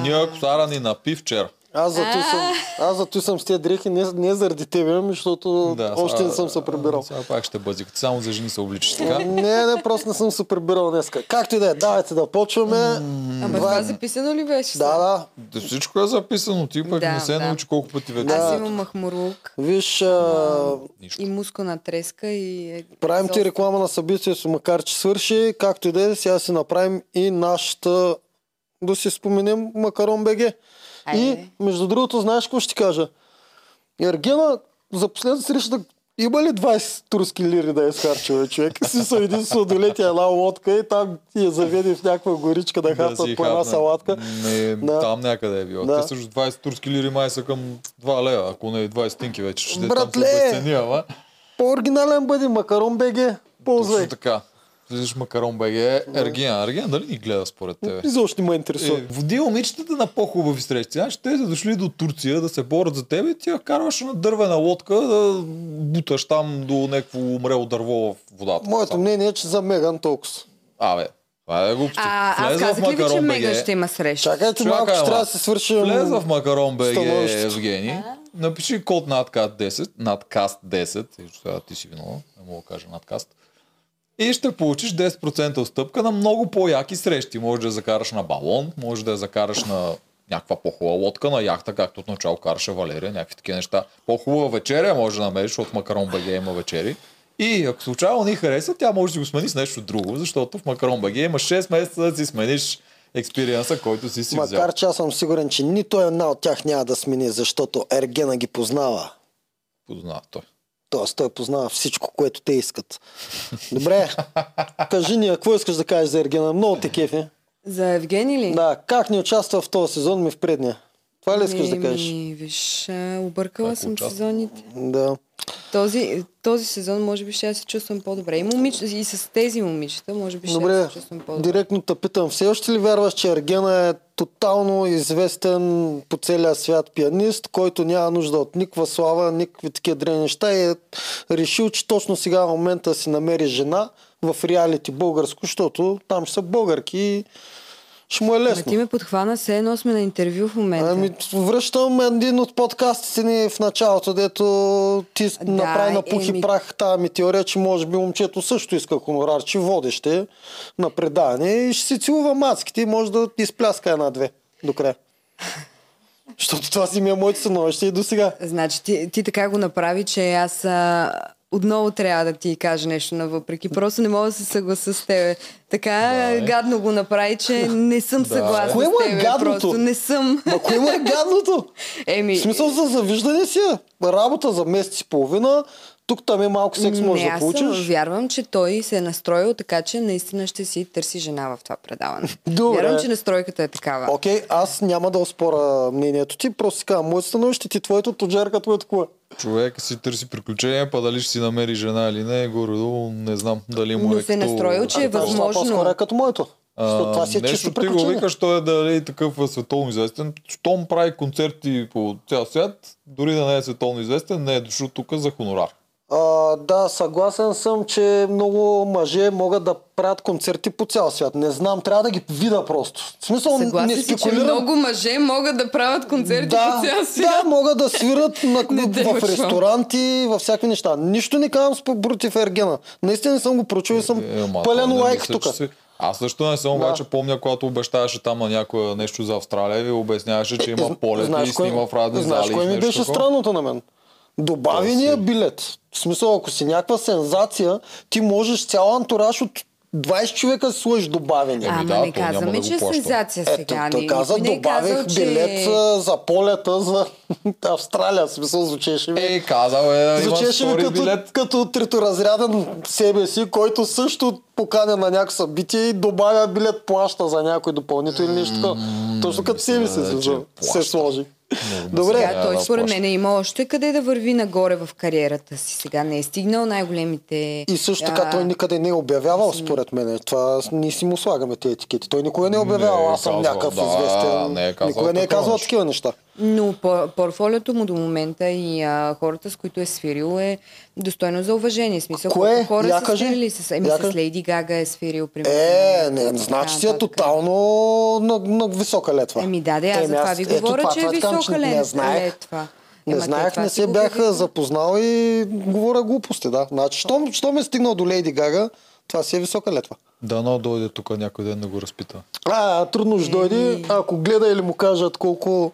Ние косара ни напи вчера. Аз зато съм, аз зато съм с тези дрехи не, не заради тебе, ами, защото Да, още сега- не съм се прибирал. Сега пак ще бъзи, само за жени се обличаш така. Не, не, просто не съм се прибирал днеска. Както и да е, давайте да почваме. Ама Това е- записано ли беше? Да, да. Да, всичко е записано, ти пък Да, не се да. научи колко пъти вече. Аз имам махмурлук Виж, а, и мускулна треска и... правим ти реклама на събитието, макар че свърши. Както и да е, сега си направим и нашата, да си споменем Макарон БГ. И, Айде. между другото, знаеш какво ще ти кажа? Ергена за последната среща има ли 20 турски лири да е изхарчил човек? Си са един сладолет и една лодка и там ти я заведе в някаква горичка да, Да хапнат си по една салатка. Не, Да. там някъде е било. Да. Те също 20 турски лири май са към 2 лева, ако не и 20 стинки вече. Ще там Братле! се обесцени, ама. По-оригинален бъди, Макарон БГ. Ползвай. Точно така. Влизаш Макарон БГ, Ергиан. Ергиан дали ни гледа според тебе? Изобщо не ме интересува. Е, води момичетата на по-хубави срещи. Значи те са дошли до Турция да се борят за тебе и ти я карваш на дървена лодка да буташ там до някакво умрело дърво в водата. Моето мнение е, че за Меган толкова. Абе, това е глупости. А, аз Влез в казах ли ви, че БГ. ще има среща? Чакайте Чакай, малко, че ама. трябва да се свърши. Влез в Макарон БГ. Евгений. Напиши код надкаст 10, надкаст 10, и сега ти си виновен, не мога да кажа надкаст. И ще получиш 10% отстъпка на много по-яки срещи. Може да я закараш на балон, може да я закараш на някаква по-хубава лодка, на яхта, както отначало караше Валерия, някакви такива неща. По-хубава вечеря може да намериш, от Макарон БГ има вечери. И ако случайно ни хареса, тя може да го смени с нещо друго, защото в Макарон БГ има 6 месеца да си смениш експириенса, който си си взел. Макар че аз съм сигурен, че нито една от тях няма да смени, защото Ергена ги познава. Познава той. Тоест той познава всичко, което те искат. Добре, кажи ни, какво искаш да кажеш за Ергена? Много те кефи. За Евгений ли? Да, как не участва в този сезон ми в предния? Това ли искаш да кажеш? Ми, виж, объркала съм участва? сезоните. Да. Този, този сезон може би ще я се чувствам по-добре. И, момич... и с тези момичета може би ще я Добре, се чувствам по-добре. директно те питам, все още ли вярваш, че Ергена е тотално известен по целия свят пианист, който няма нужда от никаква слава, никакви такива дрени неща и е решил, че точно сега в момента си намери жена в реалити българско, защото там ще са българки и ще му е Ама лесно. ти ме подхвана, все едно сме на интервю в момента. Ами, връщам един от подкастите ни в началото, дето ти Да, направи на пух и еми. прах тази ми теория, че може би момчето също иска хонорар, че водещ е на предаване и ще си целува мацките и може да изпляска една-две до края. Защото това си ми е моето становище и до сега. Значи ти, ти така го направи, че аз а, отново трябва да ти кажа нещо на въпреки. Просто не мога да се съгласа с тебе. Така Давай. гадно го направи, че не съм съгласна Кое с му е тебе. гадното? Просто не съм. Ма кое му е гадното? Еми, В смисъл за завиждане си е. Работа за месец и половина, тук там е малко секс може не, да аз получиш. вярвам, че той се е настроил така, че наистина ще си търси жена в това предаване. Добре. Вярвам, че настройката е такава. Окей, аз няма да оспоря мнението ти, просто си казвам, моето становище ти, твоето тоджерка, твоето кое? Човек си търси приключения, па дали ще си намери жена или не, горе-долу не знам дали му Но е се като... настроил, че е това възможно. по-скоро е като моето. А, това си е нещо ти го викаш, той е дали такъв е световно известен. Щом прави концерти по цял свят, дори да не е световно известен, не е дошъл тук за хонорар. А, да, съгласен съм, че много мъже могат да правят концерти по цял свят. Не знам, трябва да ги видя просто. В смисъл, не Съгласен си, че спекулирам. много мъже могат да правят концерти да, по цял свят. да, могат да свират на, Не в лъжвам. ресторанти, във всякакви неща. Нищо не казвам с против Ергена. Наистина не съм го прочул и съм Е, ама, пълен не лайк тук. че Аз също не съм, Да. обаче помня, когато обещаваше там на някое нещо за Австралия, ви обясняваше, че има полети и кое- снима в разни знаеш зали. кое и ми беше странното на мен? Добави То ни я си- билет. В смисъл, ако си някаква сензация, ти можеш цял антураж от 20 човека да си сложиш добавени. Ами Ама да, не казваме, че е сензация Ето, сега. каза, никой не е добавих казал, че- билет за полета за Австралия. В смисъл, звучеше ми. Е, казал е, Звучеше ми като, билет. като треторазряден себе си, който също поканя на някакво събитие и добавя билет, плаща за някой допълнително или нещо. Точно като себе си мисля, се, сложи. Добре. Сега, той според мен има още къде да върви нагоре в кариерата си. Сега не е стигнал най-големите... И също така а, той никъде не е обявявал, според мен. Това ние си му слагаме тези етикети. Той никога не е обявявал, Не е аз съм някакъв да, известен. не е казвал никога не е казвал такива неща. Но по- портфолиото му до момента и а, хората, с които е свирил, е достойно за уважение. Смисъл, Кое? хора Я са кажи. свирили с... Еми, с. Лейди Гага е свирил, примерно. Е, не, значи си е тотално на, на висока летва. Еми да, да, аз за това ви ето говоря, че е висока летва. Не Ема знаех, не се бях запознал и говоря глупости, да. Значи, щом, щом е стигнал до Лейди Гага, това си е висока летва. Дано дойде тук някой ден да го разпита. А, трудно ще дойде. Ако гледа или му кажат колко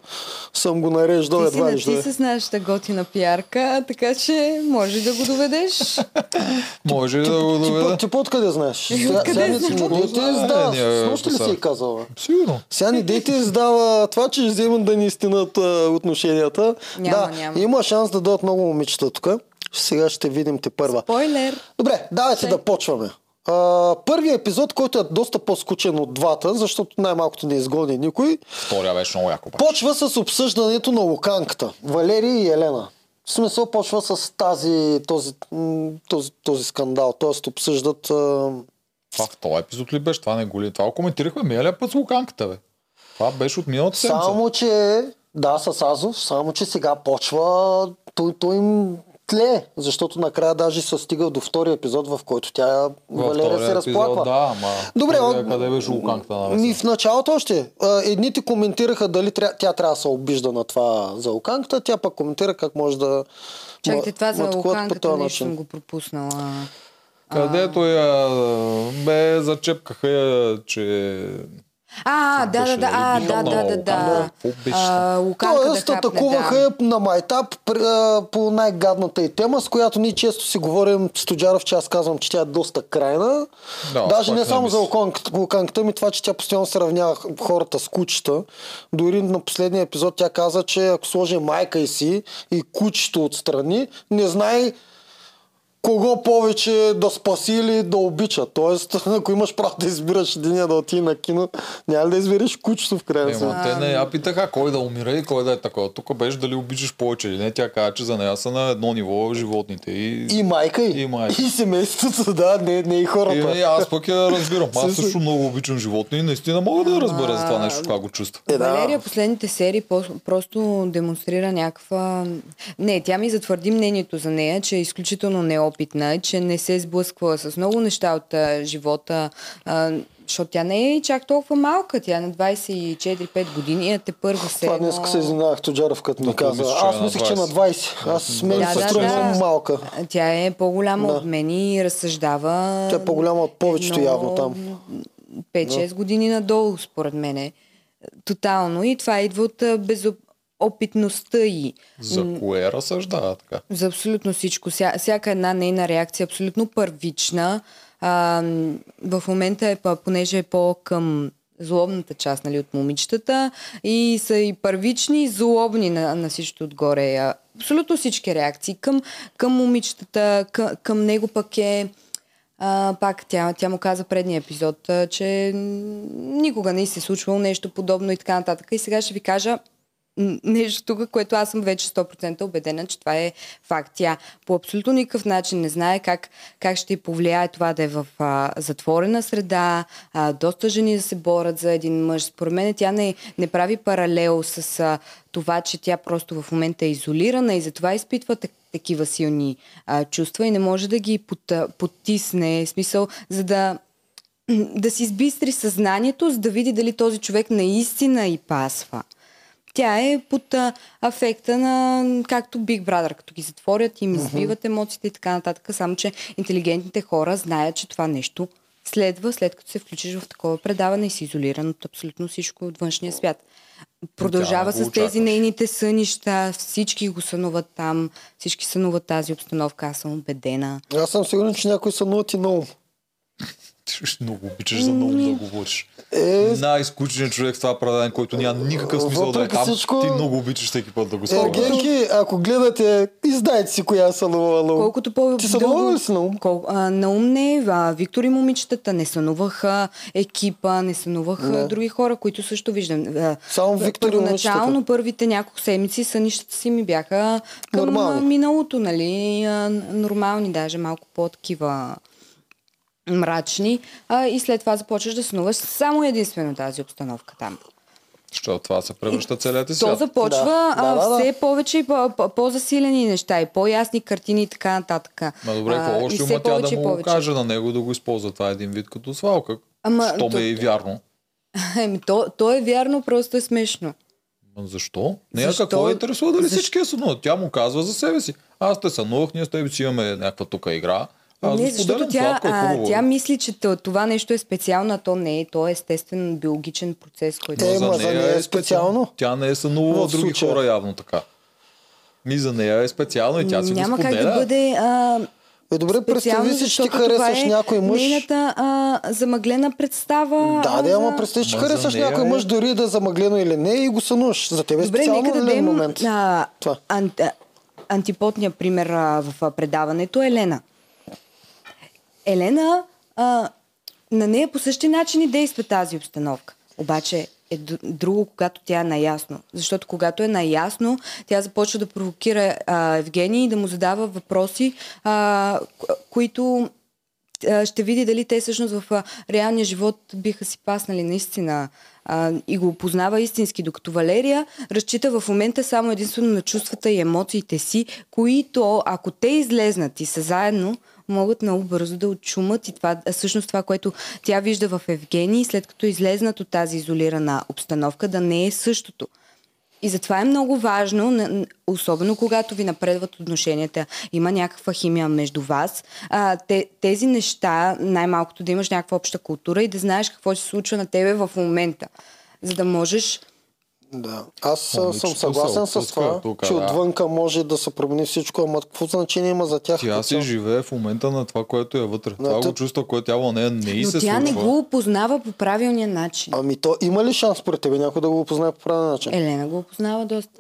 съм го нареждал, Ти си едва ли ще ти дойде. с нашата готина пиарка, така че може да го доведеш. Може да го Ти, доведа. ти по откъде знаеш? Сега, откъде не, знаеш? дейте издава. ние С нощ ли си е казала? Сигурно. Сега не дейте издава това, че ще вземат да ни стенат а, отношенията. Няма, да, няма. има шанс да дойдат много момичета тук. Сега ще видим те първа. Спойлер. Добре, давайте да почваме. Първият епизод, който е доста по-скучен от двата, защото най-малкото не изгони никой, Втория беше много яко. почва с обсъждането на луканката. Валерий и Елена. В смисъл почва с тази, този, този, този скандал. Тоест обсъждат... А... Това в този епизод ли беше? Това не го ли? Това коментирахме миналия път с луканката, бе. Това беше от миналата седмица. Само, че... Да, с Азов, само, че сега почва... Той, той им тле, защото накрая даже се стига до втория епизод, в който тя Във Валерия се епизод, разплаква. Да, ама... Добре, от- къде беше луканката на Ми в началото още. Едните коментираха дали тря... тя трябва да се обижда на това за луканката, тя пък коментира как може да... Чакайте, това за ма- луканката нещо съм го пропуснала. Където я... Бе, зачепкаха я, че... А, да, да, да, а, да, да, да, да. Тоест, атакуваха на майтап по най-гадната и тема, с която ние често си говорим с Тоджаров, че аз казвам, че тя е доста крайна. Да, Даже не само не за луканката ми, това, че тя постоянно сравнява хората с кучета. Дори на последния епизод тя каза, че ако сложи майка и си и кучето отстрани, не знае кого повече да спаси или да обича. Тоест, ако имаш право да избираш деня да отиде на кино, няма ли да избереш кучето в крайна сметка. те не я питаха кой да умира и кой да е такова. Тук беше дали обичаш повече или не. Тя каза, че за нея са на едно ниво животните. И, И майка и, И майка. и семейството, да, не, не и хората. и, аз пък я разбирам. Аз Също. много обичам животни и наистина мога да разбера за това нещо, как го чувства. Е, да. Валерия последните серии просто демонстрира някаква... Не, тя ми затвърди мнението за нея, че е изключително неопитна, че не се е сблъсквала с много неща от а, живота, а, защото тя не е чак толкова малка. Тя е на 24-5 години, а те първо се... Това днес се изненадах Тоджаров, като ми каза. е Аз на мислех, че е на 20. Аз мен Да, се да, струва да. много малка. Тя е по-голяма Да. от мен и разсъждава... Тя е по-голяма от повечето едно явно там. 5-6 години надолу, според мене. Тотално. И това идва от а, безопитността й. За кое разсъждава така? За абсолютно всичко. Ся, всяка една нейна реакция е абсолютно първична. А, в момента е, понеже е по-към злобната част нали, от момичетата и са и първични и злобни на, на всичко отгоре. Абсолютно всички реакции към, към момичетата, към, към него пък е а, пак тя, тя му каза предния епизод, че никога не се е случвало нещо подобно и така нататък. И сега ще ви кажа нещо тук, което аз съм вече 100% убедена, че това е факт. Тя по абсолютно никакъв начин не знае как, как ще й повлияе това да е в а, затворена среда, а, доста жени да се борят за един мъж. Според мен тя не, не прави паралел с а, това, че тя просто в момента е изолирана и затова изпитва так- такива силни а, чувства и не може да ги под, потисне, в смисъл, за да да си избистри съзнанието, за да види дали този човек наистина и пасва. Тя е под а, афекта на, както Big Brother, като ги затворят, им избиват емоциите и така нататък, само че интелигентните хора знаят, че това нещо следва, след като се включиш в такова предаване и си изолиран от абсолютно всичко от външния свят. Продължава с тези нейните сънища, всички го сънуват там, всички сънуват тази обстановка, аз съм убедена. Аз съм сигурен, че на ум. Ти ще много обичаш за много да говориш. Е, Най-скучният човек с това предаване, който няма никакъв смисъл да е там. всичко- Ти много обичаш всеки път да го спомняш. Ергенки, ако гледате, издайте си коя са лувала. Колкото по Ти сънувала ли си на ум? Кол... А, на ум не, а, Виктор и момичетата не сънуваха екипа, не сънуваха Не. други хора, които също виждам. А, Само Виктор и Първоначално момичетата. първите няколко седмици сънищата си ми бяха към Нормални. а, миналото, нали, а, нормални, даже малко по-такива мрачни. А, и след това започваш да сънуваш само единствено тази обстановка там. Защото това се превръща целият ти То свят. започва Да, а, да, да, да. все повече и по- по- по-засилени неща и по-ясни картини и така нататък. Ма добре, какво и още има тя да му го повече. каже на него да го използва? Това е един вид като свалка. Ама, Що то- ме е и вярно. Еми, то, то е вярно, просто е смешно. Защо? Нея Защо? какво е интересува дали Защо? всички я сънуват? Тя му казва за себе си. Аз те сънувах, ние с тебе си имаме някаква тук игра. Аз не, защото тя, сладко е а, тя мисли, че то- това нещо е специално, а то не е. То е естествен биологичен процес, който... Е, Но ма за нея е специално. Тя не е сънувала В други случая. хора явно така. Ми за нея е специално и тя си Няма го как споделя. да бъде а, Е, добре, представи си, че ти това харесваш е някой мъж. Нейната а, замъглена представа. Да, да, ама за- представи, че за харесваш нея някой е- мъж, дори да е замъглено или не, и го сънуваш. За тебе е Добре, специално нека е дадем момент? а, Това. ант, а, антипотния пример а, в а, предаването Елена. Елена, а, на нея по същия начин и действа тази обстановка. Обаче е друго, когато тя е наясно. Защото когато е наясно, тя започва да провокира а, Евгений и да му задава въпроси, а, ко- които а, ще види дали те всъщност в а, реалния живот биха си паснали наистина а, и го опознава истински, докато Валерия разчита в момента само единствено на чувствата и емоциите си, които ако те излезнат и са заедно, могат много бързо да отчумат и това, всъщност това, което тя вижда в Евгений, след като излезнат от тази изолирана обстановка, да не е същото. И затова е много важно, особено когато ви напредват отношенията, има някаква химия между вас, тези неща, най-малкото да имаш някаква обща култура и да знаеш какво се случва на тебе в момента, за да можеш Да. Аз а, Момичето съм се съгласен с това, тук, че да. отвънка може да се промени всичко, ама какво значение има за тях? Тя си живее в момента на това, което е вътре. Това то- го чувства, което явно нея не и Но се тя не случва. го опознава по правилния начин. Ами то има ли шанс според тебе някой да го опознае по правилен начин? Елена го опознава доста.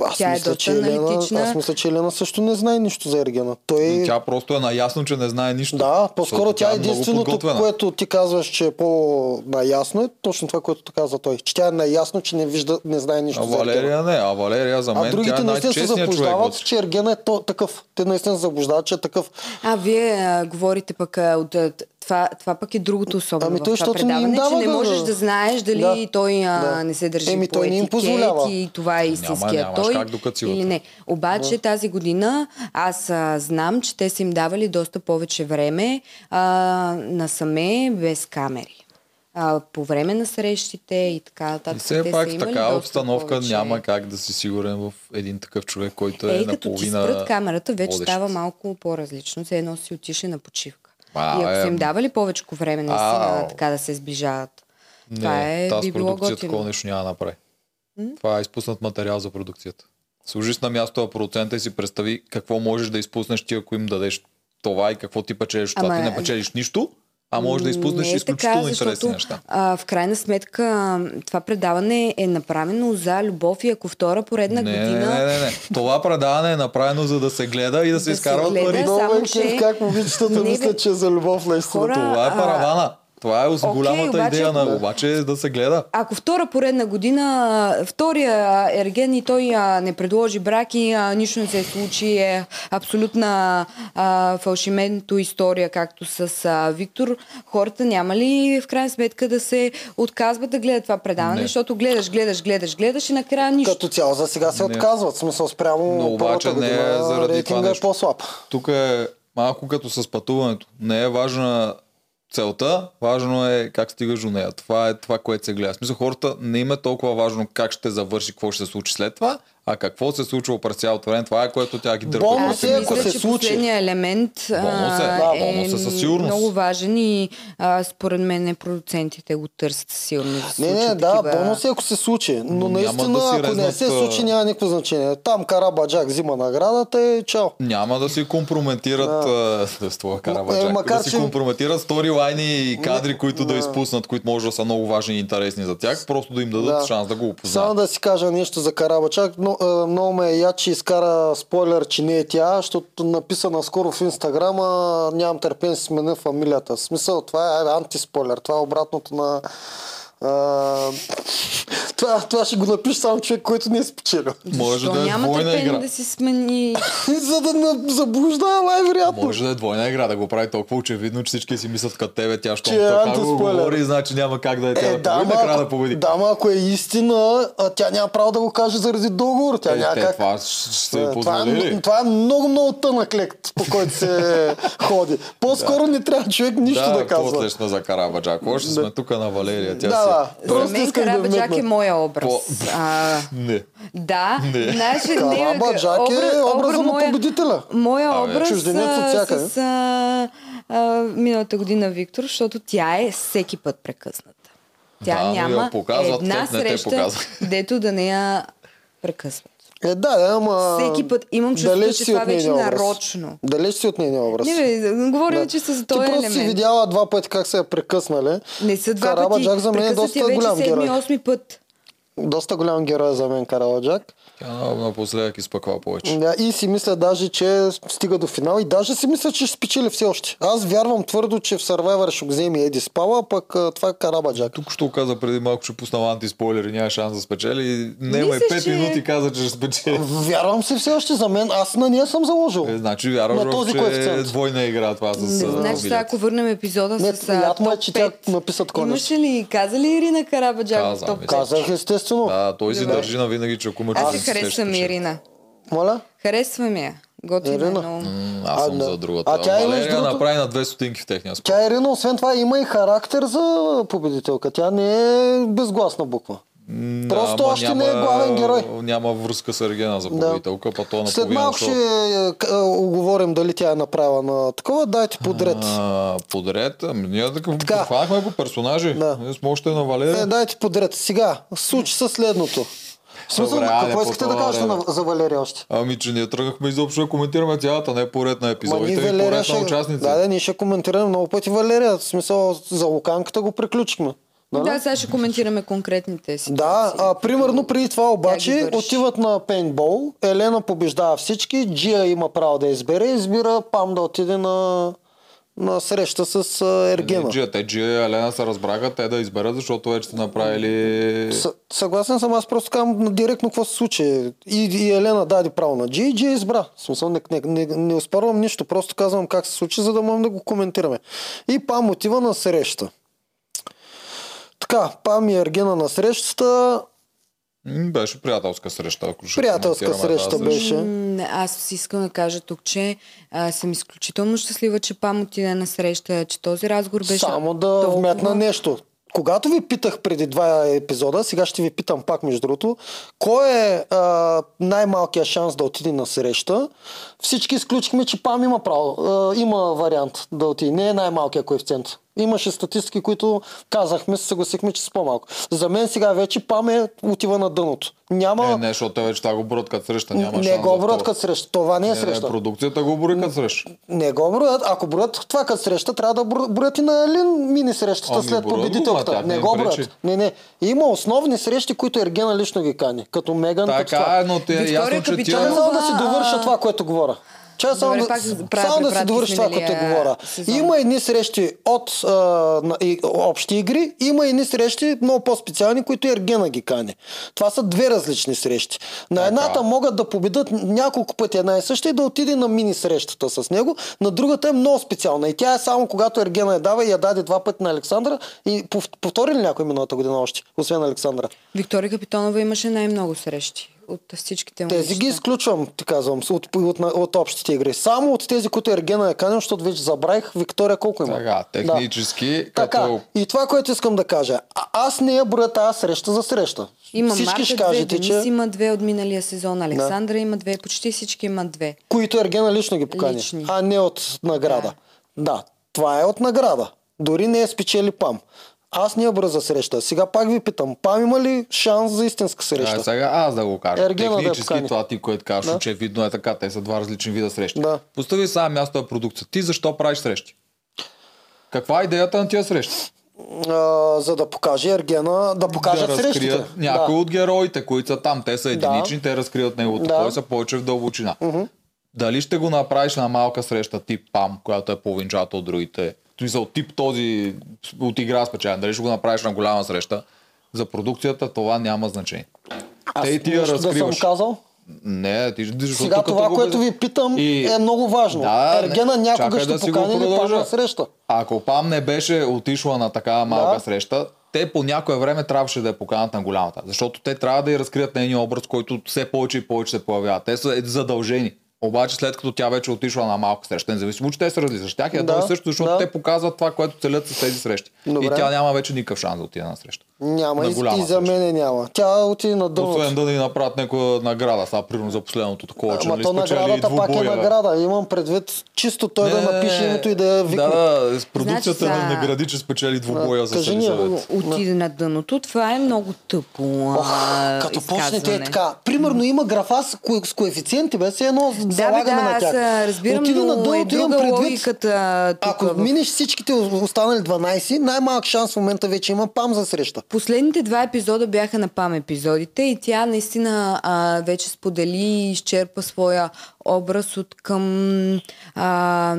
Аз тя е мисля, доста че Елена, аналитична. аз мисля, че Елена също не знае нищо за Ергена. Той Тя просто е наясно, че не знае нищо. Да, по-скоро тя е много единственото, което ти казваш, че е по-наясно, е точно това, което каза той. Че тя е наясно, че не вижда, не знае нищо А за. Валерия не, а Валерия за мен А тя другите е наистина се човек. заблуждават, че Ергена е то, такъв. Те наистина се заблуждават, че е такъв. А, вие а, говорите пък а, от... това, това пък е другото особено Ами в той, това защото не предаване, че дава не да- можеш да знаеш дали Да, той а, да. не се държи Еми, по той не им позволява. и това е истинския нямаш той как докато си или не. Обаче тази година аз а, знам, че те са им давали доста повече време а, насаме без камери. А, по време на срещите и така нататък. Все пак в такава доста обстановка повече... няма как да си сигурен в един такъв човек, който е, Ей, като ти наполовина спрат камерата, вече водещ. става малко по-различно. Все едно си отишли на почивка. А, и ако е, са им давали повече време, наистина, Ау. така да се сближават. Не, това е, тази би продукция такова нещо няма да направи. Това е изпуснат материал за продукцията. Служи на място на продуцента и си представи какво можеш да изпуснеш ти, ако им дадеш това и какво ти печелиш. от Това Ама- ти не печелиш нищо, а можеш да изпуснеш Не е изключително така, интересни защото, неща. А, в крайна сметка това предаване е направено за любов и ако втора поредна Не, година... не, не, не, не. Това предаване е направено за да се гледа и да се Да изкарват пари. само Много е че- как момичетата Не, мислят, че е за любов наистина. Хора, Това е а, паравана. Това е окей, голямата обаче- идея на обаче е да се гледа. Ако втора поредна година, втория Ерген и той а, не предложи брак и а, нищо не се случи, е абсолютна а, фалшименто история, както с а, Виктор, хората няма ли в крайна сметка да се отказват да гледат това предаване, Не. защото гледаш, гледаш, гледаш, гледаш и накрая нищо. Като цяло за сега се Не. отказват. Смисъл спрямо Но обаче не е година заради това е нещо. по-слаб. Тук е малко като с пътуването. Не е важна целта, важно е как стигаш до нея. Това е това, което се гледа. В смисъл, хората не им е толкова важно как ще завърши, какво ще се случи след това, А какво се случва през цялото време? Това е което тя ги дърпа. Бонус е, ако се случи. последният елемент Бонус е, да, е бонус е със сигурност. много важен и а, според мен не продуцентите го търсят силно. Да се Не, не, да, такива... бонус е ако се случи. Но наистина, да ако не резнат, се а, случи, няма никакво значение. Там Карабаджак взима наградата и чао. Няма да си компрометират а, с това Карабаджак. Е, макар, да си че- компрометират сторилайни и кадри, които да изпуснат, които може да са много важни и интересни за тях, просто да им дадат Да. шанс да го Само опознаят. да си кажа нещо за Карабачак. Но, много ме е яд, че изкара спойлер, че не е тя, защото написа наскоро в Инстаграма нямам търпение си сменя фамилията. В смисъл, това е антиспойлер. Това е обратното на... А, това, това ще го напише само човек, който не е спечелил. Може Защо да е няма двойна игра. да си смени... За да не заблуждава най-вероятно. Може да е двойна игра, да го прави толкова очевидно, че всички си мислят като тебе, тя Че е го говори, значи няма как да е тя Е, да да, победи, накрая да ако, победи. да, ма, ако е истина, а, тя няма право да го каже заради договор. Тя Е, няма те как. това ще Е, това, е, това е много, много тънък лект, по който се ходи. По-скоро не трябва човек нищо да, казва. после сме за Карабаджак. Още сме тук на Валерия. Тя Да, да. За Просто мен исках да Карабаджак вметна. е моя образ. По- А, Не. да, Не. значи, Карабаджак е образа на победителя. Моя Абе, образ чужденец от а, всякъде. с а, а, миналата година Виктор, защото тя е всеки път прекъсната. Тя Да, но я няма показват, една теб не те среща, показват. дето да не я прекъсват. Е, да, да, ама... Всеки път имам чувство, далеч че това вече образ. нарочно. Далеч си от нейния образ. Не, бе, говорим, че са за Ти този просто елемент. си видяла два пъти как се е прекъснали. Не са два Карабаджак пъти. за мен е доста я вече голям седми, герой. осми път. Доста голям герой за мен Карабаджак. Тя на- напоследък изпъква повече. Да, и си мисля даже, че стига до финал и даже си мисля, че ще спечели все още. Аз вярвам твърдо, че в Survivor ще го вземе Еди Спала, пък това е Карабаджак. Тук що каза преди малко, че пуснал антиспойлери, няма шанс да спечели. Нема и Мислиш, 5 че- минути каза, че ще спечели. Вярвам се все още за мен. Аз на нея съм заложил. Е, значи вярваш, На този че е коефициент. двойна игра това с Не, значи сега, ако върнем епизода Не, с а, приятно е, че тя 5, написа такова Имаше ли, каза ли Ирина Карабаджак в Каза, топ бе. 5? Казах естествено. Да, той си държи на винаги, че ако има Сеща, че- Ирина. Моля? Харесвам я. Готина е много. М, Аз съм А, да. за другата. А тя е, между Валерия другото- направи на две стотинки в техния спор. Тя Ирина, освен това, има и характер за победителка. Тя не е безгласна буква. М, Просто ама още не е главен герой. Няма връзка с Ергена за победителка, па то на След малко ще е, е, оговорим дали тя е направила на такова. Дайте подред. А, подред, ами ние така, Така. хванахме по персонажи. Да. Ние сме още на Валерия. Е, дайте подред. Сега, случи се следното. В смисъл, Добре, какво искате да кажете на- за Валерия още? Ами, че ние тръгнахме изобщо да коментираме цялата, не поред на Ма епизодите, и Валерия поред ще... на участници. Да, да, ние ще коментираме много пъти Валерия. В смисъл, за Луканката го приключихме. Нали? Да, сега ще коментираме конкретните си. Да, а, примерно преди това обаче върши. отиват на пейнтбол, Елена побеждава всички, Джия има право да избере, избира Пам да отиде на, на среща с Ергена. Джия, те Джия и Елена се разбраха, те да изберат, защото вече са направили... С, съгласен съм, аз просто казвам директно какво се случи. И, и Елена даде право на Джи, и Джи избра. В смисъл не, не, не, не успорвам нищо, просто казвам как се случи, за да можем да го коментираме. И Пам отива на среща. Така, Пам и Ергена на срещата. Беше приятелска среща, ако ще Приятелска среща тази беше. М, Аз искам да кажа тук, че а, съм изключително щастлива, че Пам отиде на среща, че този разговор беше Само да толкова... вметна нещо. Когато ви питах преди два епизода, сега ще ви питам пак между другото, кой е а, най-малкият шанс да отиде на среща? Всички изключихме, че Пам има право, а, има вариант да отиде. Не е най-малкият коефициент. Имаше статистики, които казахме, се съгласихме, че са по-малко. За мен сега вече Пам е отива на дъното. Няма... Е, не, защото те вече това го броят като среща. Няма не шанс го броят като среща. Това не е Не, среща. Не, продукцията го брои като среща. Не го броят. Ако броят това като среща, трябва да бро- броят и на Елин мини срещата Ами, след броят го, победителката. ма тях не Не го пречи. броят. Не, не. Има основни срещи, които Ергена лично ги кани. Като Меган, като Така това. е, но те е ясно, че тя... Само да си довърша това, което говоря. Чай само, Добре, да, само да препратки довърши това, което миналия говоря. сезон. Има едни срещи от а, на, и, общи игри, има едни срещи много по-специални, които Ергена ги кани. Това са две различни срещи. На едната могат да победат няколко пъти една и съща и да отиде на мини срещата с него. На другата е много специална. И тя е само когато Ергена я дава и я даде два пъти на Александра. И пов- повтори ли някой миналата година още, освен Александра? Виктория Капитонова имаше най-много срещи. От всичките Тези момичета. ги изключвам, ти казвам, от, от, от, от общите игри. Само от тези, които Ергена е канил, защото вече забравих Виктория колко има. Така, технически, Така, като и това, което искам да кажа. А, аз не я броя тази среща за среща. Има Всички Марта ще две, кажете, Денис че... има две от миналия сезон, Александра има две, почти всички имат две. които Ергена лично ги покани, Лични. а не от награда. Да. това е от награда. Дори не е спечели Пам. Аз не я бърза среща. Сега пак ви питам, Пам има ли шанс за истинска среща? А, сега аз да го кажа. Ергена да Технически покани. това ти, което кажеш, Да. че видно е така. Те са два различни вида срещи. Да. Постави сега място на продукция. Ти защо правиш срещи? Каква е идеята на тия срещи? А, за да покаже Ергена, да покажат да срещите. разкрият някои да. от героите, които са там. Те са единични, те разкриват неговото Да. да. са повече в дълбочина. Дали ще го направиш на малка среща тип ПАМ, която е половинчата от другите, смисъл тип този от игра спечелен, дали ще го направиш на голяма среща, за продукцията това няма значение. Аз Те и ти я нещо да съм разкриваш. казал. Не, ти защото Сега това, го което ви питам И- е много важно. Да, Ергена не, някога ще да покани ли продължа. на среща? Ако Пам не беше отишла на такава малка Да. среща, те по някое време трябваше да я поканат на голямата. Защото те трябва да я разкрият нейния образ, който все повече и повече се появява. Те са задължени. Обаче след като тя вече отишла на малка среща, независимо, че те са различни, тях е да, също, защото да. те показват това, което целят с тези срещи. Добре. И тя няма вече никакъв шанс да отиде на среща. Няма и, и за среща. мене няма. Тя отиде на дъното. Освен да ни направят някаква награда, сега примерно за последното такова, че Ама нали то наградата пак е награда. Имам предвид чисто той да Не, напише името и да я викне. Да, да, с продукцията Значи не награди, че спечели двубоя за кажи ни. Отиде на дъното. Това е много тъпо. Ох, а, като почнете е така. Примерно има графа с, ко- с коефициенти, бе, все едно Да, залагаме да, на аз тях. а, разбирам, Отиде на но е дъното, имам предвид, логиката тук. Ако минеш всичките останали 12, най-малък шанс в момента вече има пам за среща. Последните два епизода бяха на пам епизодите и тя наистина а, вече сподели и изчерпа своя образ от към а,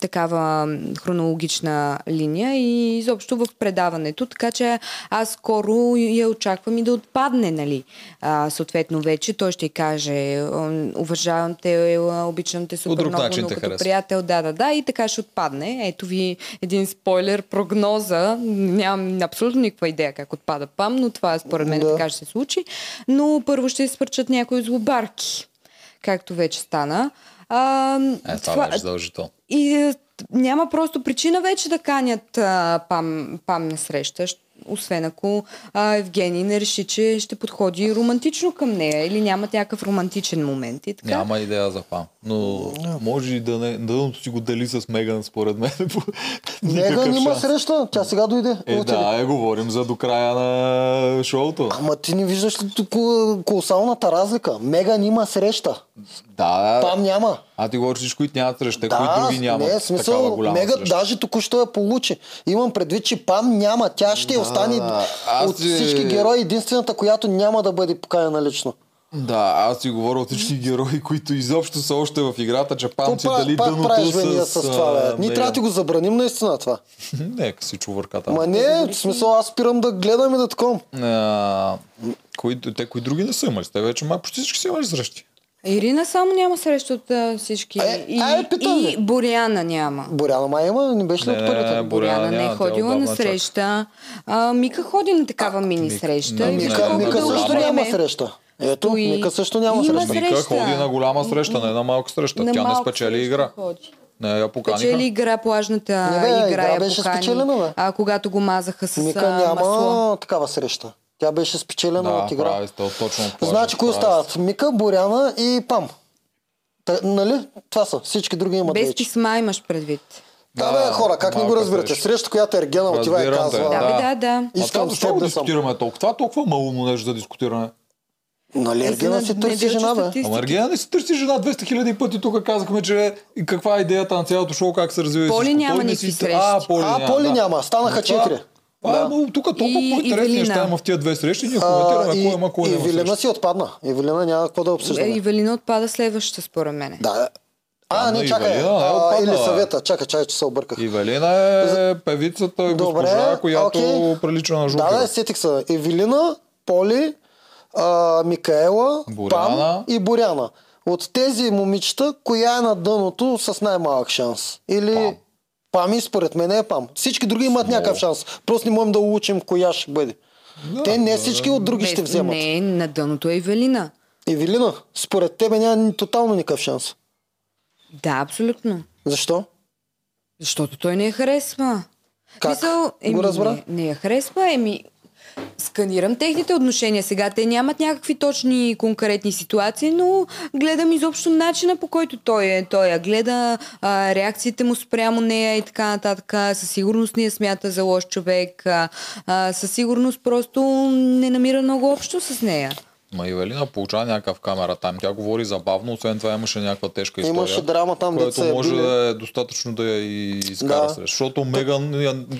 такава хронологична линия и изобщо в предаването. Така че аз скоро я очаквам и да отпадне, нали? А, съответно вече той ще каже «М, уважавам те, обичам те супер много, но като харесвам. приятел, да, да, да, и така ще отпадне. Ето ви един спойлер, прогноза. Нямам абсолютно никаква идея как отпада ПАМ, но това според мен Да. така ще се случи. Но първо ще свърчат някои злобарки, както вече стана. А, Е, това беше задължително. и е, няма просто причина вече да канят а, пам, пам на среща, освен ако а, Евгений не реши, че ще подходи романтично към нея или няма някакъв романтичен момент. И така. Няма идея за пам. Но може и да не. Дъното си го дели с Меган, според мен. Меган има шанс. среща, тя сега дойде. Е, Отиде. да, е, говорим за до края на шоуто. Ама ти не виждаш ли тук колосалната разлика? Меган има среща. Да, Пам няма. а ти говориш които нямат среща, Да, които други нямат не, такава смисъл, голяма Мега среща. даже току-що я получи. Имам предвид, че Пам няма. Тя ще остане да. Аз от си- всички герои единствената, която няма да бъде поканена лично. Да, аз си говоря от всички герои, които изобщо са още в играта, че пам си Какво дали пак дъното правиш с, с това, бе? Ние трябва да ти го забраним наистина това. Нека си чувърката. Ма не, в смисъл аз спирам да гледам и да таком. А, кои, те кои други не са имали? Те вече май почти всички са имали срещи. Ирина само няма среща от а, всички. Е, и, питам и. Боряна няма. Боряна май има, не беше ли от първите? не, Боряна Боряна не е ходила на среща. А, Мика ходи на такава мини среща. Мика- Мика, също няма среща. Ето, Той- Мика също няма Има среща. среща. Мика ходи на голяма среща, не на малка среща. На Тя не спечели игра. ходи. Не я поканиха. Печели игра, плажната Не, бе, игра, игра я беше покани, спечелена, бе. а, когато го мазаха с Мика а, няма масло. такава среща. Тя беше спечелена Да, от игра. прави сте, точно. Значи, кои остават? Мика, Боряна и Пам. Та, нали? Това са. Всички други имат Без вече. писма имаш предвид. Да, бе, хора, как не го разбирате? среща. Среща, която Ергена отива и казва. Да, Да. бе, да, да. А това Искам с теб го да съм. дискутираме толкова? Това толкова малумно нещо за дискутиране. Нали, Е, Ергена си търси жена, бе. Ама Ергена не си търси жена 200 хиляди пъти. Тук казахме, че каква е идеята на цялото шоу, как се развива. Поли всичко. няма никакви си- срещи. А, Поли А, няма. Поли да. няма, станаха Но четири. Това Да. е тук толкова И по-интересни неща има в тия две срещи. Ние А, коментираме и, кой има, кой и няма срещи. си отпадна. Евелина няма какво да обсъждаме. Ивелина отпада следващата, според мен. Да. А, Ама не, чакай. Ивелина не е А, отпаднала, или съвета. Чакай, чакай, че се обърках. Ивелина е певицата и Добре, госпожа, която окей. прилича на Да, Жукера. да, сетих се. Евелина, Поли, а, Микаела, Боряна. Пам и Боряна. От тези момичета, коя е на дъното с най-малък шанс? Или Пам. Пами, според мен е Пам. Всички други имат някакъв шанс. Просто не можем да улучим коя ще бъде. Те не всички от други ще Без- вземат. Не, на дъното е Ивелина. Евелина, според тебе няма ни- тотално никакъв шанс. Да, абсолютно. Защо? Защото той не я харесва. Как? Мисъл, Го разбра? Не, не я харесва, еми... Сканирам техните отношения. Сега те нямат някакви точни конкретни ситуации, но гледам изобщо начина по който той е. Той я гледа, а, реакциите му спрямо нея и така нататък. Със сигурност не я смята за лош човек. А, а, със сигурност просто не намира много общо с нея. Ма Ивелина получава някакъв камера там. Тя говори забавно, освен това имаше някаква тежка история. Имаше драма там, което е може били. да е достатъчно да я и изкара Да. срещу. Защото Меган,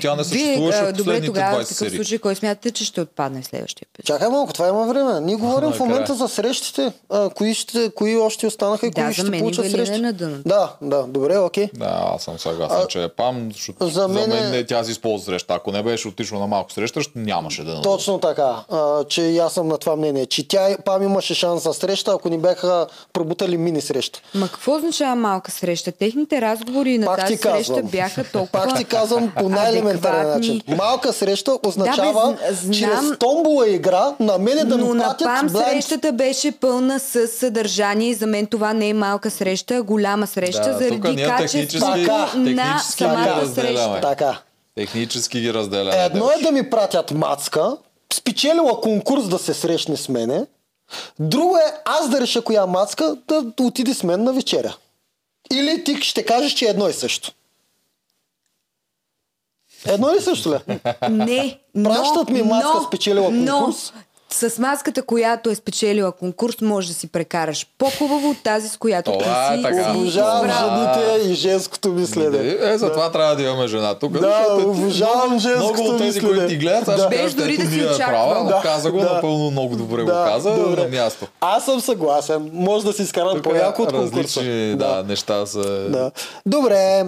тя не Вие, съществуваше а, в добре, последните тогава в 20 такъв серии. случай, кой смятате, че ще отпадне в следващия епизод? Чакай малко, това има време. Ние говорим в Накрая. момента за срещите. А, кои, ще, кои още останаха и Да, кои за ще мен получат Ивелина е срещи? на. Да, да, добре, окей. Да, аз съм съгласен, А, че е Пам, защото за за мен е- не, тя си използва среща. Ако не беше отишла на малко среща, нямаше да Точно така, а, че аз съм на това мнение, че тя Пам имаше шанс за среща, ако ни бяха пробутали мини среща. Ма какво означава малка среща? Техните разговори на Пак тази казвам. среща бяха толкова Пак ти казвам по най-елементарен адекватни. начин. Малка среща означава Да, бе, знам. чрез томбола игра на мене да Но ми на пратят ПАМ blind срещата беше пълна с съдържание и за мен това не е малка среща, а голяма среща, Да, заради качеството на самата среща. Така. Технически ги разделяме. Едно е да ми пратят мацка, спечелила конкурс да се срещне с мене. Друго е аз да реша коя мацка да отиде с мен на вечеря. Или ти ще кажеш, че е едно и също. Едно ли също ли? Не, но, Пращат ми маска, но, спечелила но, конкурс. С маската, която е спечелила конкурс, може да си прекараш по-хубаво от тази, с която ти си, така. Обожавам жените и женското мислене. Е, е, затова трябва да имаме жена тук. Да, обожавам много, женското много от тези, мислене. които ти гледат, аз Да. ще Без кажа, дори да си права, Да, каза го, да. напълно много добре го каза добре. на място. Аз съм съгласен. Може да си изкарам Тук по-яко от конкурса. различни да, неща са... Да. Добре.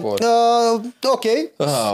Окей.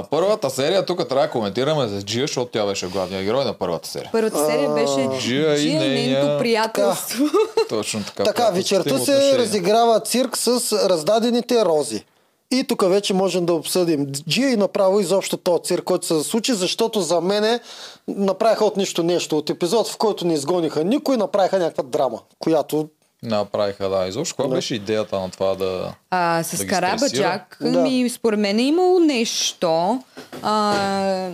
Първата серия, тук трябва да коментираме за Джия, защото тя беше главният герой на първата серия. Първата серия беше Джия и Джия и нейния- нейното приятелство. Точно така. Така, вечерта се отношения. разиграва цирк с раздадените рози. И тук вече можем да обсъдим Джия и направо изобщо този цирк, който се случи, защото за мене направиха от нищо нещо. От епизод, в който не изгониха никой, направиха някаква драма, която Направиха, да. Изобщо, каква беше идеята на това да... А, с Да ги Карабаджак, стресира? ми, според мен е имало нещо, а,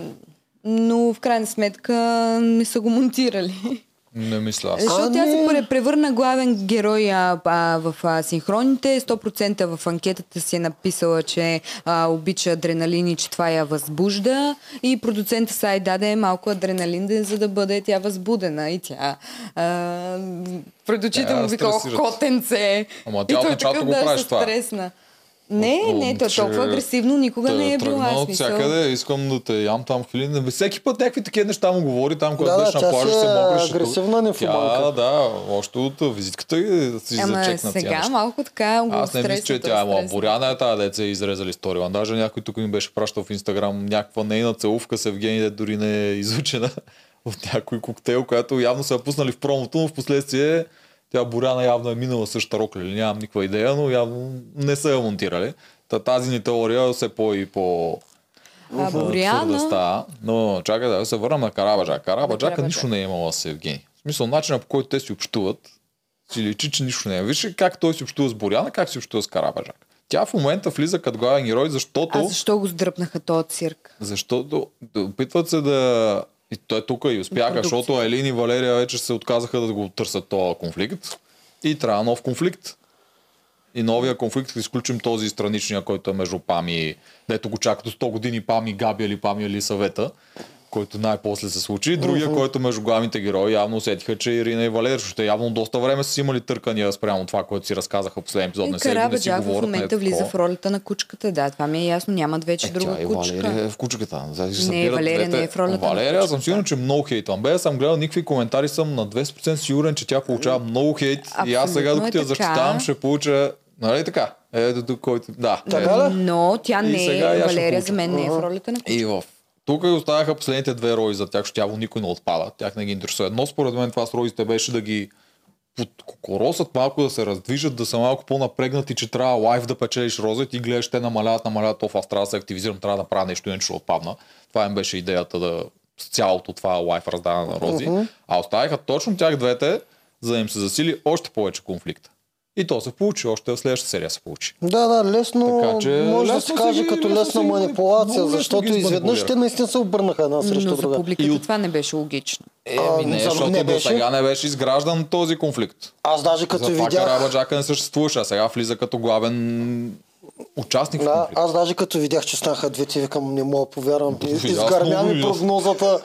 но в крайна сметка не са го монтирали. Не мисля аз. Защото тя се пре- превърна главен герой а, а, в а, синхроните. 100% в анкетата си е написала, че а, обича адреналин и че това я възбужда. И продуцента Сай даде малко адреналин, за да бъде тя възбудена. И тя а, пред очите му вика, котенце. Ама тя от той началото го правиш се това. стресна. Не, О, не, то че толкова агресивно никога те не е тръгна Аз от всякъде, искам да те ям там в Илин. Всеки път някакви такива неща му говори там, когато Да, да, беше тя на плажа, се е мокреше. агресивна Тя, нефоманка. да, още от визитката да си Ама зачекна сега неща. малко така го Аз не мисля, че тя е. Боряна е тази деца изрезали сторима. Даже някой тук ми беше пращал в Инстаграм някаква нейна целувка с Евгений, де дори не е изучена от някой коктейл, която явно са я пуснали в промото, но в последствие тя Боряна явно е минала същата рокля или нямам никаква идея, но явно не са я монтирали. Та тази ни теория все по и по А Боряна... Но чакай да се върнем на Карабаджак. Карабаджака Карабаджак. нищо не е имала с Евгений. В смисъл, начинът по който те си общуват, си личи, че нищо не е. Виж как той си общува с Боряна, как си общува с Карабаджак. Тя в момента влиза като главен герой, защото... А защо го сдръпнаха този цирк? Защото опитват се да... И той тук и успяха, защото Елин и Валерия вече се отказаха да го търсят този конфликт. И трябва нов конфликт. И новия конфликт, като изключим този страничния, който е между Пами, дето го чакат до 100 години Пами, Габи или Пами или съвета, който най-после се случи. И другия, който между главните герои, явно усетиха, че Ирина и Валерия, защото явно доста време са имали търкания спрямо това, което си разказаха в последния епизод. И Не се, не си в е момента влиза в ролята на кучката. Да, това ми е ясно. Нямат вече Е, друга тя кучка. Валерия е в кучката. Значи Не, Валерия не е в ролята на Валерия, кучка. съм сигурен, че много хейтвам. Бе, съм гледал никакви коментари, съм на 200% сигурен, че тя получава много хейт. и аз сега, Абсолютно е докато я така. защитавам, ще получа... Нали така? Ето тук, който... Да. Така ли? Но тя не е, Валерия за мен не е в ролята на кучка. И в тук оставяха последните две роли за тях, защото тя никой не отпада. Тях не ги интересува. Едно според мен това с розите беше да ги подкоросат малко, да се раздвижат, да са малко по-напрегнати, че трябва лайф да печелиш роза и гледаш, те намаляват, намаляват, то аз трябва да се активизирам, трябва да правя нещо, иначе ще отпадна. Това им беше идеята да с цялото това лайф раздаване на рози. А оставиха точно тях двете, за да им се засили още повече конфликта. И то се получи, още в следващата серия се получи. Да, да, лесно, Така че може да лесно се си каже ги- като лесно лесна си ги- манипулация, защото изведнъж те наистина се обърнаха една срещу Но за друга. публиката И от- това не беше логично. Еми не, за- защото не до беше. сега не беше изграждан този конфликт. Аз даже като Затова видях... Карабаджака не съществуваше, а сега влиза като главен участник в Да, конфликта. аз даже като видях, че станаха двете, викам, не мога да повярвам. Изгърмя ми прогнозата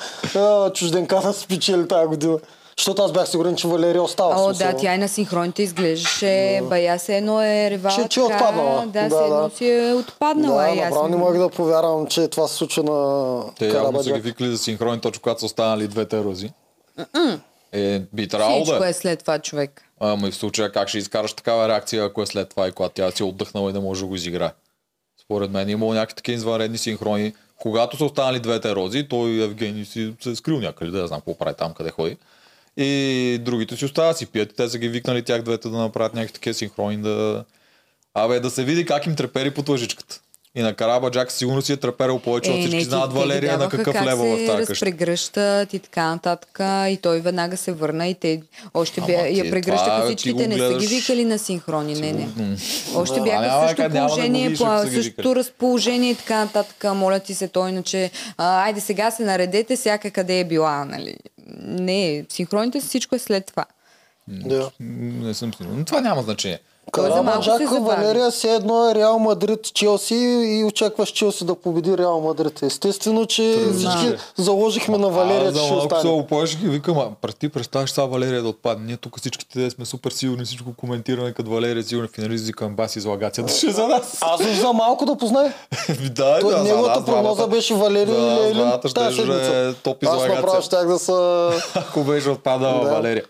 чужденката спечели тази година. Защото аз бях сигурен, че Валерия остава. О, да, тя и на синхроните изглеждаше, бая се едно е ревала. Че- че е отпаднала. Да, Да, се едно да. си е отпаднала. Да, и аз не мога да повярвам, че това се случва на Те явно са ги викали за синхрони, точно когато са останали двете рози. Е, би трябвало да е. е след това човек. Ама и в случая как ще изкараш такава реакция, ако е след това и когато тя си е отдъхнала и не може да го изиграе. Според мен е имало някакви такива извънредни синхрони. Когато са останали двете рози, той Евгений си се е скрил някъде, да знам какво прави там, къде ходи. И другите си остават си пият те са ги викнали тях двете да направят някакви такива синхрони да... Абе, да се види как им трепери под лъжичката. И на Карабаджак сигурно си е треперил повече от Е, всички не, знаят Валерия на какъв как левел в тази къща. разпрегръщат и така нататък. И той веднага се върна и те още ти я това прегръщаха всичките, не са ги викали на синхрони. Не, не. Още Да, бяха няма същото как, няма да положение, ако са ги същото разположение и така нататък. Моля ти се, той иначе, а, айде сега се наредете, всяка къде е била, нали? Не, синхроните всичко е след това. Да. Не съм сигурен. Но това няма значение. Той за малко се Карабаджак, забави. Валерия, все едно е Реал Мадрид, Челси и очакваш Челси да победи Реал Мадрид. Естествено, че всички заложихме на Валерия, Аз че за ще малко се остане. опоеш и викам, а ти представяш сега Валерия да отпадне. Ние тук всичките сме супер сигурни, всичко коментираме като Валерия е сигурен финалист, викам баси излагацията ще е за нас. Аз за малко да познай. Да, Той, да, неговата прогноза беше Валерия Да, или Елин тази е седмица. топ Аз направо щях да са... Ако беше отпадала Да. Валерия.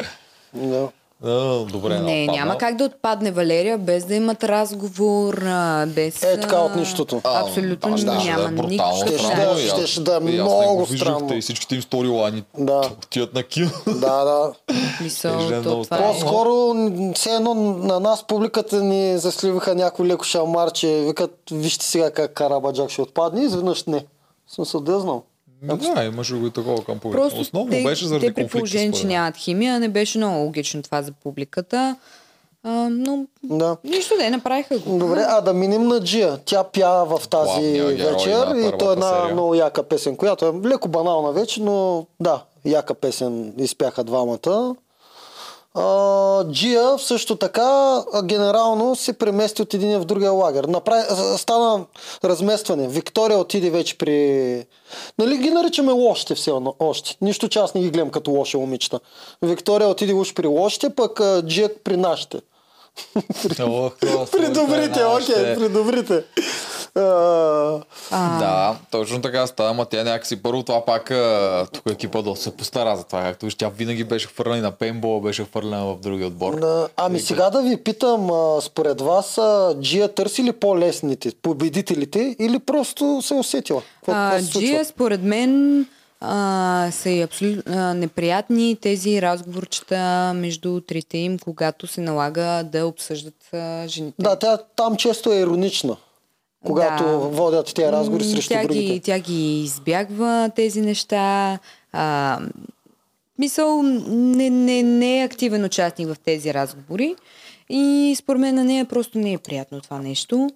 Да. А, добре, Не, отпадна. няма как да отпадне Валерия без да имат разговор, а, без... Е, така а, от нищото. А, Абсолютно да, щеше няма да е Щеше странно. да- и аз- щеше да е много странно. И всичките им сторилайни Да. отиват на кино. Да, да. Мисъл, Ще е то това е... По-скоро, все едно на нас публиката ни засливаха някой леко шамарче. Викат, вижте сега как Карабаджак ще отпадне. Изведнъж не. В Смисъл, да знам. Да, имаше го и такова към публика. Просто Основно те, беше заради те при положение, че нямат химия, не беше много логично това за публиката. А, но Да. нищо да, направиха го. Добре, а да минем на Джия. Тя пя в тази Главният герой вечер и то е една серия. много яка песен, която е леко банална вече, но да, яка песен изпяха двамата. А, Джия също така генерално се премести от един в другия лагер. Направи, стана разместване. Виктория отиде вече при... Нали ги наричаме лошите все още. Нищо, че аз не ги гледам като лоши момичета. Виктория отиде уж при лошите, пък Джия при нашите. При добрите, окей, при добрите. Да, точно така става, ама тя някакси първо това пак тук екипа да се постара за това, както виж, тя винаги беше хвърлена и на пейнтбола, беше хвърлена в другия отбор. На- Ами сега да ви питам, според вас Джия търси ли по-лесните, победителите или просто се усетила? А? Джия, според мен, а, са и абсолютно неприятни тези разговорчета между трите им, когато се налага да обсъждат а, жените. Да, тя там често е иронична, когато Да. водят тези разговори срещу тя другите. Ги, тя ги избягва тези неща. А, мисъл, не, не, не е активен участник в тези разговори. И според мен на нея просто не е приятно това нещо.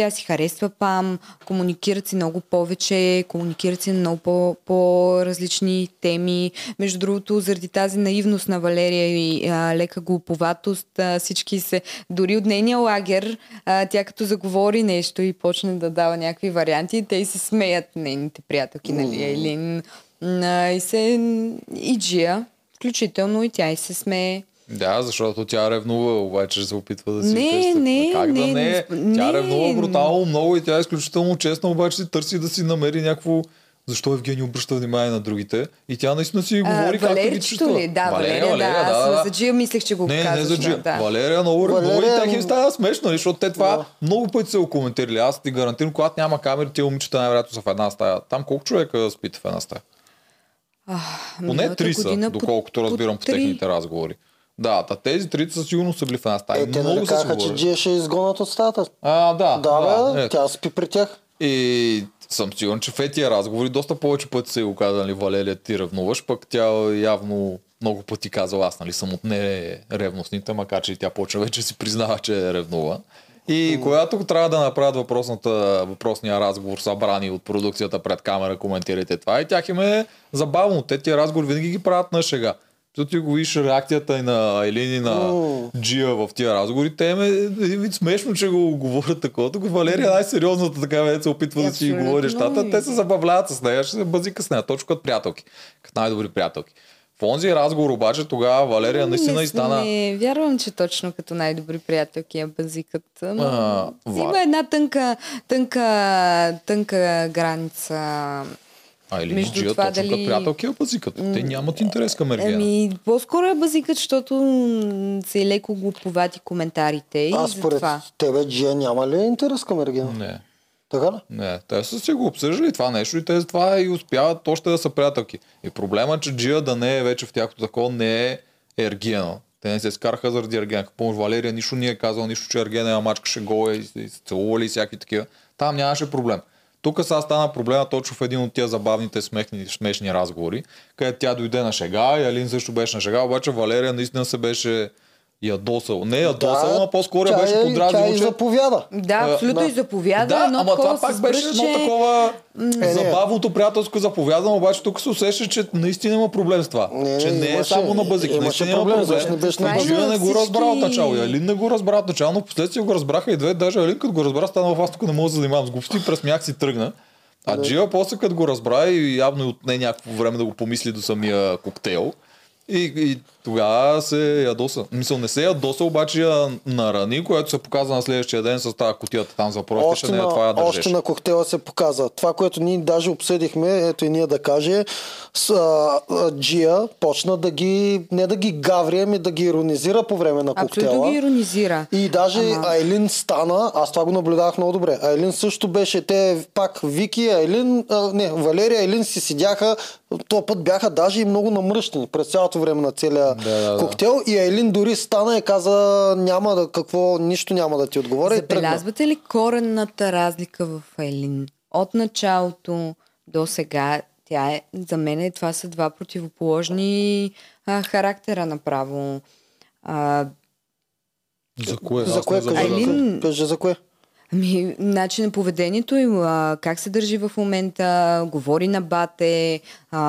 Тя си харесва Пам, комуникират си много повече, комуникират си на много по, по-различни теми. Между другото, заради тази наивност на Валерия и а, лека глуповатост, а, всички се, дори от нейния лагер, а, тя като заговори нещо и почне да дава някакви варианти, те и се смеят нейните приятелки, нали, Елин. А, и се, и Джия, включително и тя и се смее. Да, защото тя ревнува, обаче се опитва да си Не, търси. не, Как да не, не? не. Тя ревнува брутално много и тя е изключително честна, обаче си търси да си намери някакво защо Евгений обръща внимание на другите и тя наистина си говори както ги чувства. ли? Да, Валерия, да. Аз за Джия мислех, че го Не, казваш. не за Джия. Да. Валерия много ревнува Валерия- и тях им става смешно, нали, защото те това Да. много пъти са го коментирали. Аз ти гарантирам, когато няма камери, тези момичета най-вероятно са в една стая. Там колко човека спите в една стая? Поне три са, по- доколкото разбирам по три. техните разговори. Да, та тези трите със сигурност са били в една стая. Е, те много нали са си казаха, че. Джия ще изгонят от стаята. А, да. Да, бе, е. тя спи при тях. И съм сигурен, че в тия разговори доста повече пъти са го казали, Валерия, ти ревнуваш, пък тя явно много пъти казал, аз нали съм от неревностните, макар че тя почва вече си признава, че е ревнува. И когато трябва да направят въпросната, въпросния разговор, събрани от продукцията пред камера, коментирайте това, и тях им е забавно. Те тия разговори винаги ги правят на шега. Защото ти го виж реакцията и на Елин и на. Джия в тия разговори, те ме един вид смешно, че го говорят такова. Тук Валерия е най-сериозната така, вече се опитва да си Абсолютно. говори нещата. Те се забавляват с нея, ще се базика с нея, точно като приятелки. Като най-добри приятелки. В онзи разговор обаче тогава Валерия наистина не, и стана... Не вярвам, че точно като най-добри приятелки я базикат. Но А, си ва- има една тънка, тънка, тънка граница. А или между Джия това точно дали- като приятелки я базикат. Те нямат интерес към Ергена. Ами, по-скоро я базикат, защото м, са и леко глуповати коментарите. И Аз според затова. тебе, Джия, няма ли интерес към Ергена? Не. Така ли? Не, те са си го обсъждали това нещо и те затова и успяват още да са приятелки. И проблема, че Джия да не е вече в тяхното такова, не е Ергена. Те не се скараха заради Ергена. Помниш, Валерия нищо не е казал, нищо, че Ергена я мачкаше гола и, и се целували и всякакви такива. Там нямаше проблем. Тук сега стана проблема точно в един от тия забавните смехни, смешни разговори, където тя дойде на шега и Алин също беше на шега, обаче Валерия наистина се беше ядосал. Не ядосал, но по-скоро я тя беше е- Тя подразнил, и че заповяда. Да, А, абсолютно да. и заповяда. да, едно ама това пак беше едно такова Е, не. забавното приятелско заповядано, обаче тук се усеща, че наистина има проблем с това. Не, че не, не е само на базик. Наистина има проблем, проблем. защо не беше на И? Джия не го разбра от начало. И Алин не го разбра от начало, но последствие го разбраха и две. Даже Алин като го разбра, стана аз тук не мога да се занимавам с глупости, пресмях си тръгна. А Джия после като го разбра и явно и отне някакво време да го помисли до самия коктейл. И, и тогава се ядоса. Мисъл, не се ядоса, обаче я нарани, което се показа на следващия ден с тази котията там за просто, Още не е това я на, държеше. още на коктейла се показа. Това, което ние даже обсъдихме, ето и ние да каже, с, а, а, Джия почна да ги, не да ги гаври, ами да ги иронизира по време на коктейла. Абсолютно ги иронизира. И даже Ама- Айлин стана, аз това го наблюдавах много добре. Айлин също беше, те пак Вики, Айлин, а, не, Валерия, Айлин си седяха, то път бяха даже и много намръщени през цялото време на целия Да, да, да. коктейл. И Айлин дори стана и каза, няма да, какво, нищо няма да ти отговоря. Забелязвате ли коренната разлика в Елин? От началото до сега, тя е, за мен е, това са два противоположни а, характера направо. А, За кое? За кое? Айлин- Кажи за кое? Ами, начин на поведението им, а, как се държи в момента, говори на бате, а,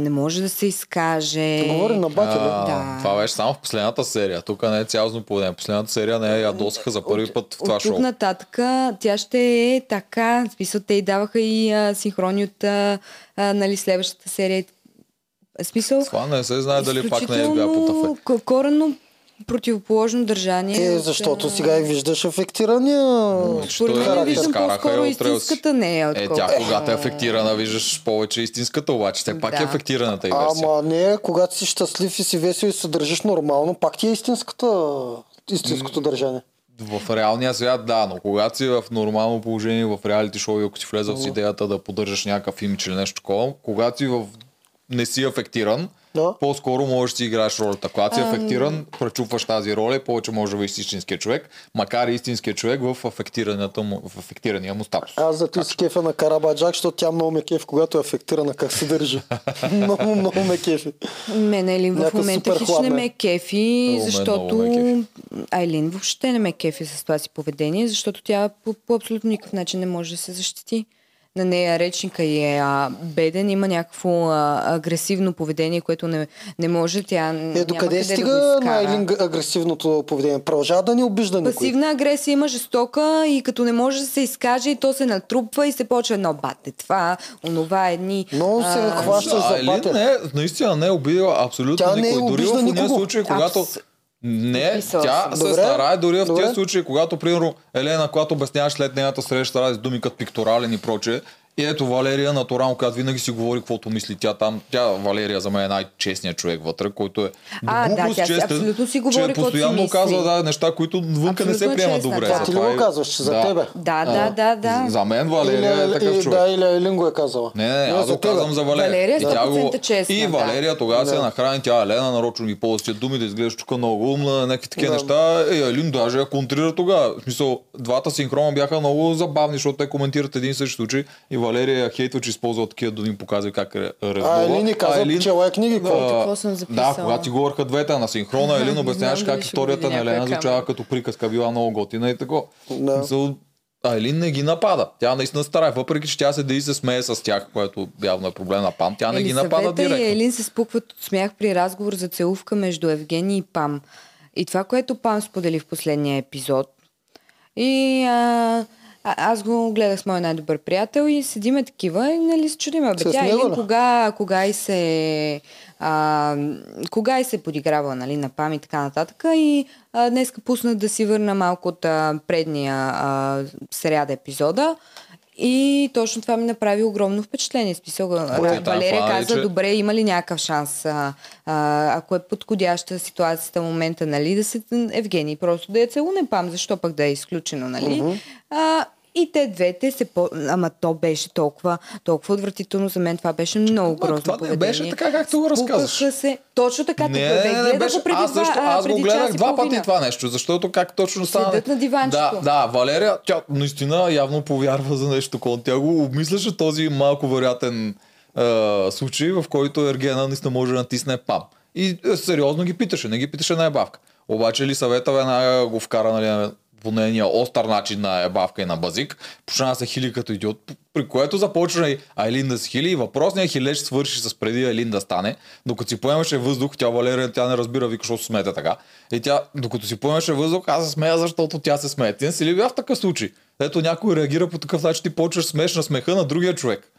не може да се изкаже. Говори на бати, ли? А, Да. Това беше само в последната серия. Тук не е цялостно поведение. Последната серия не е ядосаха за първи път в това от тук шоу. нататък тя ще е така. Смисъл, те й даваха и а, синхрони от а, а, нали, следващата серия. Смисъл, Това не се знае дали пак не е бя по тафе. к- коренно противоположно държание. Е, от, защото а, сега и виждаш афектирания Според Той мен виждам по-скоро от истинската нея. Е, отколкото- тя когато е афектирана, виждаш повече истинската, обаче все пак е Да. афектираната и версия. Ама не, когато си щастлив и си весел и се държиш нормално, пак ти е истинската, истинското държание. В реалния свят, да, но когато си в нормално положение в реалити шоу и ако си влезал с идеята да поддържаш някакъв имидж или нещо такова, когато си в... не си афектиран, Да. по-скоро можеш да си играеш ролята. Когато си афектиран, пречупваш тази роля и повече можеш да бъдеш истинския човек, макар и истинския човек в, му, в афектирания му статус. Аз за ти си кефа на Карабаджак, защото тя много ме кефи, когато е афектирана, как се държи. много, много ме кефи. Мен Айлин в момента хич не ме кефи, защото Айлин въобще не ме кефи с това си поведение, защото тя по, по абсолютно никакъв начин не може да се защити. На нея речника й е а, беден, има някакво а, агресивно поведение, което не, не може тя Е, няма докъде къде стига да го на изкара. Айлин г- агресивното поведение? Продължава да ни обижда никой. Пасивна агресия има жестока и като не може да се изкаже, и то се натрупва и се почва едно бате това, онова едни. Много се а, хваща за бате. не, наистина не е обидила абсолютно Тя не е никой. Дори в никого. случаи, когато... Абс- Не, Мисъл тя съм. се Добре, старае дори в добре. тези случаи, когато, примерно, Елена, когато обясняваш след нейната среща ради с думи като пикторален и прочее, и ето Валерия натурално, която винаги си говори каквото мисли тя там. Тя, Валерия, за мен е най-честният човек вътре, който е А, да, тя си честен, абсолютно си говори че си постоянно мисли. казва да, неща, които вънка не се приемат добре. да. Това ти ли го казваш, че за да. тебе? Да, да, да, да. За мен Валерия Или, е такъв или, човек. да, или Айлин го е казала. Не, не, аз го казвам за Валерия. Валерия е И тя 100% честна, И. Валерия тогава се нахрани, тя Елена нарочно ги ползва думи, да изглеждаш тук много умна, някакви такива Да. неща. И Елин даже я контрира тогава. В смисъл, двата синхрона бяха много забавни, защото те коментират един и същи случай. И Валерия че използва такива думи, показва как ревнува. А Елин ни каза, Елин- чела е книги, какво? Да, Какво съм записала? Да, когато ти говориха двете на синхрона, Елин обясняваш как историята на Елена звучава като приказка, била много готина и тако. Да. А Елин не ги напада. Тя наистина старае, въпреки че тя седи и се смее с тях, което явно е проблем на Пам. Тя не ги напада Елисавета и директно. Елин се спукват от смях при разговор за целувка между Евгений и Пам. И това, което Пам сподели в последния епизод. И а, а, аз го гледах с мой най-добър приятел и седиме такива и нали се чудиме. Бе, тя него Елин ли? кога, кога и се а, кога и се подиграва нали, на Пам и така нататък. И а, днеска пусна да си върна малко от а, предния а, сряда епизода. И точно това ми направи огромно впечатление. Там Валерия е, каза, че- добре, има ли някакъв шанс, а, а, ако е подходяща ситуацията в момента, нали, да се Евгений просто да я целуне пам, защо пък да е изключено, нали? а, и те двете се по... Ама то беше толкова, толкова отвратително за мен. Това беше много ма, грозно това не поведение. беше така, както го разказваш. се. Точно така. Не, така, не, не, гледах беше. преди аз също, аз го гледах два пъти това нещо, защото как точно стана. Седят на диванчето. Да, да, Валерия, тя наистина явно повярва за нещо такова. Тя го обмисляше този малко вероятен е, случай, в който Ергена наистина може да натисне пам. И е, сериозно ги питаше, не ги питаше на ебавка. Обаче ли съвета веднага го вкара нали, по нейния остър начин на ебавка и на базик, почна да се хили като идиот, при което започна и Айлин да се хили и въпросният хилеж свърши с преди Айлин да стане, докато си поемаше въздух, тя Валерия, тя не разбира, вика, защото се смете така. И тя, докато си поемаше въздух, аз се смея, защото тя се смее. Ти не си ли бил в такъв случай? Ето някой реагира по такъв начин, ти почваш да смееш на смеха на другия човек.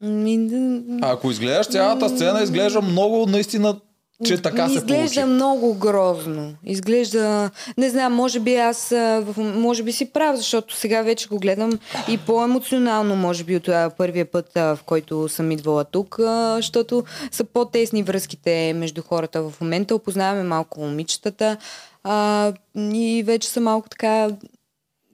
Ми, д- А ако изгледаш цялата сцена, изглежда много наистина, че така се изглежда получи. много грозно. Изглежда, не знам, може би аз, може би си прав, защото сега вече го гледам и по-емоционално, може би от първия път, в който съм идвала тук, защото са по-тесни връзките между хората в момента. Опознаваме малко момичетата а, и вече съм малко така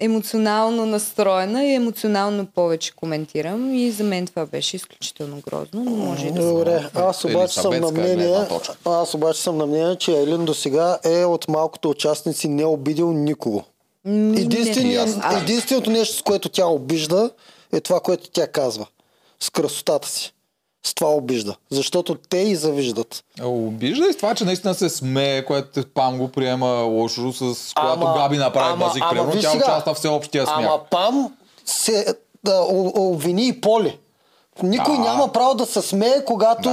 емоционално настроена и емоционално повече коментирам и за мен това беше изключително грозно, но може и да Добре, аз обаче съм на мнение, аз обаче съм на мнение, че Елин до сега е от малкото участници не обидил никого. Единственото нещо, с което тя обижда, е това, което тя казва. С красотата си. С това обижда. Защото те и завиждат. Обижда и с това, че наистина се смее, което Пам го приема лошо, с когато Ама- Габи направи ама- базик, ама примерно, тя сега. участва в всеобщия смях. Ама Пам се да, обвини и Поли. Никой Да. няма право да се смее, когато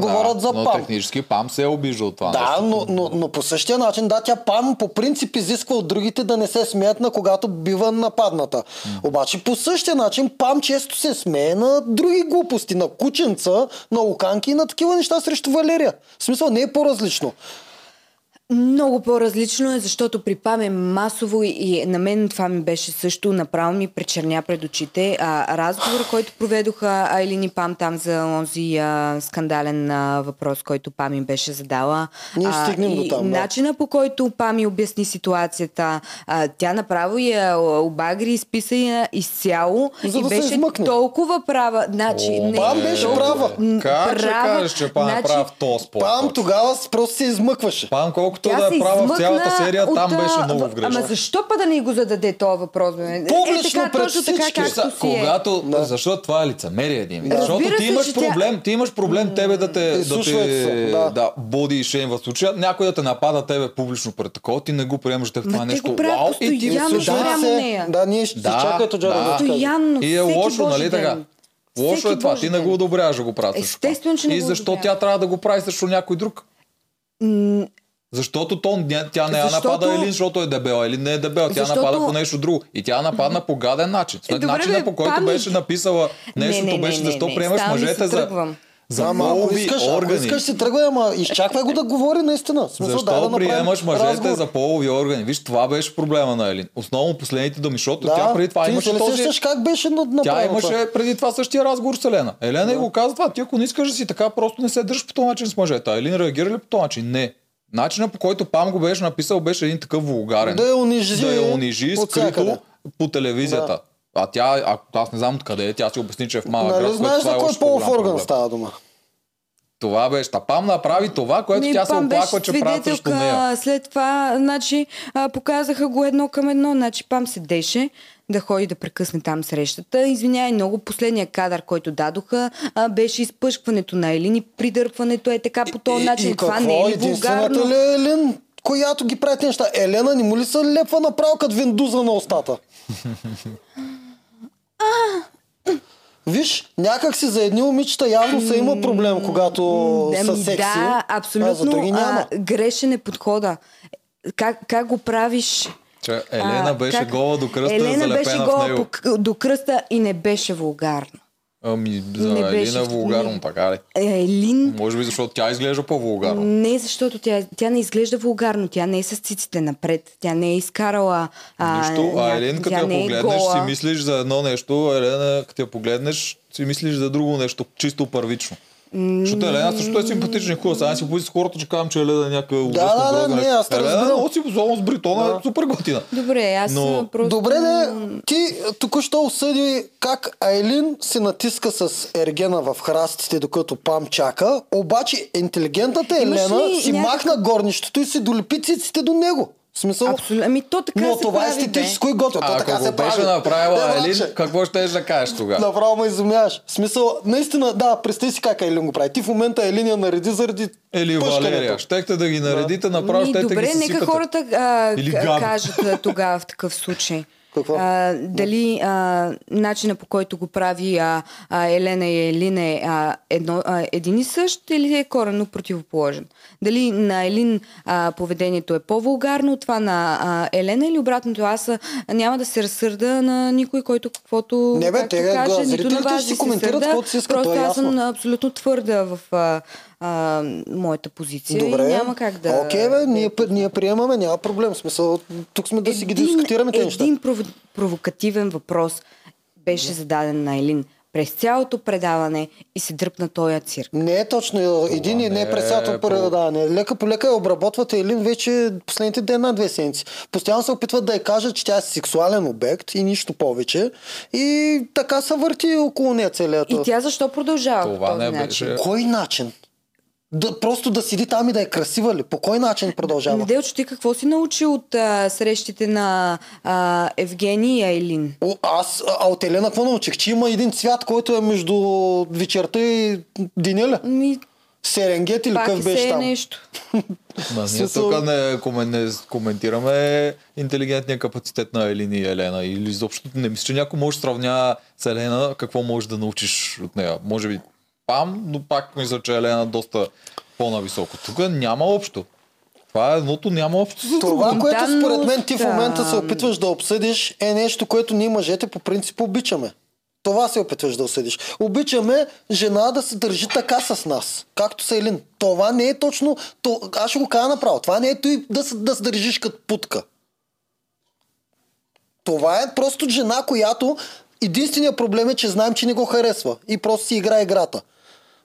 говорят за но Пам. технически Пам се е обижда от това Да, нещо. но, но, но по същия начин, да, тя Пам по принцип изисква от другите да не се смеят на когато бива нападната. Обаче по същия начин Пам често се смее на други глупости, на кученца, на луканки и на такива неща срещу Валерия. В смисъл не е по-различно. Много по-различно е, защото при Пам е масово и- на мен това ми беше също направо ми пречерня пред очите. А, разговор, който проведоха Айлин и Пам там за онзи а, скандален а, въпрос, който Пам им беше задала. Ние ще А, стигнем и до там, да. Начина по който Пам ми обясни ситуацията, а, тя направо я обагри, изписа я изцяло За и да беше толкова права. Значи, О, не, Пам беше толкова- права. Как ще права. кажеш, че Пам е Значи, прав в този спор? Пам тогава просто се измъкваше. Пам колкото да е права в цялата серия, там от, а, беше много грешка. Ама защо па да не го зададе този въпрос? Бе? Публично е, така, пред така, всички. Са, си е. когато, защото това е лицемерие, Дими. Разбира Защото ти се, имаш че тя- проблем, ти имаш проблем тебе да те, да те да. да, боди и шейм в случая, някой да те напада тебе публично пред такова, ти не го приемаш да е това нещо. Вау, и ти се. Да, ние ще Да, да, чакай Джаро да. да. И е лошо, нали така? Лошо е това, ти не го одобряваш да го правиш. Естествено, че не И го защо тя трябва да го прави срещу някой друг? Защото то, ня- тя не я Защото- напада Елин, защото е дебела. Или не е дебела, тя Защото- напада по нещо друго. И тя нападна по гаден начин. След Е, добре, начина бе, по който памет. беше написала нещото Не, не, беше не, защо не, приемаш стана ми се мъжете за, за Ама ако искаш, ако органи. искаш си тръгвай, ама изчаквай го да говори наистина. Смисъл, Защо дай да приемаш мъжете разговор. за полови органи? Виж, това беше проблема на Елин. Основно последните думи, защото Да, тя преди това ти имаше се този... сещаш как беше направено Тя имаше това? преди това същия разговор с Елена. Елена и го каза това. Ти ако не искаш да си така, просто не се дръж по този начин с мъжете. А Елин реагира ли по този начин? Не. Начинът по който Пам го беше написал беше един такъв вулгарен. Да я унижи Да я унижи скрито по телевизията. Да. А тя, а, аз не знам откъде е, тя си обясни, че е в малък Нали град, знаеш това за е кой по-голям полов орган става дума? Това беше. Та Пам направи това, което Ми, тя се оплаква, че правят срещу нея. След това, значи, а, показаха го едно към едно. Значи, Пам седеше, да ходи да прекъсне там срещата. Извинявай, много последния кадър, който дадоха, а, беше изпъшкването на Елин и придърпването е така по този начин. И, и Това какво? не е вулгарно? ли е Елен, която ги прави неща? Елена не му ли се лепва направо като виндуза на устата? Виж, някак си за едни момичета явно са има проблем, когато са Ами секси. Да, а абсолютно няма. а, грешен е подхода. Как, как го правиш? Че Елена беше как- гола до кръста, Елена беше залепена в гола него. до кръста и не беше вулгарно. Ами, за Не Елина беше- е вулгарно, не. така ли? Е, Елин Може би защото тя изглежда по-вулгарно. Не, защото тя, тя не изглежда вулгарно. Тя не е с циците напред. Тя не е изкарала. А, Нищо, а Елин, като я е погледнеш, гола. си мислиш за едно нещо, Елена, като я погледнеш, си мислиш за друго нещо, чисто първично. Защото Елена също е симпатична и хубава. Сега си поиска хората, че казвам, че Елена е някаква ужасна да, да, дрога. не, аз те Елена разбирам. много си особено с Бритона Да. е супер готина. Добре, аз Но- просто... Добре, де, ти току-що осъди как Айлин се натиска с Ергена в храстите, докато Пам чака, обаче интелигентната Елена си някакъв- махна горнището и си долепи циците до него. В смисъл, Абсолютно. Ами то така но се това е прави, бе. естетическо и готино. То А така ако се го беше прави. направила Е, Елин, какво ще да кажеш тогава? Направо ме изумяваш. В смисъл, наистина, да, представи си как Елин го прави. Ти в момента Елин я нареди заради Или пъшкането. Валерия. Щехте да ги наредите, направо Ми, щете добре, ги нека хората а, Или кажат тогава в такъв случай. Какво? А, дали а, начина по който го прави а, а, Елена и Елин е а, едно, а, един и същ или е коренно противоположен? Дали на Елин а, поведението е по-вулгарно от това на а, Елена или обратното? Аз а, няма да се разсърда на никой, който каквото Не, бе, те, каже, нито на вас си коментират сърда. си Просто то е аз съм абсолютно твърда в а, а, моята позиция Добре. и няма как да... Окей, бе, ние, ние приемаме, няма проблем. В смисъл, тук сме да си ги дискутираме тези неща. един прово- провокативен въпрос беше зададен на Елин през цялото предаване и се дръпна този цирк. Не е точно един и не е през цялото е предаване. Лека по лека я обработват Елин вече последните ден на две седмици. Постоянно се опитват да я кажат, че тя е сексуален обект и нищо повече. И така се върти около нея целият. И тя защо продължава по Това този не начин? беше... Кой начин? Да, просто да седи там и да е красива ли? По кой начин продължава? Неделчо, ти какво си научи от а, срещите на а, Евгений и Айлин? О, аз, а от Елена какво научих? Че има един цвят, който е между вечерта и деня ли? Ми, Серенгет или какъв беше е там? нещо. Ма ние тук не, комен, не коментираме интелигентния капацитет на Елин и Елена. Или изобщо не мисля, че някой може да сравнява с Елена какво можеш да научиш от нея. Може би пам, но пак мисля, че Елена доста по-нависоко. Тук няма общо. Това е едното няма общо с Това, другото. което Да, според мен ти в да. момента се опитваш да обсъдиш, е нещо, което ние мъжете по принцип обичаме. Това се опитваш да осъдиш. Обичаме жена да се държи така с нас, както са Елин. Това не е точно, то, аз ще го кажа направо, това не е той да, се- да се държиш като путка. Това е просто жена, която единственият проблем е, че знаем, че не го харесва и просто си играе играта.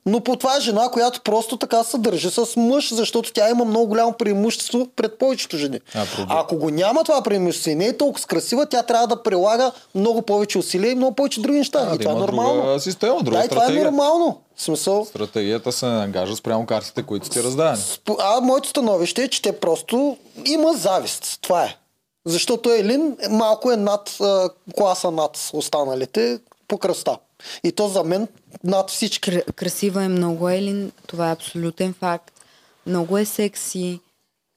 Но по това е жена, която просто така се държи с мъж, защото тя има много голямо преимущество пред повечето жени. А. Ако го няма това преимущество и не е толкова красива, тя трябва да прилага много повече усилия и много повече други неща. А, и да това е нормално. друга система, друга да, и това е стратегия. нормално. Смисъл, Стратегията се ангажа спрямо картите, които ти раздадени. А моето становище е, че те просто има завист. Това е. Защото Елин малко е над класа над останалите по кръста. И то за мен над всички. Кр- красива е много Елин, това е абсолютен факт. Много е секси.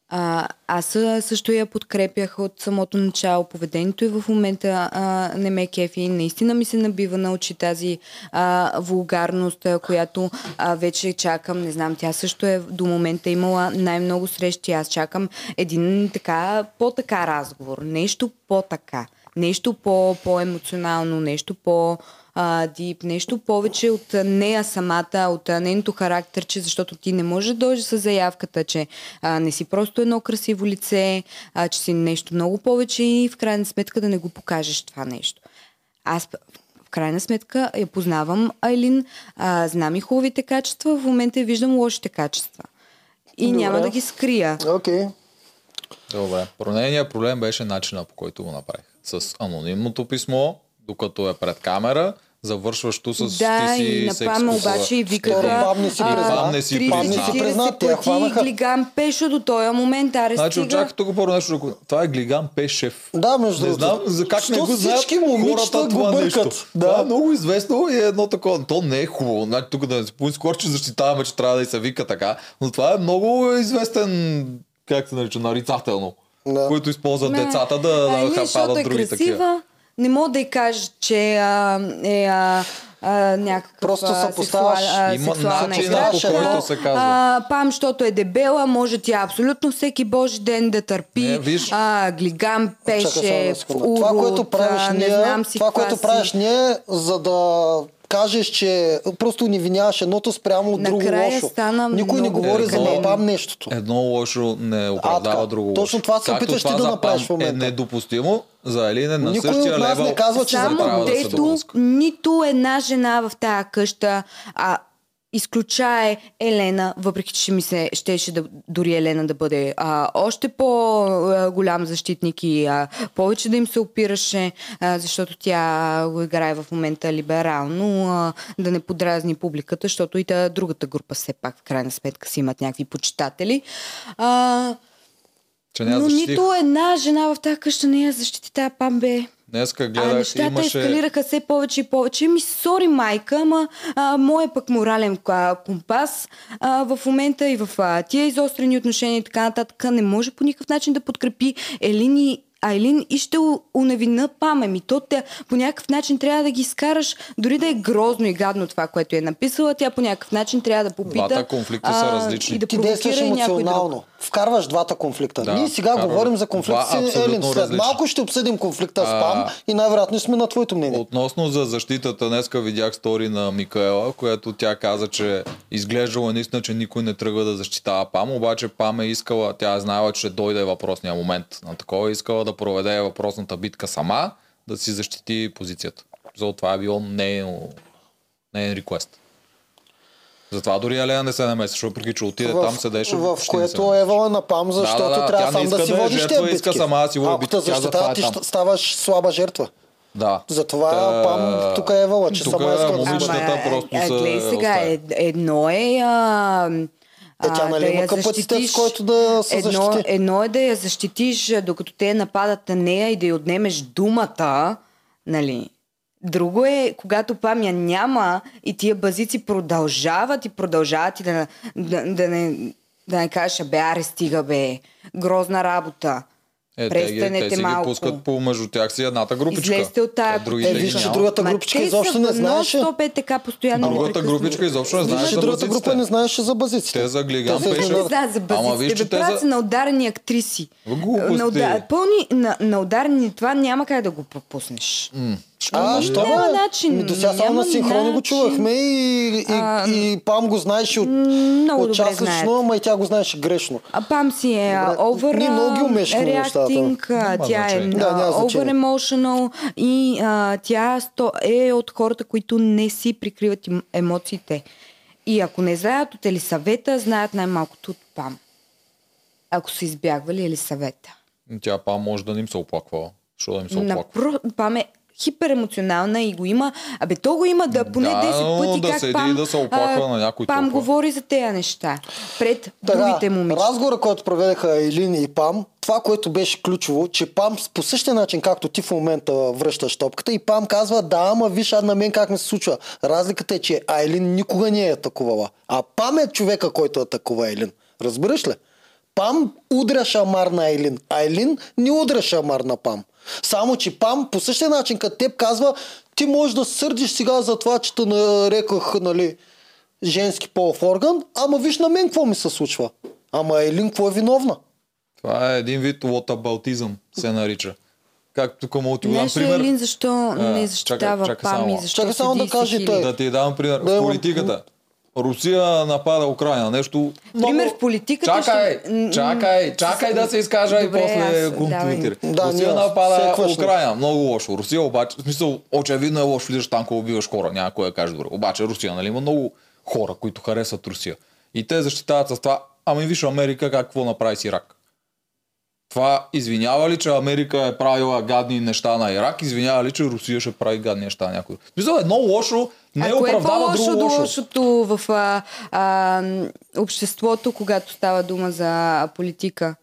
А, аз също я подкрепях от самото начало. Поведението и в момента а, не ме кефи. Наистина ми се набива на очи тази а, вулгарност, която а, вече чакам. Не знам, тя също е до момента имала най-много срещи. Аз чакам един така, по-така разговор. Нещо по-така. Нещо по- по-емоционално, нещо по- а, дип, нещо повече от нея самата, от нейното характерче, защото ти не можеш да дойдеш с заявката, че а, не си просто едно красиво лице, а, че си нещо много повече и в крайна сметка да не го покажеш това нещо. Аз в крайна сметка я познавам Айлин, а, знам и хубавите качества, в момента я виждам лошите качества. И Добре. няма да ги скрия. Окей. Добре. Про нейният проблем беше начина по който го направих. С анонимното писмо, докато е пред камера, завършващо с Да, ти си и напам обаче и викаха не си а, призна. Не си 30, призна. Бам не си 40 призна, те я пъти хванаха. глиган пешо до този момент, аре Значи, стига. очаквай тук първо нещо. Това е Глиган Пешев. Да, между Не другото. знам за как не го знаят хората го това бъркат. нещо. Да. Това е много известно и е едно такова. То не е хубаво. Значи, тук да не се че защитаваме, че трябва да и се вика така. Но това е много известен, как се нарича, нарицателно. Да. Които използват Не. децата да, а, да не, хападат е други красива, такива. Не мога да й кажа, че а, е а, а, някакъв Просто сексуал- а, Има начин, по който се казва. А, пам, защото е дебела, може тя абсолютно всеки божи ден да търпи. Не, виж. а, глиган, Чакай само пеше, една секунда. Това, урод, което правиш а, ние, не знам си това, което правиш ние, за да кажеш, че просто ни виняваш едното спрямо от друго Накрая лошо. стана Никой не говори за зле. напам нещото. Едно лошо не оправдава така. друго Точно лошо. това се опитваш ти да за направиш в момента. Е недопустимо, за Елин е на Никой същия от нас левел. не казва, че Само да дето допуска. нито една жена в тая къща, а изключае Елена, въпреки че ми се щеше да, дори Елена да бъде а, още по-голям защитник и а, повече да им се опираше, а, защото тя го играе в момента либерално, а, да не подразни публиката, защото и та другата група все пак в крайна сметка си имат някакви почитатели. А, Че няма но защитих. нито една жена в тази къща не я защити тая памбе. Днеска А гледах, нещата имаше... ескалираха все повече и повече. Ми, сори майка, ама а, моят пък морален а, компас а, в момента и в а, тия изострени отношения и така нататък не може по никакъв начин да подкрепи Елин и Айлин и ще уневина Паме. Ми то те, по някакъв начин трябва да ги изкараш, дори да е грозно и гадно това, което е написала, тя по някакъв начин трябва да попита. Двата конфликта са а, различни. И да Ти действаш провокира и някой друг. Вкарваш двата конфликта. Да, Ние сега вкарвам говорим за конфликта два с Елин. След различни. малко ще обсъдим конфликта с А, Пам и най-вероятно сме на твоето мнение. Относно за защитата, днеска видях стори на Микаела, която тя каза, че изглеждала наистина, че никой не тръгва да защитава Пам, обаче Пам е искала, тя е знаела, че ще дойде въпросния момент. На такова е искала да проведе въпросната битка сама, да си защити позицията. За това е било нейн, нейн реквест. Затова дори Елена не се намесваше, въпреки че отиде там, седеше. в се което Евала на Пам, защото да, да, трябва сам да си е водиш жертва, тези иска битки. сама да си води Ако битки, те тя защитава, е ти ставаш слаба жертва. Да. Затова Та- Пам тук е Евала, че тук сама иска да момичетата просто а, са гледай сега, едно е а, Е, тя нали да има капацитет, защитиш. с който да се едно, защити? едно е да я защитиш, докато те нападат на нея и да й отнемеш думата, нали? Друго е, когато памя няма и тия базици продължават и продължават и да, да, да не, да не кажеш, бе, аре, стига, бе, грозна работа. Е, те, ги, Престанете те си малко. ги пускат по между тях си едната групичка. Излезте от тая Те другите Е, ги виж, че другата Ма групичка те изобщо не знаеше. нон-стоп е така постоянно. Другата групичка изобщо не знаеше за другата група не знаеше за базиците. Те за Глиган Те пеше. Не знаят за Ама базиците. виж, че те за- на ударени актриси. Глупости. На, уда... пълни, на, на ударени това няма как да го пропуснеш. А, Ами, що няма бе? начин, Ми до сега само на синхрони го чувахме и, и, А, и Пам го знаеше от, много от час лично, ама и тя го знаеше грешно. А Пам си е over ние много ги умешкаме тя е over emotional и а, тя сто, е от хората, които не си прикриват емоциите. И ако не знаят от Елисавета, знаят най-малкото от Пам. Ако са избягвали Елисавета. Тя па може да не им се оплаква. Що да им се оплаква? Напро... Пам е хиперемоционална и го има. Абе, то го има да поне Да, 10 пъти да как седи Пам, и да се оплаква а, на някой Пам толкова. говори за тези неща пред другите момичета. разговора, който проведеха Елин и Пам, това, което беше ключово, че Пам по същия начин, както ти в момента връщаш топката, и Пам казва, да, ама виж, на мен как ми се случва. Разликата е, че Айлин никога не е атакувала. А Пам е човека, който атакува Елин. Разбираш ли? Пам удря шамар на Айлин. Айлин не удря шамар на Пам. Само, че Пам по същия начин, като теб казва, ти можеш да се сърдиш сега за това, че те нареках, нали, женски полов орган, ама виж на мен какво ми се случва. Ама Елин какво е виновна? Това е един вид лотабалтизъм, се нарича. Както тук да ти дам пример. Елин защо не защитава чакай Пам и само. защо Чакай само да и каже той. Да ти дам пример. Да, в политиката. Русия напада Украина. Нещо много... Пример в политиката Чакай, ще- чакай, чакай да се изкажа и Добре, после аз- коментирай. давай. Да, Русия ние напада не. Украина. Много лошо. Русия обаче, в смисъл, очевидно е лошо, влизаш танково, убиваш хора. Няма кой да каже добре. Обаче Русия, нали, има много хора, които харесват Русия. И те защитават с това. Ами виж Америка как какво направи с Ирак. Това извинява ли, че Америка е правила гадни неща на Ирак? Извинява ли, че Русия ще прави гадни неща на някой? Мисля, едно лошо не а кое е оправдава по-лошо друго до лошо. лошото в а, а, обществото, когато става дума за политика?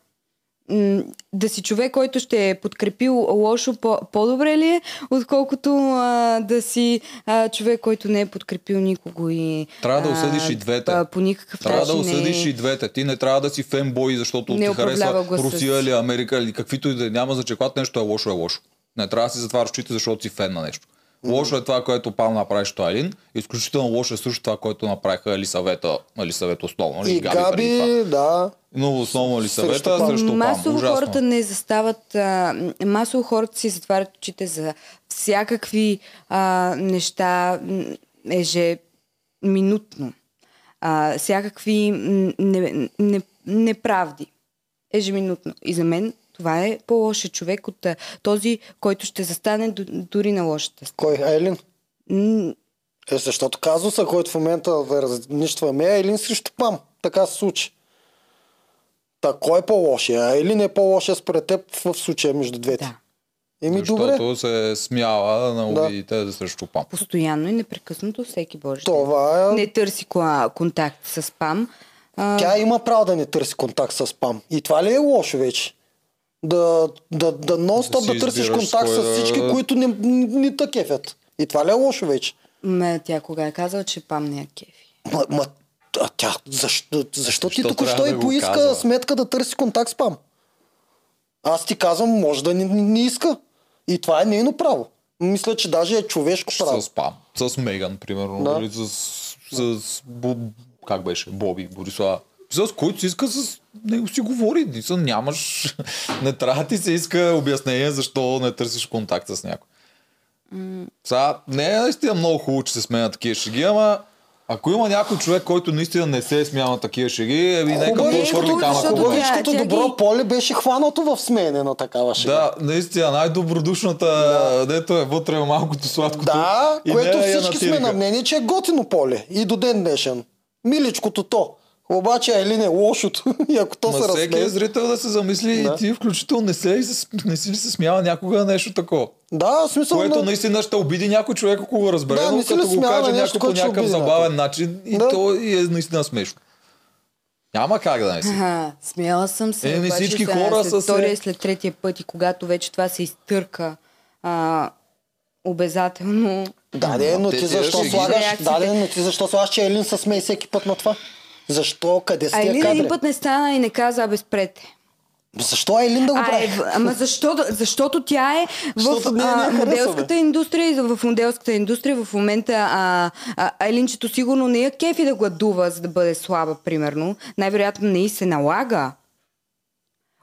Да си човек, който ще е подкрепил лошо, по- по-добре ли е, отколкото а, да си а, човек, който не е подкрепил никого и... Трябва да осъдиш и двете. а, По никакъв Трябва да осъдиш не... и двете. Ти не трябва да си фенбой, защото Не ти харесва гласа Русия си. или Америка или каквито и да е. няма за че когато нещо е лошо, е лошо. Не трябва да си затваряш очите, защото си фен на нещо. Лошо е това, което Пал направи с Айлин. Изключително лошо е също това, което направиха Елисавета, Елисавета основно. И Габи, това. Габи, да. Но основно Срещу Елисавета Пам. срещу Пам. Масово Ужасно. хората не застават, а, масово хората си затварят очите за всякакви а, неща ежеминутно. А, всякакви не, не, неправди. Ежеминутно. И за мен това е по-лошия човек от този, който ще застане дори на лошата. Кой? Елин? М, Е, защото казуса, който в момента да разнищваме е Елин срещу Пам. Така се случи. Та, кой е по-лошия? Елин е по-лошия според теб в случая между двете. Да. Еми, добре. Защото се смява на Да. обидите срещу Пам. Постоянно и непрекъснато всеки Божи. Това е... Не търси контакт с спам. А, Тя има право да не търси контакт с Пам. И това ли е лошо вече? Да, да, да нон-стоп Да да, си търсиш контакт кой с всички, които не, не те кефят. И това ли е лошо вече? Ме, тя кога е казала, че пам не е кефи. Ма, ма а тя, защо, защо ти току-що и да го поиска казва? сметка да търси контакт с Пам? Аз ти казвам, може да не, не иска. И това е нейно право. Мисля, че даже е човешко право. С Пам. С Меган, примерно. Да. Или с, с Бу, как беше? Боби, Борислава. С който си иска с него си говори. Ниса, нямаш... не трябва да ти се иска обяснение защо не търсиш контакт с някой. Сега, не е наистина много хубаво, че се сменят такива шеги, ама ако има някой човек, който наистина не се е смял на такива шеги, еми нека го е, хвърли камък. Хубавичкото тя добро поле беше хванато в смене на такава шега. Да, наистина, най-добродушната, да. дето е вътре е малкото сладкото. Да, и което всички сме на мнение, че е готино поле. И до ден днешен. Миличкото то. Обаче Елин е лошото. И ако то Ма се всеки разсмее... е зрител да се замисли Да. и ти включително не, се, не си ли се смяла някога нещо такова. Да, в смисъл Което на... наистина ще обиди някой човек, ако го разбере, Да, но не като го каже нещо, някой по някакъв обиди забавен начин и Да. то и е наистина смешно. Няма как да не си. Ага, смяла съм се. Еми, обаче всички сега хора след са втория, след третия път и когато вече това се изтърка а, обязателно. Да, но те ти защо слагаш... Да, но ти защо слагаш, че Елин се смее всеки път на това? Защо? Къде са А тия Елин кадри? един път не стана и не каза, абе спрете. Защо Елин да го А, е, прави? ама защо, защото тя е в не- не а, моделската индустрия и в моделската индустрия в момента а, а, Елинчето сигурно не е кефи да гладува, за да бъде слаба, примерно. Най-вероятно не и се налага.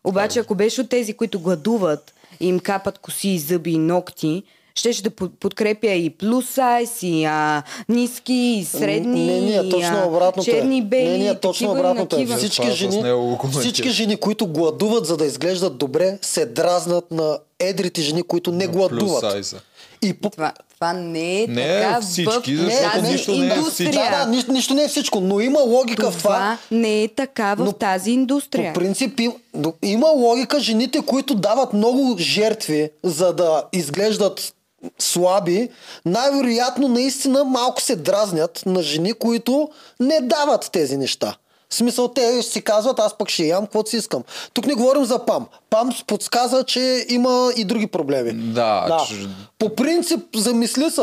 Обаче, ако беше от тези, които гладуват и им капат коси, зъби и ногти, щеше да под- подкрепя и плюс сайз, и а, ниски, и средни, Не, не, и точно а, обратното е. черни, бели, Не, не, точно обратното е. Всички с жени, всички жени, които гладуват, за да изглеждат добре, се дразнат на едрите жени, които не гладуват. И по... Това, това не е Не е така всички, в тази нищо не е индустрия. Да, да, нищо, нищо не е всичко, но има логика това в това. не е така в Но тази индустрия. По принцип им- има логика жените, които дават много жертви, за да изглеждат слаби, най-вероятно наистина малко се дразнят на жени, които не дават тези неща. В смисъл, те си казват, аз пък ще ям, каквото си искам. Тук не говорим за Пам. Пам подсказа, че има и други проблеми. Да, да. че- По принцип, замисли се.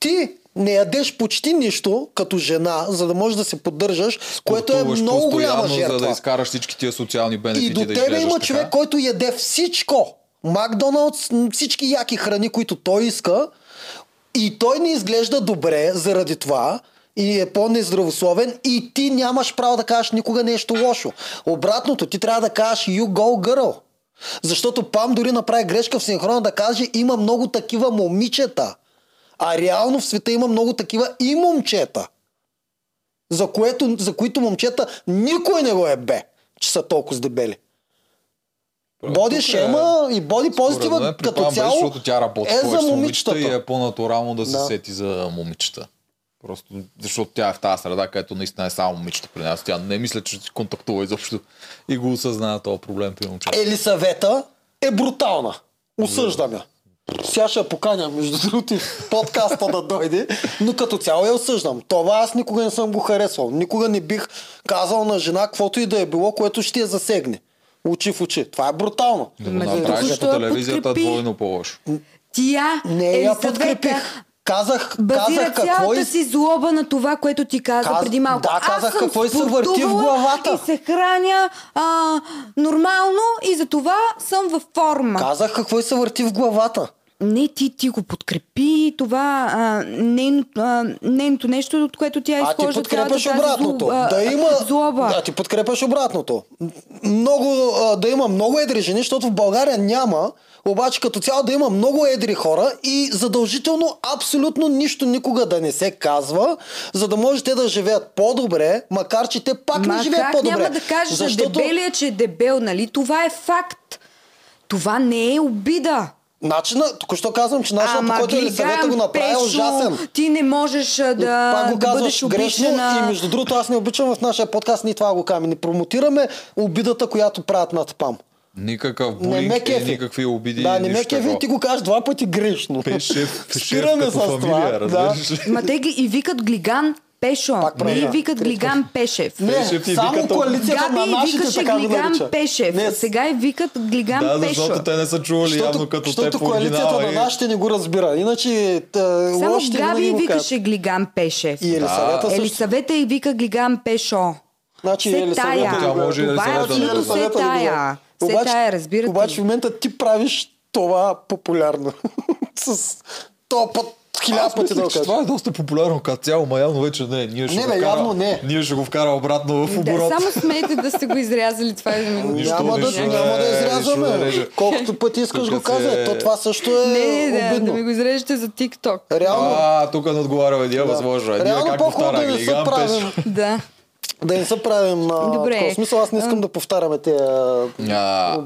Ти не ядеш почти нищо като жена, за да можеш да се поддържаш, което е много голяма жертва. За да изкараш всички тия социални бенефити И до да тебе има така. човек, който яде всичко. Макдоналдс, всички яки храни, които той иска. И той не изглежда добре заради това. И е по-нездравословен. И ти нямаш право да кажеш никога нещо лошо. Обратното, ти трябва да кажеш you go girl. Защото Пам дори направи грешка в синхрона да каже има много такива момичета. А реално в света има много такива и момчета. За, което, за които момчета никой не го е бе, че са толкова дебели. Боди Тук е- шема и боди позитива мен като беше, цяло защото тя работи е за момичетата. момичета и е по-натурално да се Да. сети за момичета. Просто защото тя е в тази среда, където наистина е само момичета при нас. Тя не мисля, че ще контактува изобщо и го осъзнава този проблем при момчета. Елисавета е брутална. Осъждам я. Сега ще я поканя, между другото, подкаста да дойде, но като цяло я осъждам. Това аз никога не съм го харесвал. Никога не бих казал на жена, каквото и да е било, което ще я засегне. Очи в очи. Това е брутално. Да го направиш по я телевизията подкрепи. двойно по-лошо. Тя, Не я Елисавета, подкрепих. Казах, Базира казах какво цялата и... си злоба на това, което ти каза Каз- преди малко. да, казах Аз съм какво й се върти в главата. И се храня а, нормално и за това съм във форма. Казах какво и се върти в главата. Не, ти, ти го подкрепи това а, нейно, а, нейното нещо, от което тя А ти изхожда подкрепяш обратното. зло, а, да има... злоба. А ти подкрепяш обратното. Много, а, да има много едри жени, защото в България няма, обаче като цяло да има много едри хора и задължително абсолютно нищо никога да не се казва, за да може те да живеят по-добре, макар че те пак Ма не живеят как по-добре. няма да кажеш за дебелия, че е дебел, нали? Това е факт. Това не е обида. Начина, току-що казвам, че начинът по който Елисавета го направи е ужасен. Ти не можеш да, Пак го да бъдеш казваш грешно и между другото аз не обичам в нашия подкаст ни това го казваме. Не промотираме обидата, която правят над спам. Никакъв Не булинг кефи. никакви обиди. Да, не ме кефи, ти го кажеш два пъти грешно. Пешев Спираме като с това, фамилия, да. Ма те и викат Глиган Пешо. Пак Не правя. и викат. Глиган Пешев. Не, Пешев и само викат- коалицията на Габи нашите викаше така Глиган нарича. Пешев. Не, Сега и викат Глиган Да, Пешо. защото те не са чували явно като те защото по коалицията оригинала. на и- нашите не го разбира. Иначе та, Само лошите Габи го викаше. Глиган Пешев. И Елисавета също. Елисавета и вика Глиган Пешо. Значи Се Елисавета тая. Това е да абсолютно се тая. Се Обаче- тая, разбирате. Обаче в момента ти правиш това популярно. С то път хиляда пъти да кажеш. това е доста популярно като цяло, ма явно вече не. Ние ще Не, бе, вкара, явно не. Ние ще го вкара обратно в Да, оборот. само смейте да сте го изрязали това. е Нищо, Няма да, нищо няма не- да нищо не изрязваме. реже. Колкото пъти искаш го казвай. То това също е Не, не, да, да обидно. ми го изрежете за TikTok. Реално, А, тук надговаряме ние, възможно. е. Ние Реално по-хубаво да не се правим. Да. Да не се правим Добре. смисъл. Аз не искам да повтаряме тези...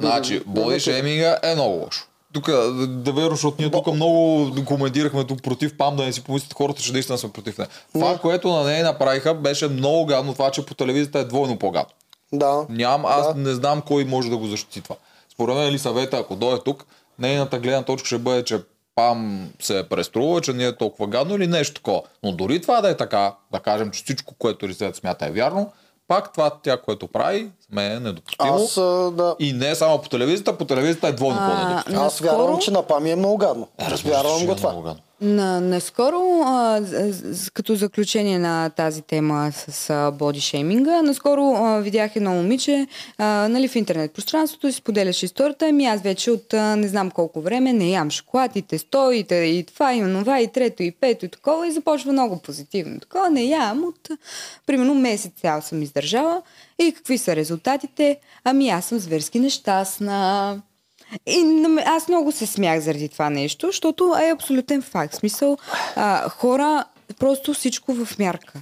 Значи, боди шейминга е много лошо. Тук, да, да верно, защото ние тук много коментирахме тук против ПАМ, да не си помислят хората, че наистина сме против нея. Това, което на нея направиха, беше много гадно това, че по телевизията е двойно по-гадно. Да. Нямам, аз не знам кой може да го защити това. Според мен Елисавета, ако дойде тук, нейната гледна точка ще бъде, че пам се е преструва, че не е толкова гадно или нещо такова. Но дори това да е така, да кажем, че всичко, което Елисавета смята е вярно, пак това тя, което прави, мен е недопустимо. Аз, а, да. И не само по телевизията, по телевизията е двойно по-недопустимо. Аз вярвам, че на Пами е много гадно. Е, разбира Вярвам го е това. много гадно. На, наскоро, а, като заключение на тази тема с бодишейминга, наскоро а, видях едно момиче а, нали, в интернет пространството и споделяше историята. Ами аз вече от а, не знам колко време не ям шоколад и тесто и, и това и онова и трето и пето и такова и започва много позитивно. Такова не ям от примерно месец цял съм издържала. И какви са резултатите? Ами аз съм зверски нещастна. И аз много се смях заради това нещо, защото е абсолютен факт. Смисъл, а, хора, просто всичко в мярка.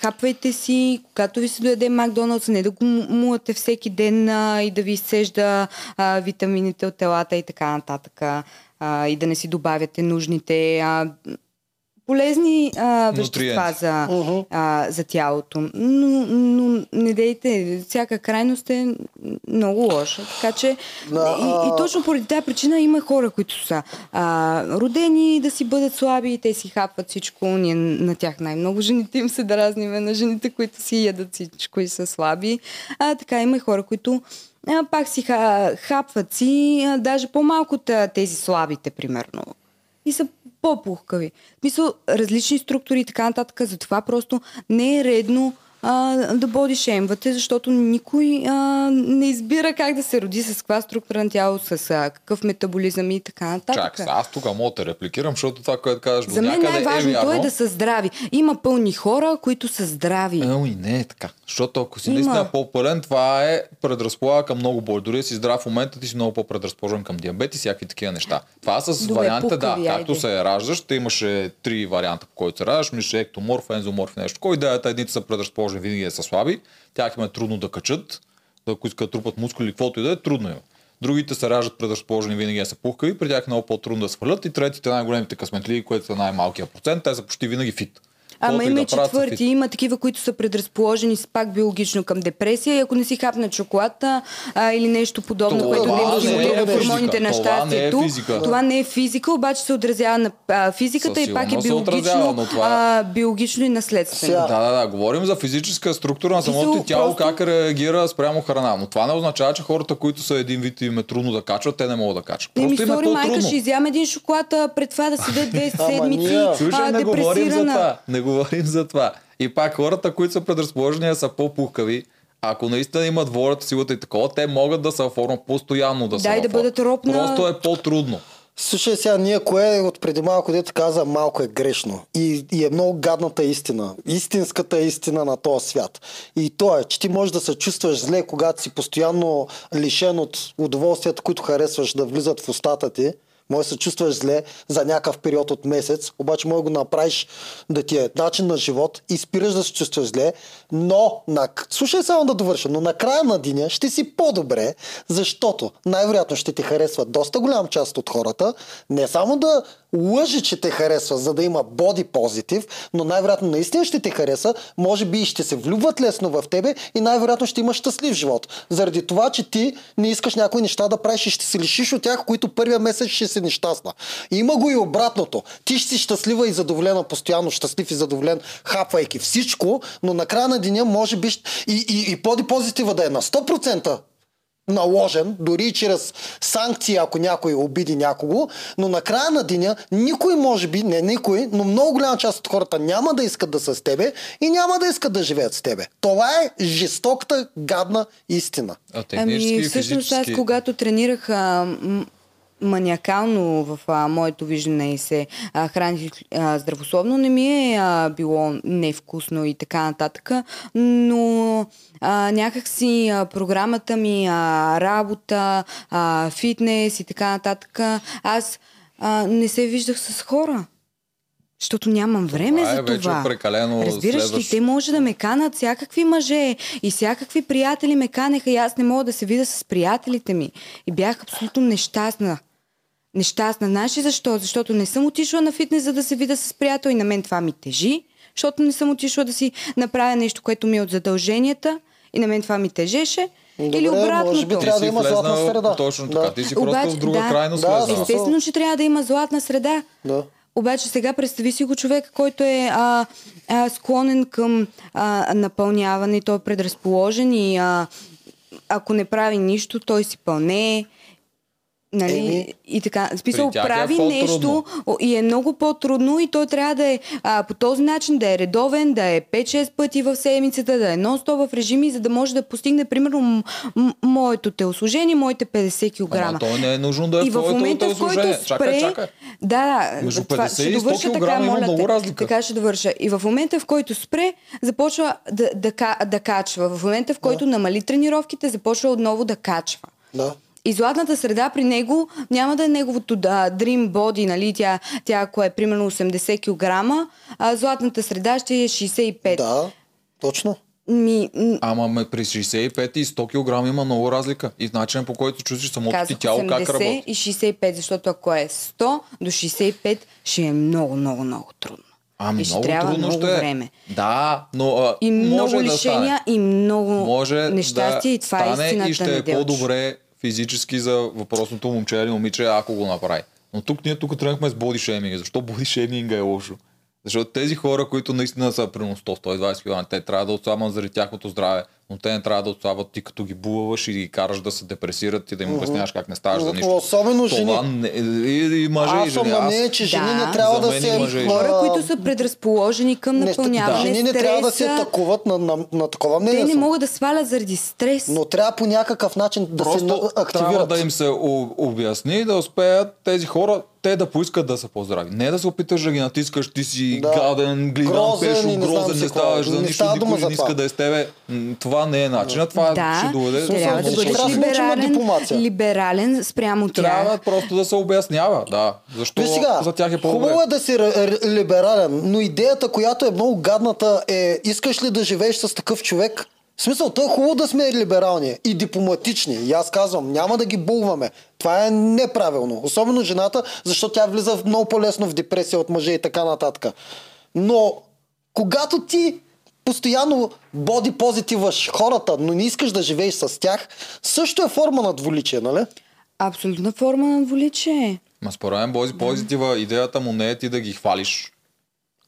Хапвайте си, когато ви се дояде Макдоналдс, не да го му- муате всеки ден а, и да ви изсежда а, витамините от телата и така нататък. А, и да не си добавяте нужните а, полезни а, вещества за, а, за тялото. Но, но не дейте, всяка крайност е много лоша. Така че Да, и, и точно поради тази причина има хора, които са а, родени да си бъдат слаби и те си хапват всичко. Ние на тях най-много жените им се дразниме на жените, които си ядат всичко и са слаби. А така има и хора, които а, пак си ха, хапват си, а, даже по-малко тези слабите, примерно и са по-пухкави. В Смисъл, различни структури и така нататък. Затова просто не е редно а, да бодишеймвате, защото никой а, не избира как да се роди, с каква структура на тяло, с а, какъв метаболизъм и така нататък. Чак, аз тук мога да репликирам, защото това, което казваш За мен е най-важното вярно. е да са здрави. Има пълни хора, които са здрави. Ами не е така. Защото ако си Има. наистина по-пълен, това е предразполага към много боли. Дори да си здрав в момента, ти си много по-предразположен към диабет и всякакви такива неща. Това с Добре, вариантите, да, пукави, както айде. се раждаш, те имаше три варианта, по който се раждаш, мисля, ектоморф, ензоморф нещо. Кой идеята едните са предразположени винаги да са слаби, тях им е трудно да качат, да ако искат да трупат мускули каквото и да е, трудно им. е. Другите се раждат предразположени винаги са пухкави, при тях е много по-трудно да свалят и третите най-големите късметли, които са най-малкия процент, те са почти винаги фит. Ама има и да четвърти, има такива, които са предразположени с пак биологично към депресия и ако не си хапнат шоколада а, или нещо подобно, Това което да им е стимулира физика. хормоните на Това не е щастието, физика. това не е физика, обаче се отразява на а, физиката Със и пак е отразява, биологично, но това- а, биологично и наследствено. Сега- Да, да, да. Говорим за физическа структура на самото ти тяло, просто- как реагира спрямо храна. Но това не означава, че хората, които са един вид и им е трудно да качват, те не могат да качват. Просто е сори, майка, ще изям един шоколад пред това да седя две седмици, Слушай, а, не говорим за депресирана. това. Говорим за това. И пак хората, които са предразположени са по-пухкави, ако наистина имат волята, силата и такова, те могат да са форма постоянно да са Дай да бъдат роб на- Просто е по-трудно. Слушай сега, ние кое от преди малко дето каза малко е грешно. И, и е много гадната истина. Истинската истина на този свят. И то е, че ти можеш да се чувстваш зле, когато си постоянно лишен от удоволствията, които харесваш да влизат в устата ти. Може да се чувстваш зле за някакъв период от месец, обаче може да го направиш да ти е начин на живот и спираш да се чувстваш зле, но, на... слушай само да довърша, но на края на деня ще си по-добре, защото най-вероятно ще ти харесва доста голям част от хората, не само да лъжи, че те харесва, за да има боди позитив, но най-вероятно наистина ще те хареса, може би и ще се влюбват лесно в тебе и най-вероятно ще имаш щастлив живот. Заради това, че ти не искаш някои неща да правиш и ще се лишиш от тях, които първия месец ще си нещастна. Има го и обратното. Ти ще си щастлива и задоволена, постоянно щастлив и задоволен, хапвайки всичко, но на края на деня може би и, и, и поди позитива да е на 100% наложен, дори чрез санкции, ако някой обиди някого, но на края на деня никой може би, не никой, но много голяма част от хората няма да искат да са с тебе и няма да искат да живеят с тебе. Това е жестоката, гадна истина. А Ами, всъщност аз физически. когато тренирах а, маниакално в а, моето виждане и се а, храних а, здравословно, не ми е а, било невкусно и така нататък, но а, някакси а, програмата ми, а, работа, а, фитнес и така нататък, аз а, не се виждах с хора. Защото нямам време Това е за вече това. прекалено Разбираш ли, следващ- те може да ме канат всякакви мъже и всякакви приятели ме канеха и аз не мога да се видя с приятелите ми. И бях абсолютно нещастна. Нещастна. Знаеш ли защо? Защото не съм отишла на фитнес, за да се видя с приятел и на мен това ми тежи. Защото не съм отишла да си направя нещо, което ми е от задълженията и на мен това ми тежеше. Добре, Или обратното. може би трябва да има златна среда. Точно Да. така. Ти си просто в друга да, крайност да, влезнал. да. Естествено, че трябва да има златна среда. Да. Обаче сега представи си го човек, който е а, а, склонен към а, напълняване, той е предразположен и а, ако не прави нищо, той си пълне. Нали? Еми, и така. Смисъл, е прави по-трудно. нещо и е много по-трудно и той трябва да е а, по този начин, да е редовен, да е 5-6 пъти в седмицата, да е нон-стоп в режими, за да може да постигне, примерно, м- м- моето телосложение, моите 50 кг. Ама то не е нужно да е И в момента, в който спре... Чакай, чакай. Да, да. Между това 50 ще и 100 довърша така, килограма има моля много разлика. Така ще довърша. И в момента, в който спре, започва да, да, ка- да качва. В момента, в който намали тренировките, започва отново да качва. Да. И златната среда при него няма да е неговото да, dream body, нали, тя, тя ако е примерно 80 кг, а златната среда ще е 65. Да, точно. Ми, Ама ме, при 65 и 100 кг има много разлика. И начинът по който чувстваш самото ти казах тяло как 80 работи. и 65, защото ако е 100 до 65, ще е много, много, много трудно. Ами и ще много трябва трудно много ще е. време. Да, но а, И много може да лишения, стане. и много Може нещастие. да и това е истината и ще е по-добре физически за въпросното момче или момиче, ако го направи. Но тук ние тук тръгнахме с бодишейминг. Защо бодишейминга е лошо? Защото тези хора, които наистина са примерно 100-120 кг, те трябва да отслабват заради тяхното здраве, но те не трябва да отслабват ти като ги буваш и ги караш да се депресират и да им обясняваш как не ставаш за нищо. Особено жени. Това не, и, и мъже и Аз съм жени. на Аз, мнение, че жени Да. не трябва да се... и мъже и Хора, а, които са предразположени към не, напълняване, Жени не трябва да се атакуват на, на, на такова мнение. Те не съм. могат да свалят заради стрес. Но трябва по някакъв начин да се Просто на- трябва активират. да им се обясни, да успеят тези хора, те да поискат да са по-здрави. Не да се опиташ да ги натискаш, ти си Да. гаден, глидан, Грозен пешо, и грозен, не ставаш за Не нищо, никой не иска това. да е с тебе. М, Това не е начинът, това да, ще доведе трябва да бъдеш трябва либерален, либерален спрямо Трябва тях. просто да се обяснява, да. Защо Виж сега, за тях е по-добре. хубаво е да си либерален, но идеята, която е много гадната е, искаш ли да живееш с такъв човек? В смисъл, то е хубаво да сме либерални и дипломатични. И аз казвам, няма да ги булваме. Това е неправилно. Особено жената, защото тя влиза много по-лесно в депресия от мъже и така нататък. Но Когато ти постоянно боди позитиваш хората, но не искаш да живееш с тях, също е форма на дволичие, нали? Абсолютна форма на дволичие. Ма според мен Бози Позитива, идеята му не е ти да ги хвалиш,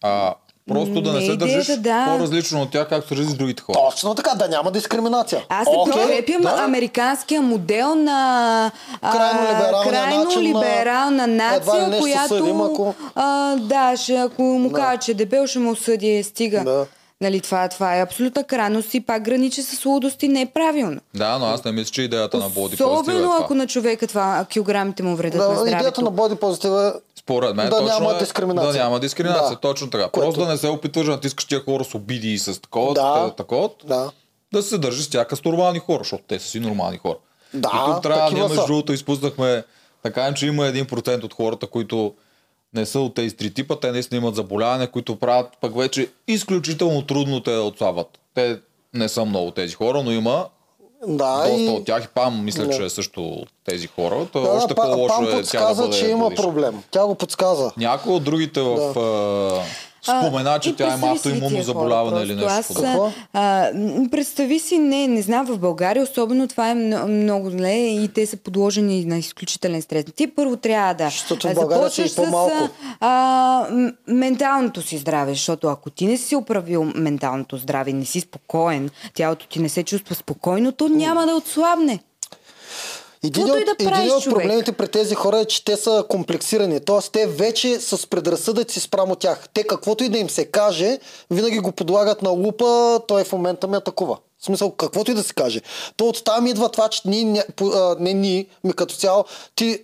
а просто да не Не се е държиш идеята, да. по-различно от тях, както се държиш с другите хора. Точно така, да няма дискриминация. Аз не Окей, подкрепям да. американския модел на а, Крайно либералния крайно начин на- либерална нация, не ще която съдим, ако- а, да, ще, ако му Да. кажа, че дебел, ще му съди, стига. Да. Нали, това, това е абсолютна крайност и пак граничи с лудост и не е правилно. Да, но аз не мисля, че идеята на Боди Позитива е Особено това. ако на човека това, килограмите му вредят на Да, здравето. идеята на боди позитива е Според мен да точно няма е, дискриминация. Да няма дискриминация, Да. точно така. Което- Просто да не се опитваш да натискаш тия хора с обиди и с такова, Да. такова, Да. да се държиш с тях като с нормални хора, защото те са си нормални хора. Да, и тук трябва, ние между другото изпуснахме, така че има 1% от хората, които не са от тези три типа, те наистина имат заболявания, които правят пък вече изключително трудно те да отслабват. Те не са много тези хора, но има Да, доста и... от тях и Пам мисля, Не. че е също от тези хора. То Да, още да, по-лошо Пам е тя да подсказа, бъде че има водеща. проблем. Тя го подсказа. Някой от другите в... А, спомена, че и тя има представи си автоимунно заболяване или нещо подобно. Представи си, не, не знам, в България особено това е мно- много зле и те са подложени на изключителен стрес. Ти първо трябва да по-малко. с а, менталното си здраве, защото ако ти не си управил менталното здраве, не си спокоен, тялото ти не се чувства спокойно, то няма да отслабне. Един от, да един правиш, от човек. проблемите при тези хора е, че те са комплексирани. Тоест, те вече с предразсъдъци спрямо тях. Те каквото и да им се каже, винаги го подлагат на лупа, той в момента ме атакува. В смисъл, каквото и да се каже. То от там идва това, че ние, а, не ние, ми като цяло, ти,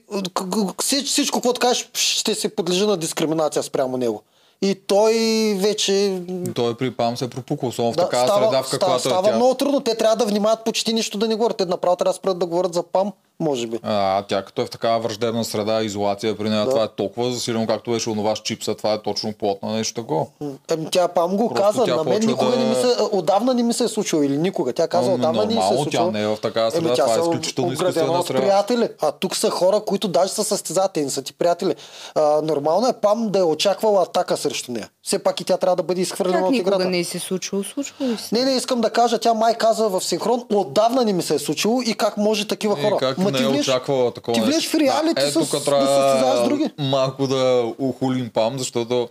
всичко, каквото кажеш, ще се подлежи на дискриминация спрямо него. И той вече Той при Пам се пропуква, особено в да, такава става, среда, в каквато става е тя. много трудно. Те трябва да внимават почти нищо да не говорят. Те направо трябва да спрат да говорят за ПАМ, може би. А, тя като е в такава враждебна среда, изолация при нея, Да. това е толкова засилено, както беше онова с чипса, това е точно плод на нещо такова. Еми, тя пам го Просто каза. На мен никога да- не ми се, отдавна не ми се е случило или никога. Тя каза, Ами, отдавна не ми се е случило. тя не е в такава среда, Еми, тя това е изключително изкуствена среда. приятели. А тук са хора, които даже са състезатели, са ти приятели. А, нормално е Пам да е очаквала атака срещу нея. Все пак и тя трябва да бъде изхвърлена Как от никога играта. не е се случвало? Случвало ли се? Не, не искам да кажа, тя май каза в синхрон, отдавна не ми се е случило и как може такива И хора. как Ма не ти е влезеш- очаквала такова Ти влезеш в реалити Да, с, е, да тук състезаваш с други. малко да ухулим Пам, защото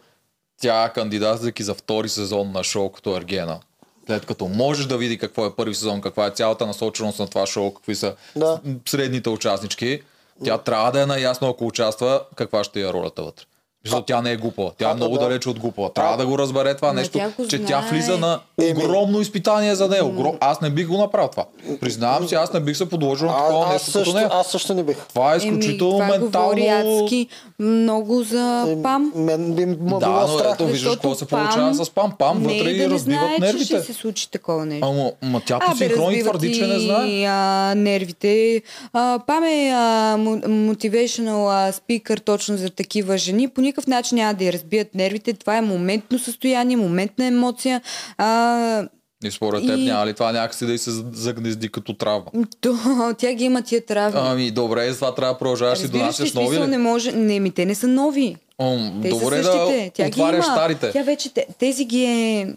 тя кандидатствайки за втори сезон на шоу като Ергена. След като може да види какво е първи сезон, каква е цялата насоченост на това шоу, какви са Да. средните участнички, тя трябва да е наясно, ако участва, каква ще е ролята вътре. Защото тя не е глупава. Тя е много да. далеч от глупава. Трябва да го разбере това Ма нещо, тя че тя знае. влиза на Еми. огромно изпитание за нея. Огром... Аз не бих го направил това. Признавам си, аз не бих се подложил на такова аз, нещо също, като нея. аз също не бих. Това е Еми, изключително това ментално... адски много за пам. Мен би ме Да, но страх. ето виждаш какво се получава с пам. Пам не вътре е и да разбиват знае, че нервите. ще се случи такова нещо. Ама, ма тя по Абе, синхрон и разбиват твърди, че не знае. А, нервите. А, Пам е а, motivational спикър точно за такива жени. По никакъв начин няма да я разбият нервите. Това е моментно състояние, моментна емоция. А, И според теб И- няма ли това някакси да й се загнезди като травма? то, тя ги има тия травми. Ами добре, това трябва да продължаваш и донасяш нови ли? не може... Не, ми те не са нови. Ом, Те Добре са да същите. Тя ги отваряш старите. Тя вече те- тези ги е...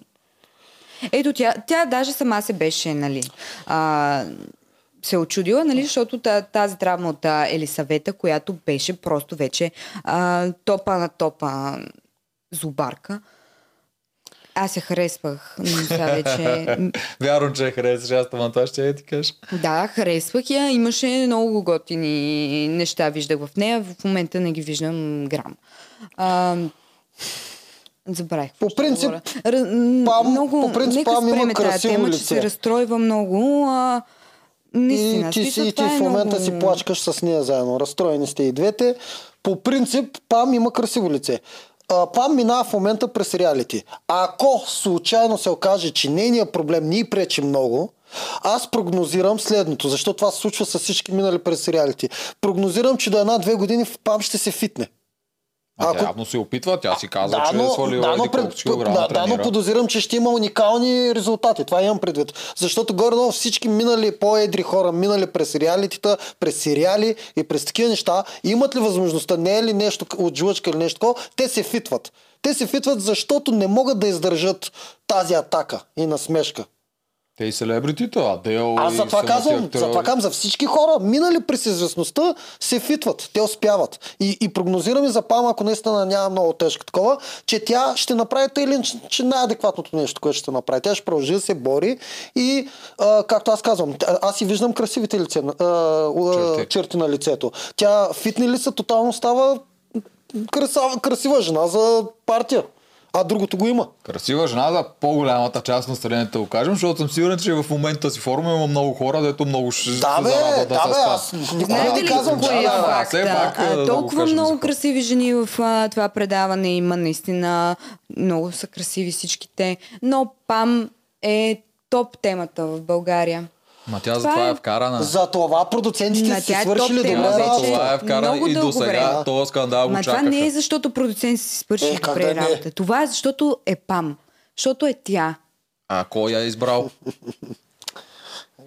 Ето, тя, тя даже сама се беше, нали, а, се очудила, нали, защото та- тази травма от Елисавета, която беше просто вече а, топа на топа зубарка. Аз я харесвах, но сега вече... Вярвам, че я харесаш, аз това това ще я ти кажа. Да, харесвах я. Имаше много готини неща, виждах в нея. В момента не ги виждам грам. А, забравих. По принцип, говоря. Р- Пам- много, по принцип, нека Пам има красиво тема, че лице. се разстройва много. А, наистина, И ти, си, и ти е в момента много... си плачкаш с нея заедно. Разстроени сте и двете. По принцип, Пам има красиво лице. А, Пам минава в момента през реалити. Ако случайно се окаже, че нейният проблем ни пречи много, аз прогнозирам следното, защото това се случва с всички минали през реалити. Прогнозирам, че до една-две години в Пам ще се фитне. А Ако- явно се опитва, тя си казва, да, че но, е свалила да, но, пред, си килограма да, да, но подозирам, че ще има уникални резултати. Това имам предвид. Защото горе всички минали по-едри хора, минали през реалитета, през сериали и през такива неща, имат ли възможността, не е ли нещо от жлъчка или нещо такова, те се фитват. Те се фитват, защото не могат да издържат тази атака и насмешка. Те и селебритито, Адел Аз и затова самите казвам, актьори. затова казвам, за всички хора, минали през известността, се фитват, те успяват. И, и прогнозираме за Пам, ако наистина няма много тежко такова, че тя ще направи тъй или че най-адекватното нещо, което ще направи. Тя ще продължи да се бори и, а, както аз казвам, аз си виждам красивите лице, а, Черти. черти на лицето. Тя фитне ли се, тотално става красава, красива жена за партия. А другото го има. Красива жена за по-голямата част на населението, го кажем, защото съм сигурен, че в момента си форма има много хора, дето много ще Да, се бе, зарадват да, да, бе, аз никога не ли казвам, че е да, да, факта? все пак, А, да го толкова много красиви жени в а, това предаване има наистина. Много са красиви всичките. Но Пам е топ темата в България. Ма тя Това затова е- е вкарана. За това продуцентите тя е свършили добре за това е вкарана и до сега време. този скандал го Ма това чакаха. не е защото продуцент си свърши Е, добре е? работа. Това е защото е Пам. Защото е тя. А кой я е избрал?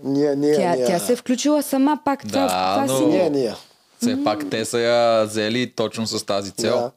Ние, ние, Тя, ние. тя се е включила сама пак. Това, Да, това но- си... Ние, ние. Все пак те са я взели точно с тази цел. Да.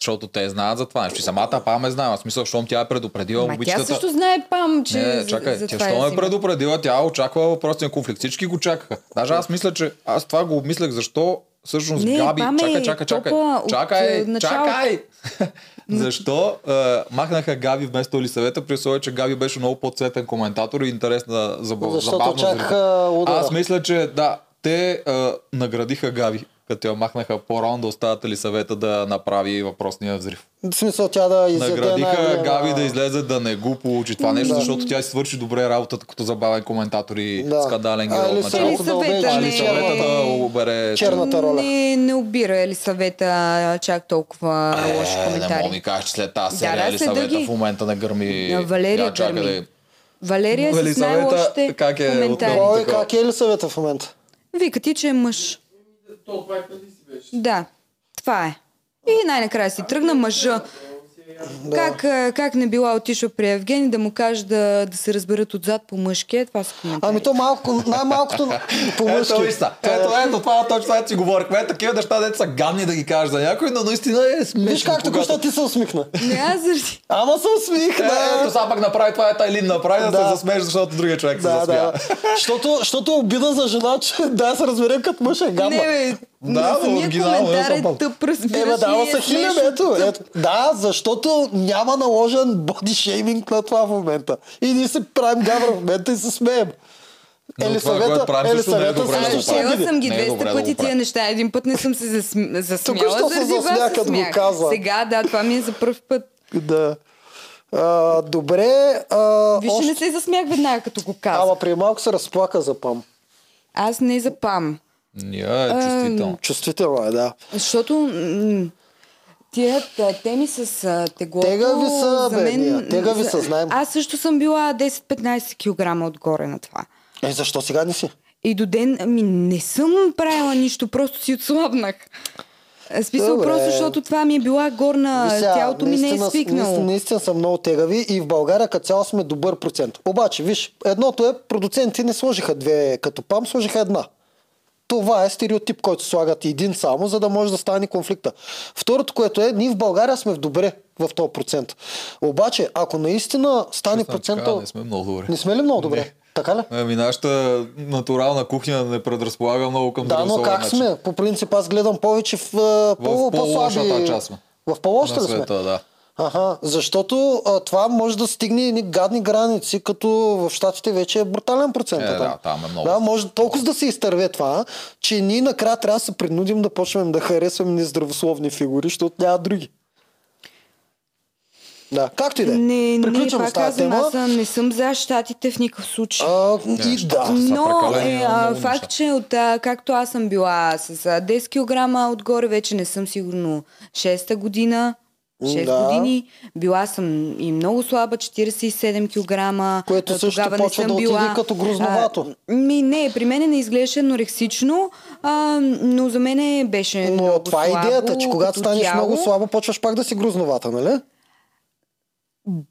Защото те знаят за това нещо. И самата Пам е знае. В смисъл, щом тя е предупредила Ма тя момичетата. също знае Пам, че Не, за, чакай, за тя това що я ме взима. предупредила, тя очаква въпросния конфликт. Всички го чакаха. Даже аз мисля, че аз това го обмислях, защо всъщност Не, Габи... Пам е Чакай, чакай, чакай. топа от, Чакай, е, началото. чакай! защо е, махнаха Габи вместо Елисавета, при условие, че Габи беше много по-цветен коментатор и интересна забав... Защото забавна за чакаха удара. Аз мисля, че да, те е, наградиха Габи, като я махнаха по-рано да оставят Елисавета да направи въпросния взрив. В смисъл тя да изяде Наградиха най-голема- Габи да излезе да не го получи това нещо, Да. защото тя си свърши добре работата като забавен коментатор и Да. скандален герой или само началото. да Елисавета не е- да обере... черната роля. Не, не обира Елисавета чак толкова лоши Е, не мога коментари. ми кажеш, че след тази Да, серия да, Елисавета следа ги. в момента не гърми... Валерия Я чакай гърми. да- Валерия е с най-лошите как е коментари. Кой, как е ли съвета в момента? Вика ти, че е мъж. Да, това е. И най-накрая си тръгна мъжа. Как, а, как не била отишла при Евгений да му каже да, да се разберат отзад по мъжки? Е, Това са коментари. Ами то малко, най-малкото по мъжки. Ето, ето, ето, това точно това си говорихме. Е, такива неща, дето са гадни да ги кажеш за някой, но наистина е смешно. Виж как току-що ти се усмихна. Не, аз заради... Ама се усмихна. Е, ето сега пак направи това, е Тайлин направи да, Да. се засмееш, защото другия човек се Да, засмя. да. Защото, защото е обида за жена, че да се разберем като мъж е гадна. Не, бе, Да, но самия оригинално, коментар не е съм тъп, разбираш Еме, да, ли, ама е са смешно ето, ето. Да, защото няма наложен боди шейминг на това в момента. И ние се правим гавра в момента и се смеем. Но Елисавета, което правим, също не е добре да също. Чела обиди. съм ги Не е 200 добре да го пъти тия неща. Един път не съм се засм... засмяла заради вас като го казва. Сега, да, това ми е за първ път. Да. А, добре. А, Виж, още... не се засмях веднага, като го казах. Ама преди малко се разплака за пам. Аз не запам. Ния е чувствително. Чувствително е, да. Защото тия теми с теглото... Тегави са, за бе, мен, ние. Тегави за- са, знаем. Аз също съм била 10-15 кг отгоре на това. Е, защо сега не си? И до ден, ами не съм правила нищо, просто си отслабнах. А, Смисъл, Добре. просто защото това ми е била горна, сега, тялото ми не е наистина- свикнало. Наистина, наистина са много тегави и в България като цяло сме добър процент. Обаче, виж, едното е, продуценти не сложиха две като пам, сложиха една. Това е стереотип, който слагат един само, за да може да стане конфликта. Второто, което е, ние в България сме в добре в този процент. Обаче, ако наистина стане Честно процента... така, Не сме много добре. Не сме ли много добре? Не. Така ли? Ами нашата натурална кухня не предразполага много към Да, но как начин. сме? По принцип аз гледам повече в, а, по, по-лошата по-слаби... част сме. В по-лошата ли сме? да. Ага, защото а, това може да стигне едни гадни граници, като в Штатите вече е брутален процент. Е, да, там е много. Да, може толкова да се изтърве това, че ние накрая трябва да се принудим да почнем да харесваме нездравословни фигури, защото няма други. Да, както и да е. Не, не, пак с тази казвам, тема. аз съм- не съм за щатите в никакъв случай. А, и ще- да. Но е, а, факт, че от, а, както аз съм била с а, 10 кг отгоре, вече не съм сигурно 6-та година. 6 Да. години. Била съм и много слаба, 47 кг. Което също почва да отиде като грозновато. А, ми, не, при мен не изглеждаше анорексично, а, но за мен беше Но много това е слабо, идеята, че когато станеш тяло. много слаба, почваш пак да си грозновата, нали?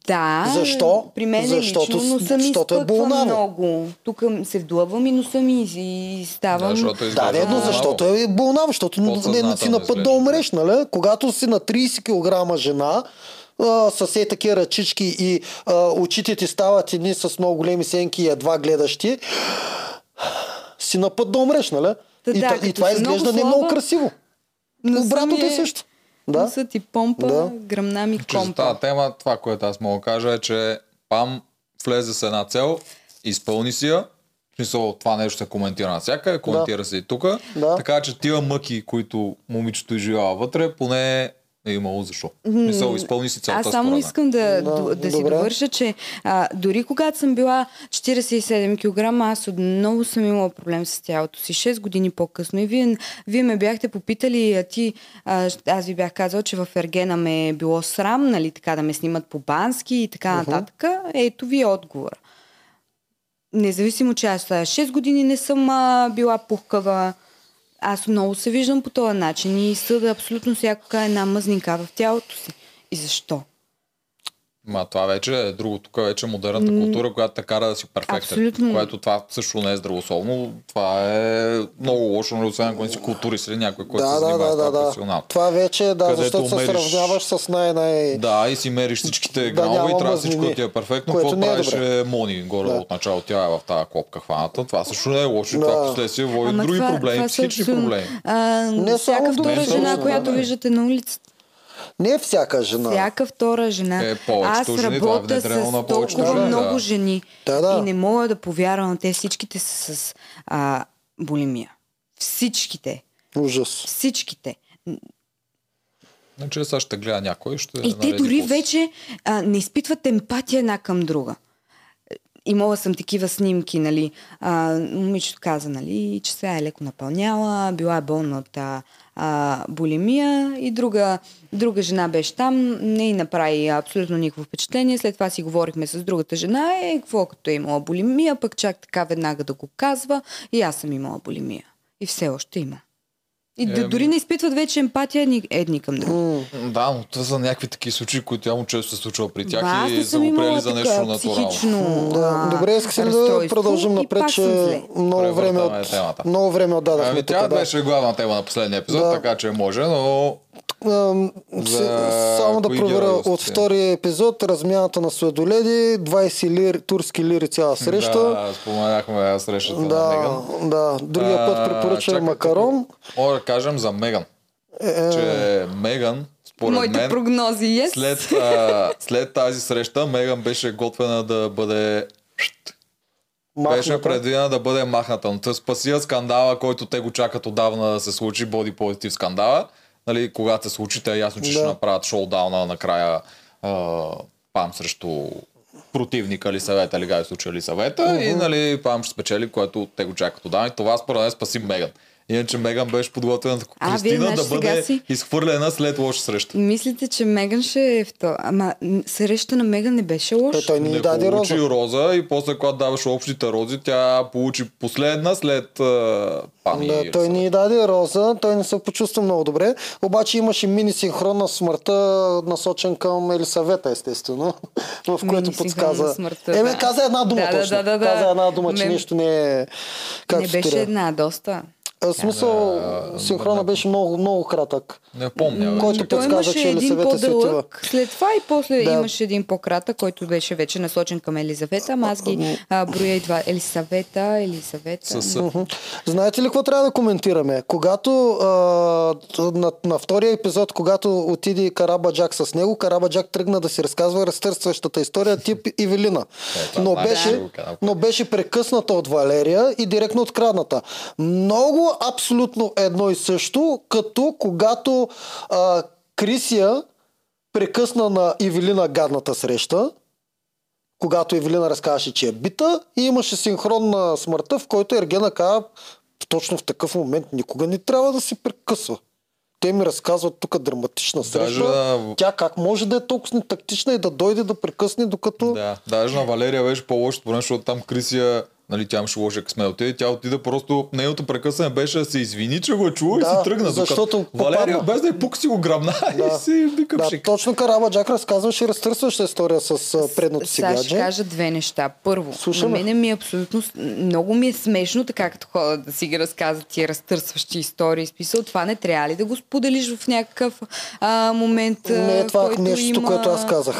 Да. Защо? При мен Защото лично с- носа ми защото е болнаво. много. Тук се вдълбвам и носа ми и Да, ставам. защото е Да, изглежда не, но защото е болнава, защото не, не си на път да изглежда. умреш, нали? Когато си на 30 кг жена, а, с е такива ръчички и а, очите ти стават едни с много големи сенки и едва гледащи, си на път да умреш, нали? Та и, да, и това си много изглежда не слаба, много красиво. Носа Обратното е също. Да. Носът ти помпа, Да. гръмна ми Че за тази компа. тема, това, което аз мога да кажа е, че Пам влезе с една цел, изпълни си я, в смисъл това нещо се коментира навсякъде, коментира се и тук, Да. така че тия мъки, които момичето изживява вътре, поне е имало защо. В смисъл, изпълни си целта Аз само според мен. искам да, Да, да, си добре. довърша, че а, дори когато съм била 47 кг, аз отново съм имала проблем с тялото си. 6 години по-късно. И вие, вие ме бяхте попитали, а ти, а, аз ви бях казала, че в Ергена ме е било срам, нали, така да ме снимат по бански и така нататък. Ето ви е отговор. Независимо, че аз а, 6 години не съм а, била пухкава, аз много се виждам по този начин и съда абсолютно всяка една мъзнинка в тялото си. И защо? Ма това вече е друго. Тук вече е модерната култура, която те кара да си перфектен. Абсолютно. Което това също не е здравословно. Това е много лошо, нали, освен ако не си културист или някой, който Да, се да, занимава да, с това да, да. професионално. Това вече, да, Където защото се мериш- сравняваш с най-най... Да, и си мериш всичките Да грамове и трябва всичко да ти е перфектно. което Какво не е правеше Мони горе Да. от начало? Тя е в тази клопка хваната. Това също не е лошо. Да. Това последствие води други проблеми, психични проблеми. Не всяка втора жена, да, която да. виждате на улицата. Не всяка жена. Всяка втора жена. Е, повечето Аз жени, това работя на с толкова жени, много да. жени. Да, да. И не мога да повярвам, те всичките са с а, булимия. Всичките. Ужас. Всичките. Значи сега ще гледа някой, ще И те дори после. вече а, не изпитват емпатия една към друга. Имала съм такива снимки, нали. А, момичето каза, нали, че сега е леко напълняла, била е болна от а, а, булимия и друга, друга жена беше там, не й направи абсолютно никакво впечатление. След това си говорихме с другата жена, е, какво като е имала булимия, пък чак така веднага да го казва и аз съм имала булимия. И все още има. И е, дори не изпитват вече емпатия едни, едни към други. М. Да, но това са някакви такива случаи, които явно често се случва при тях Ба, аз и са го приели за нещо така натурално. психично Да, добре, искам да продължим напред, че много време, от, много време отдадахме Ами, тук. тя да. беше главна тема на последния епизод, Да. така че може, но За Само да проверя от втория епизод размяната на сладоледи, 20 лири, турски лири цяла среща. да, споменахме срещата на Да, Меган. да. Другия път А, препоръчваме чакай, макарон. Мога да кажем за Меган, Е, че Меган, според Моите мен, прогнози, yes. след, а, след тази среща, Меган беше готвена да бъде беше махната. предвидена да бъде махната. Но спасия скандала, който те го чакат отдавна да се случи, боди позитив скандала. Нали, когато се случи, те е ясно, че Да. ще направят шоудауна накрая а, пам срещу противника ли съвета, или в случая ли съвета и нали, пам ще спечели, което те го чакат отдавна. И това според мен спаси Меган. Иначе Меган беше подготвена А, вие, Кристина да бъде си- изхвърлена след лоша среща. Мислите, че Меган ще е в то. Ама среща на Меган не беше лош. Той, той ни не даде получи роза. роза и после, когато даваше общите рози, тя получи последна след а, пани. Да, той ни даде роза, той не се почувства много добре. Обаче имаше мини синхрон на смъртта, насочен към Елисавета, естествено, в което подсказа. смъртта, Еме, да. каза една дума Да, точно. да, да, да. Каза една дума, че Не- нещо не е както не беше трябва. една, доста. А, В смисъл, синхрона беше много, много кратък. Не помня. Който И той подсказа, имаше че един Елисавета отива. по-дълъг след това и после Да. имаше един по-кратък, който беше вече насочен към Елизавета. Ама аз ги а, броя и два. Елисавета, Елисавета. С, Мгм. Знаете ли какво трябва да коментираме? Когато а, на, на втория епизод, когато отиде Карабаджак с него, Карабаджак тръгна да си разказва разтърсващата история тип Ивелина. това но, беше, но беше прекъсната от Валерия и директно открадната. Много абсолютно едно и също, като когато а, Крисия прекъсна на Ивелина гадната среща, когато Евелина разказваше, че е бита и имаше синхрон на смъртта, в който Ергена каза точно в такъв момент никога не трябва да се прекъсва. те ми разказват тук драматична среща. Даже, да, Тя как може да е толкова тактична и да дойде да прекъсне, докато... Да, даже на Валерия беше по-лошо, защото там Крисия, нали, тя имаше лоша късмет. Отиде, тя отиде просто, нейното прекъсване беше да се извини, че го е чула и Да, си тръгна. защото Докато Валерия, попадна. без да е пук, си го грабна Да. и си вика Да, точно Караба Джак разказваше разтърсваща история с предното си Сега ще гадже. кажа две неща. Първо, Слушаме. на мене ми е абсолютно... Много ми е смешно, така като ходят да си ги разказват тия разтърсващи истории. Смисъл, това не трябва ли да го споделиш в някакъв а, момент, Не е това нещото, има... което аз казах.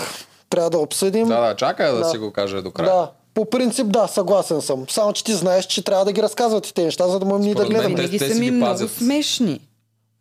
Трябва да обсъдим. Да, да, чакай да, Да. си го каже до края. Да, по принцип да, съгласен съм. Само, че ти знаеш, че трябва да ги разказват и те неща, за да можем ние да гледаме. те- Винаги те си ми ги много пазят. смешни.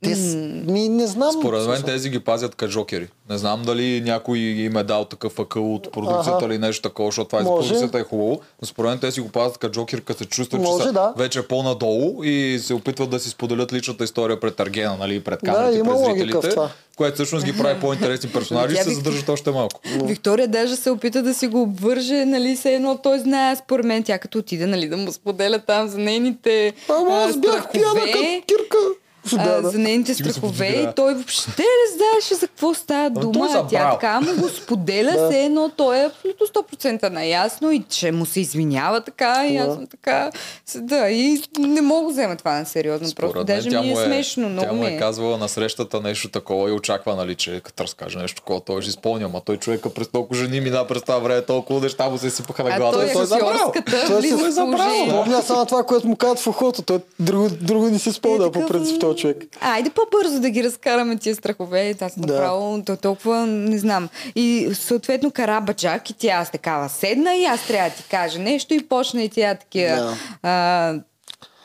Те, с- ми, не знам. Според мен тези ги пазят като жокери. Не знам дали някой им е дал такъв акъл от продукцията или нещо такова, защото това за Може. продукцията е хубаво. Но според мен те си го пазят като жокер, като се чувстват, че са да. вече по-надолу и се опитват да си споделят личната история пред Аргена, нали, пред Да, камерите, има пред зрителите, това. което всъщност ги прави по-интересни персонажи и се задържат още малко. Виктория даже се опита да си го обвърже, нали, се едно той знае, според мен, тя като отиде, нали, да му споделя там за нейните Ама аз бях пияна като кирка. Да, а, да. за нейните се страхове и той въобще не знаеше за какво става той дума. забрал. Тя така му го споделя Да. се едно, той е абсолютно 100% наясно и че му се извинява така и аз съм така. Да, и не мога да взема това на сериозно. Просто Според мен даже тя ми е му смешно, тя много му ми е е. казвала на срещата нещо такова и очаква, нали, че като разкаже нещо такова, той ще изпълня. Ама той човека през толкова жени мина през това време, толкова неща му се сипаха на А главата. той е той забрал. актьорската Той е забрал. Помня само това, което му казват в ухото. Той друго, друго не си спомня Е, по принцип този човек. Айде по-бързо да ги разкараме тия страхове. Аз Да. направо то толкова не знам. И съответно Карабаджак и тя аз такава седна и аз трябва да ти кажа нещо и почна и тя такива Да. а,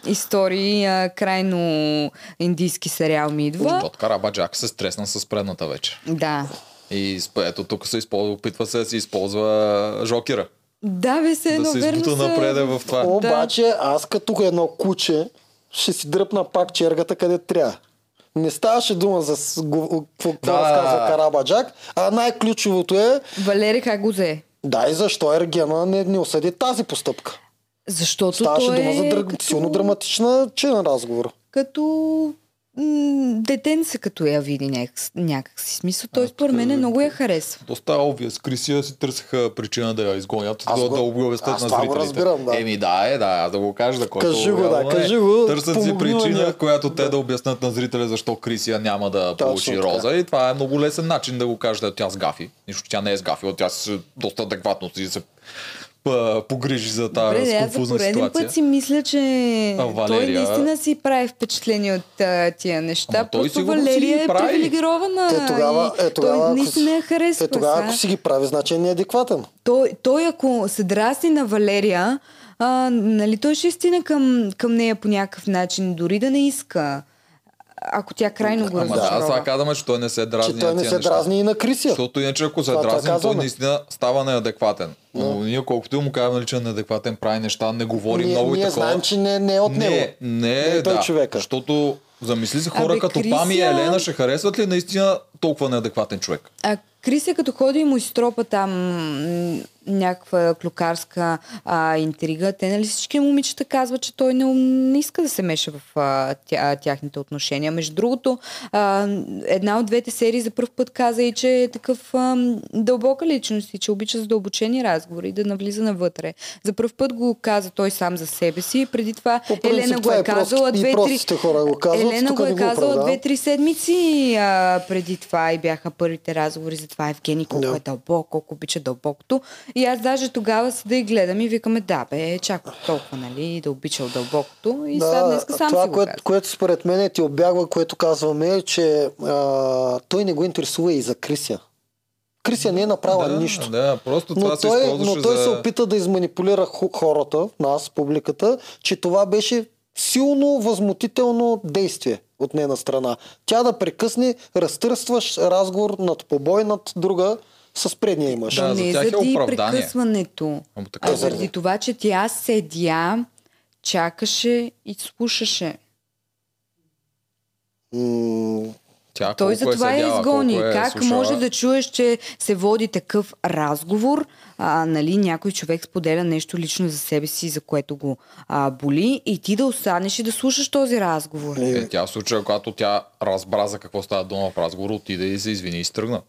истории. А, крайно индийски сериал ми идва. От Карабаджак се стресна с предната вече. Да. И ето тук се използва, опитва се да си използва жокера. Да, бе се Да едно, се верно са- напреде в това. Обаче аз като едно куче ще си дръпна пак чергата къде трябва. Не ставаше дума за какво Да. разказва Карабаджак, а най-ключовото е Валери как го взе? да и защо Ергена не, не осъди тази постъпка. Защото Ставаше дума е за др... като... силно драматична чина разговор. като детенце, като я види някак, някак си смисъл. Той според мен много я харесва. Доста обвия. С Крисия си търсиха причина да я изгонят, Аз да, го- да обяснят аз на зрителите. разбирам, да. Еми да, е, да, аз да го кажа, да който Кажи го, да, е. кажи го, Търсят си причина, нея. която те да обяснат на зрителя защо Крисия няма да Точно получи така. роза. И това е много лесен начин да го кажеш, да тя сгафи. Нищо, тя не е сгафила, тя се доста адекватно си се погрижи за тази Добре, аз за ситуация. път си мисля, че А, той Валерия- наистина си прави впечатление от а, тия неща. Ама той Просто Валерия е прави. привилегирована. Е, тогава, е, тогава, той наистина я харесва. Е, тогава, сега. ако си ги прави, значи е неадекватен. той, той, ако се драсни на Валерия, а, нали, той ще стине към, към нея по някакъв начин, дори да не иска. Ако тя крайно го Ама да, разочарова. сега казваме, че той не се дразни Че той не се неща. дразни и на Крисия. Защото иначе ако се Това дразни, той наистина става неадекватен. Но ние колкото и му казваме, нали, че е неадекватен, прави неща, не говори Ние, много и ние такова. знаем, че не, не е от него. Не, не, Не е той да, човека. Защото замисли се хора Абе, като Крисия- Пами и Елена ще харесват ли наистина толкова неадекватен човек? А Крисия като ходи и му изтропа там някаква клюкарска а, интрига, те нали всички момичета казват, че той не, не иска да се меша в а, тя, тяхните отношения. Между другото, а, една от двете серии за първ път каза и, че е такъв а, дълбока личност и че обича задълбочени разговори, да навлиза навътре. За първ път го каза той сам за себе си. Преди това По принцип, Елена го е е казала две-три... простите хора го казват, Елена го е казала две-три седмици а, преди това и бяха първите разговори за това Евгений колко Да. е дълбоко, колко обича дълбокото. И аз даже тогава седа и гледам и викаме, да бе, чак толкова, нали, да обичал дълбокото. И сега днеска сам това, си го което, казва. което според мен ти обягва, което казваме е, че а, той не го интересува и за Крисия. Крисия не е направила да, нищо. Да, просто Но това се той, използваше но той за... се опита да изманипулира хората, нас, публиката, че това беше силно възмутително действие от нейна страна. Тя да прекъсне разтърстваш разговор над побой над друга с предния имаш. Да, за не тях е заради оправдание. прекъсването, а е. заради това, че тя седя, чакаше и слушаше. М, Тя Той колко за това е седяла, изгони. е как слушала. може да чуеш, че се води такъв разговор, а, нали, някой човек споделя нещо лично за себе си, за което го а, боли и ти да останеш и да слушаш този разговор. Е, тя в случая, когато тя разбра за какво става дума в разговор, отиде и се извини и стръгна.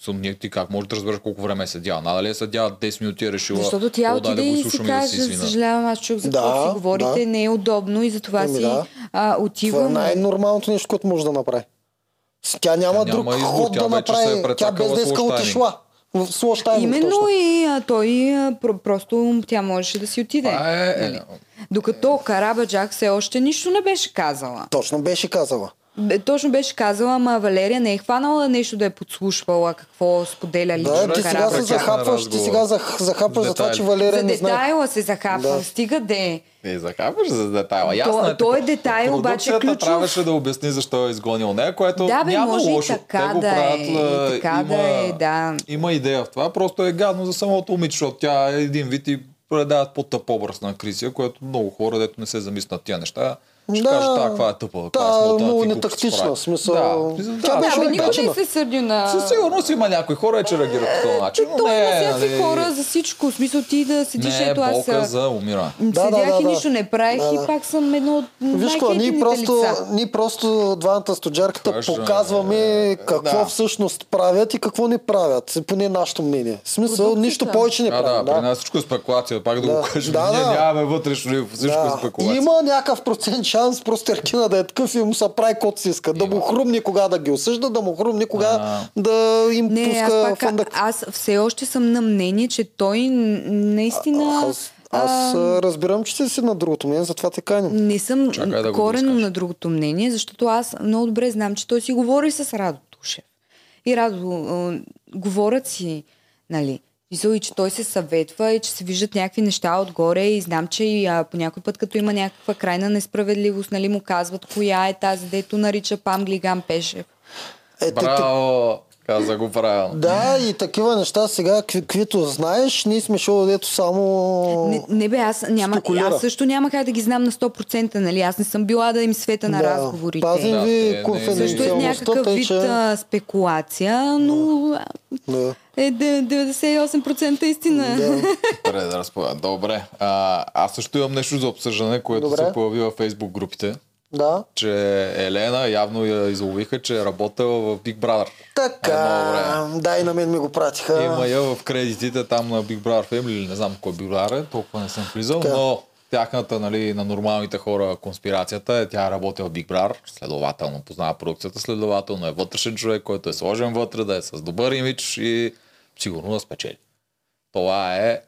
Съм, ние ти как можеш да разбереш колко време е седяла? Надали е седяла 10 минути и е решила. Защото тя «О, дай отиде да го и си да каже, извина. съжалявам, аз чух за Да, какво си говорите, да. не е удобно и затова Ами си да. а, Това е отивам. най-нормалното нещо, което може да направи. Тя няма Тя друг няма избор, ход тя да е направи. Тя прецакала без да иска отишла. В Именно точно. и а, той а, про- просто тя можеше да си отиде. Това е, е, Докато Карабаджак все още нищо не беше казала. Точно беше казала. Точно беше казала, ама Валерия не е хванала нещо да е подслушвала какво споделя лично Да, ти сега се захапваш, ти сега зах- захапваш за това, че. Валерия За не знае. детайла се захапва. Да. Стига де. Не захапваш за детайла. То- Ясно е. той така. детайл обаче е ключов. трябваше да обясни защо е изгонил нея, което Да, бе, няма може и лошо. така Те го да е, правят, и а, така има, да е, да. Има идея в това, просто е гадно за самото момиче, защото тя е един вид и предават по-тъп образ на Крисия, което много хора, дето не се замислят тия неща, ще Да. тази каква е тъпа, каква е много нетактична, прави». в смисъл, Да, тя да, беше Да, да, никой не се сърди на... Със сигурност има някои хора, че реагират по този начин, но не, всякакви нали, хора за всичко. В смисъл ти да седиш, не е ето аз болка а, за умиране. Да, седях да, и да, нищо не правих да, да. и пак съм едно от Виж какво, ние просто, лица. ние просто двамата студжарката Кажа, показваме какво да. всъщност правят и какво не правят. Поне нашето мнение. В смисъл, нищо повече не А, да, при нас всичко е спекулация, пак да, Да. го кажем. Да, Ние да. нямаме вътрешно всичко е Да. спекулация. Има някакъв процент шанс просто Еркина да е такъв и му се прави каквото си иска. Да му хрумне кога да ги осъжда, да му хрумне кога А. да им Не, аз пуска пак, фандък. аз все още съм на мнение, че той наистина... Аз, аз а, разбирам, че ти си на другото мнение, затова те каним. Не съм Чакай да корено на другото мнение, защото аз много добре знам, че той си говори с Радо Тушев. И Радо, а, говорят си, нали, Мисъл и че той се съветва и че се виждат някакви неща отгоре и знам, че и а, по някой път, като има някаква крайна несправедливост, нали, му казват коя е тази, дето нарича Пам Глиган Пешев. Ето, Браво! Каза го правилно. Да, и такива неща сега, какви- каквито знаеш, ние сме шоу, дето само... Не, не бе, аз, няма, спекулира. аз също няма как да ги знам на 100%, нали? Аз не съм била да им света на Да, разговорите. Пазим Да, те ви не- Също е конфиденциалността, някакъв вид че... а, спекулация, но Да. Е де- 98% истина. Да. Добре, да разповядам. Добре. А, аз също имам нещо за обсъждане, което Добре. се появи във фейсбук групите, да. че Елена явно я изловиха, че е работила в Big Brother. Така, да, и на мен ми го пратиха. Има я в кредитите там на Big Brother Family, или не знам кой Big Brother е, толкова не съм влизал, Така. но тяхната, нали, на нормалните хора конспирацията е, тя е работила в Big Brother, следователно познава продукцията, следователно е вътрешен човек, който е сложен вътре, да е с добър имидж и сигурно да спечели. Това е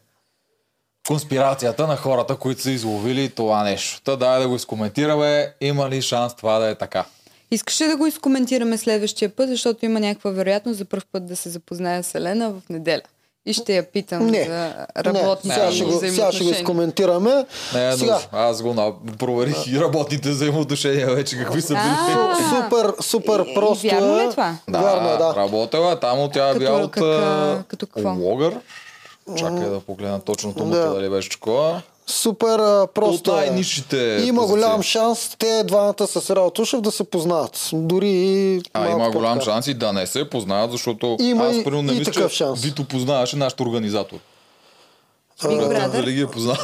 конспирацията на хората, които са изловили това нещо. Та дай да го изкоментираме. Има ли шанс това да е така? Искаш ли да го изкоментираме следващия път, защото има някаква вероятност за първ път да се запозная с Елена в неделя. И ще я питам Не. за Не, работните сега ще, го, сега ще го взаимоотношения. изкоментираме. Не е сега. Аз го проверих и работните взаимоотношения вече какви са били. А, супер, супер просто вярно ли е. това? Вярно е, да. Работила е там, тя е Като- била от като какво? логър. Чакай да погледна точно думата, Да. дали беше такова. Супер а, просто От е. най-нишите Има позиции. голям шанс те двамата с Рао Тушев да се познат. Дори и А има голям шанс и да не се познават, защото Има аз и- първо не и мисля, такъв че шанс. Вито познаваше нашия организатор. Брат? Дали ги е познал?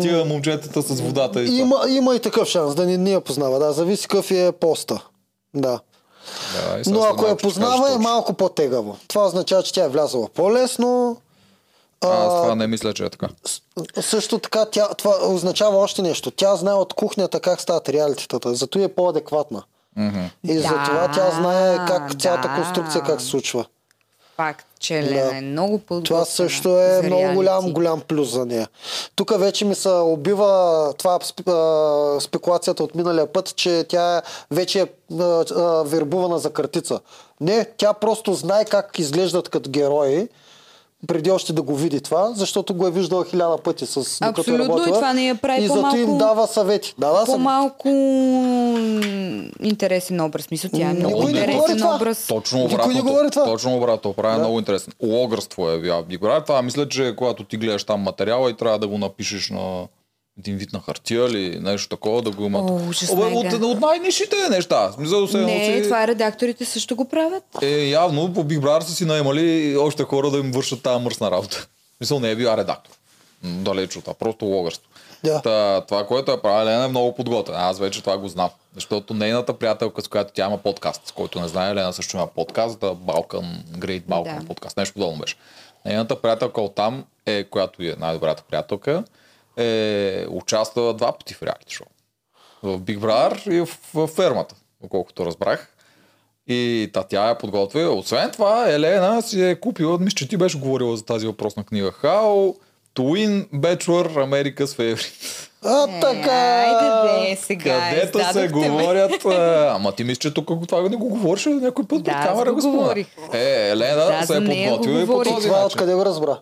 Тия момчетата с водата и това. Има, има и такъв шанс да не, не я познава. Да, зависи какъв е поста. Да. Да, Но ако я познава е малко по-тегаво. Това означава, че тя е влязала по-лесно. Аз това не мисля, че е така. Също така, тя, това означава още нещо. Тя знае от кухнята как стават реалитетата. Зато е по-адекватна. И Да, затова тя знае как цялата да. конструкция как се случва. Факт, че Да. е много подготвена. Това също е много реалити. голям, голям плюс за нея. Тук вече ми се убива това сп- а, спекулацията от миналия път, че тя вече е а, а, вербувана за картица. Не, тя просто знае как изглеждат като герои, преди още да го види това, защото го е виждала хиляда пъти с докато е Абсолютно, и това не я прави И зато им дава съвети. Дава съвети. По-малко интересен образ. Мисля, тя е много Никой интересен образ. Точно не говори това. Точно обратното. Прави много интересно. Логърство е Brother. Това мисля, че когато ти гледаш там материала и трябва да го напишеш на един вид на хартия или нещо такова да го имат. О, най-га. от, от най-нишите неща. Смисъл, се Не, носи... това редакторите също го правят. Е, явно по Big Brother са си наемали още хора да им вършат тази мръсна работа. Мисъл, не е била редактор. Далеч от това, просто логърство. Да. Та, това, което е правила Елена е много подготвена. Аз вече това го знам. Защото нейната приятелка, с която тя има подкаст, с който не знае, Елена също има подкаст, да Balkan, Great Balkan Да. подкаст, нещо подобно беше. Нейната приятелка от там, е, която е най-добрата приятелка, е участвала два пъти в реалити шоу. В Big Brother и в, в фермата, доколкото разбрах. И та тя е подготвила. Освен това, Елена си е купила, мисля, че ти беше говорила за тази въпросна книга. How to win Bachelor America's Favorite. А, така. Айде, де, сега Където се говорят... а, Ама ти мислиш, че тук това не го говориш някой път Да, пред камера го говорих. Е, Елена Да, се е подготвила и по този Това начин. откъде го разбра?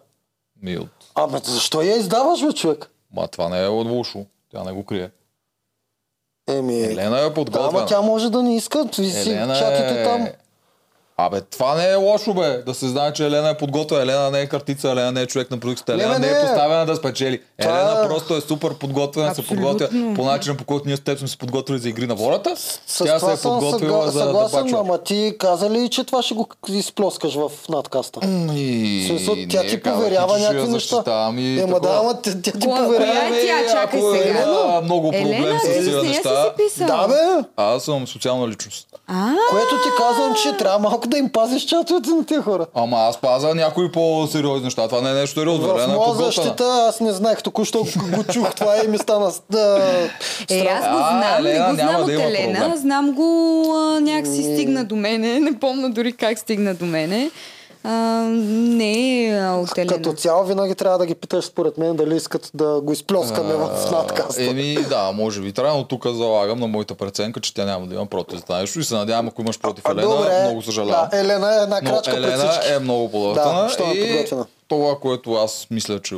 Ми, от... Абе, защо я издаваш, бе, човек? Ма това не е от лошо. Тя не го крие. Еми, Елена е да, подготвена. ама тя може да не иска. Ви си Елена чатите е... там. Абе, това не е лошо, бе. Да се знае, че Елена е подготвена. Елена не е картица, Елена не е човек на продукцията. Елена не, е не. поставена да спечели. Това Елена е- просто е супер подготвена, се подготвя по начина, по който ние с теб сме се подготвили за игри на волята. С Тя се е подготвила съгла- за да съгласен, бачва. ама ти каза ли, че това ще го изплоскаш в надкаста? И... Смисъл, тя не, ти поверява някакви неща. и Ема да, ама тя, ти поверява. е тя? Чакай ако сега. Има много проблем с тези с неща. Да, бе. Аз съм социална личност. Което ти казвам, че трябва малко да им пазиш чатовете на тези хора. Ама аз паза някои по-сериозни неща. Това не е нещо сериозно. В е моя защита аз не знаех, току-що го чух това и ми стана да, Е, аз го А, знам, не Елена го знам от да Елена, знам го а, някакси стигна до мене, не помня дори как стигна до мене. А, не е от Елена. Като цяло винаги трябва да ги питаш според мен дали искат да го изплескаме в надкаста. Еми да, може би трябва, но тук залагам на моята преценка, че тя няма да има против това нещо и се надявам, ако имаш против А, Елена, добре. много съжалявам. Да, Елена е една Но крачка пред Елена е много подготвена Да, е и подготвена. това, което аз мисля, че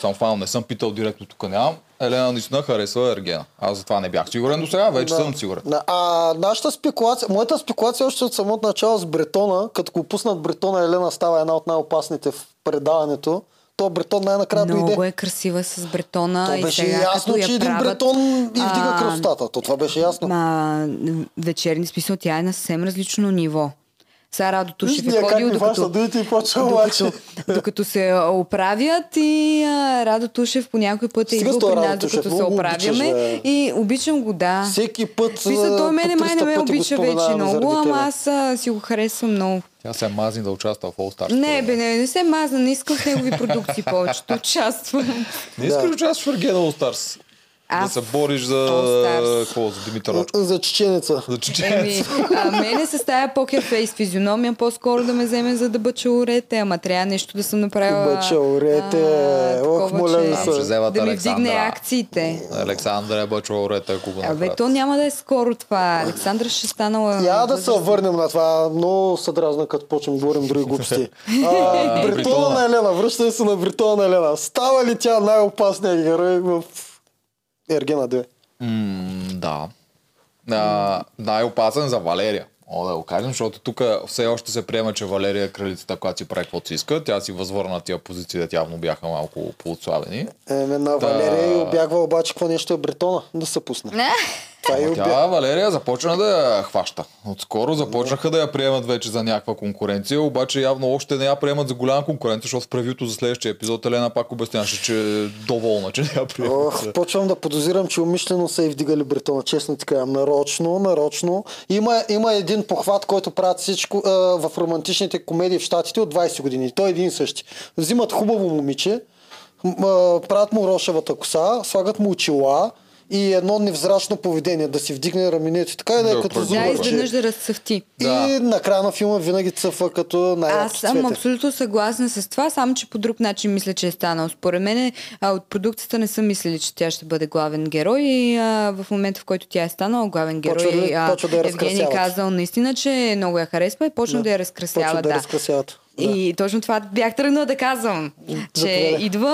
съм фанал, не съм питал директно тук нямам, Елена наистина харесва Ергена. Аз за това не бях сигурен до сега, вече Да. съм сигурен. Да, А нашата спекулация, моята спекулация още от самото начало с Бретона, като го пуснат Бретона, Елена става една от най-опасните в предаването. То Бретон най-накрая Много дойде. е красива с бретона То и беше сега ясно, че един правят, Бретон и вдига а, красотата. То това беше ясно. Ма, вечерни смисъл, тя е на съвсем различно ниво. Сега Радо Тушев е ходил, докато, докато, докато се оправят и а, Радо Тушев по някой път е идвал при нас, докато се оправяме. обичаш, и обичам го, да. Всеки път. Мисля, той мене май не 300 ме обича вече много, ама аз а, си го харесвам много. Тя се мазни да участва в All Stars. Не, бе, не, не се мазна, не искам в негови продукции повече да участвам. Не искаш Да. да участваш в Ергена All Stars. Да Аз се бориш за... Какво? За Димитър. За чеченеца. За Еми, чеченец. а, мене с тая покер фейс физиономия по-скоро да ме вземе за да бъча урете, ама трябва нещо да съм направила. Бъча урете, а, ох, моля че се. вземат Да ми вдигне Александра. акциите. Александър е бъчва урета, ако го Абе, то няма да е скоро това. Александра ще станала... Я да се върнем на това. Много се дразна, като почнем да говорим други глупости. Бритона Бритона. на Елена. Връщаме се на Бритона на Елена. Става ли тя най-опасният герой в Ергена 2? М, да. А, най-опасен за Валерия. О, да го кажем, защото тук все още се приема, че Валерия е кралицата, която си прави каквото си иска. Тя си възвърна тия позиции, да явно бяха малко поотслабени. Еме на Валерия и обягва обаче какво нещо е Бретона да се пусне. Това обя... Тя Валерия започна да я хваща. Отскоро започнаха да я приемат вече за някаква конкуренция, обаче явно още не я приемат за голяма конкуренция, защото в превюто за следващия епизод Елена пак обясняваше, че е доволна, че не я приемат. Ох, почвам да подозирам, че умишлено са и вдигали Бретона, честно ти кажа. Нарочно, нарочно. Има, има един похват, който правят всичко а, в романтичните комедии в Штатите от 20 години. Той е един и същи. Взимат хубаво момиче, правят му рошевата коса, слагат му очила и едно невзрачно поведение, да си вдигне раменете, така и да е Да, като да, Да, изведнъж да разцъфти. И Да. накрая на филма винаги цъфа като най-яки Аз съм цвете. абсолютно съгласна с това, само че по друг начин мисля, че е станал. Според мен от продукцията не са мислили, че тя ще бъде главен герой и а, в момента, в който тя е станала главен герой, Почва да- а, почва да я Евгений разкрасяват. казал наистина, че много я харесва и почна да, я разкрасява. Почват да, да. разкрасяват. Да. И точно това бях тръгнала да казвам, че Заповядай. идва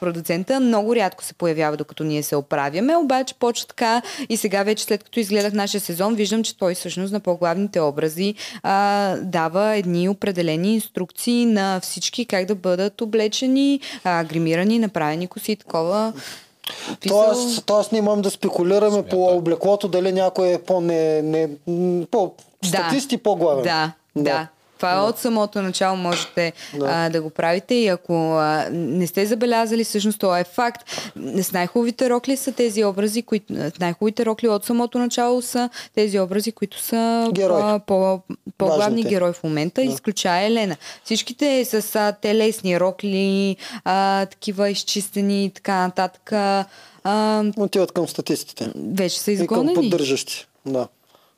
продуцента, много рядко се появява, докато ние се оправяме, обаче почва така и сега вече след като изгледах нашия сезон, виждам, че той всъщност на по-главните образи а, дава едни определени инструкции на всички как да бъдат облечени, а, гримирани, направени коси и такова. Писал- Тоест, тоест ние можем да спекулираме Смята. по облеклото, дали някой е по-не, не, по статист и по-главен. Да, да. Това е от самото начало можете Да. А, да го правите и ако а, не сте забелязали, всъщност това е факт. С най-хубавите рокли са тези образи, които най-хубавите рокли от самото начало са тези образи, които са Герой. по, по-главни Важните. герои в момента, да. изключая Елена. Всичките с а, телесни рокли, а, такива изчистени и така нататък, а, Отиват към статистите. вече са И към изгонени. поддържащи. Да.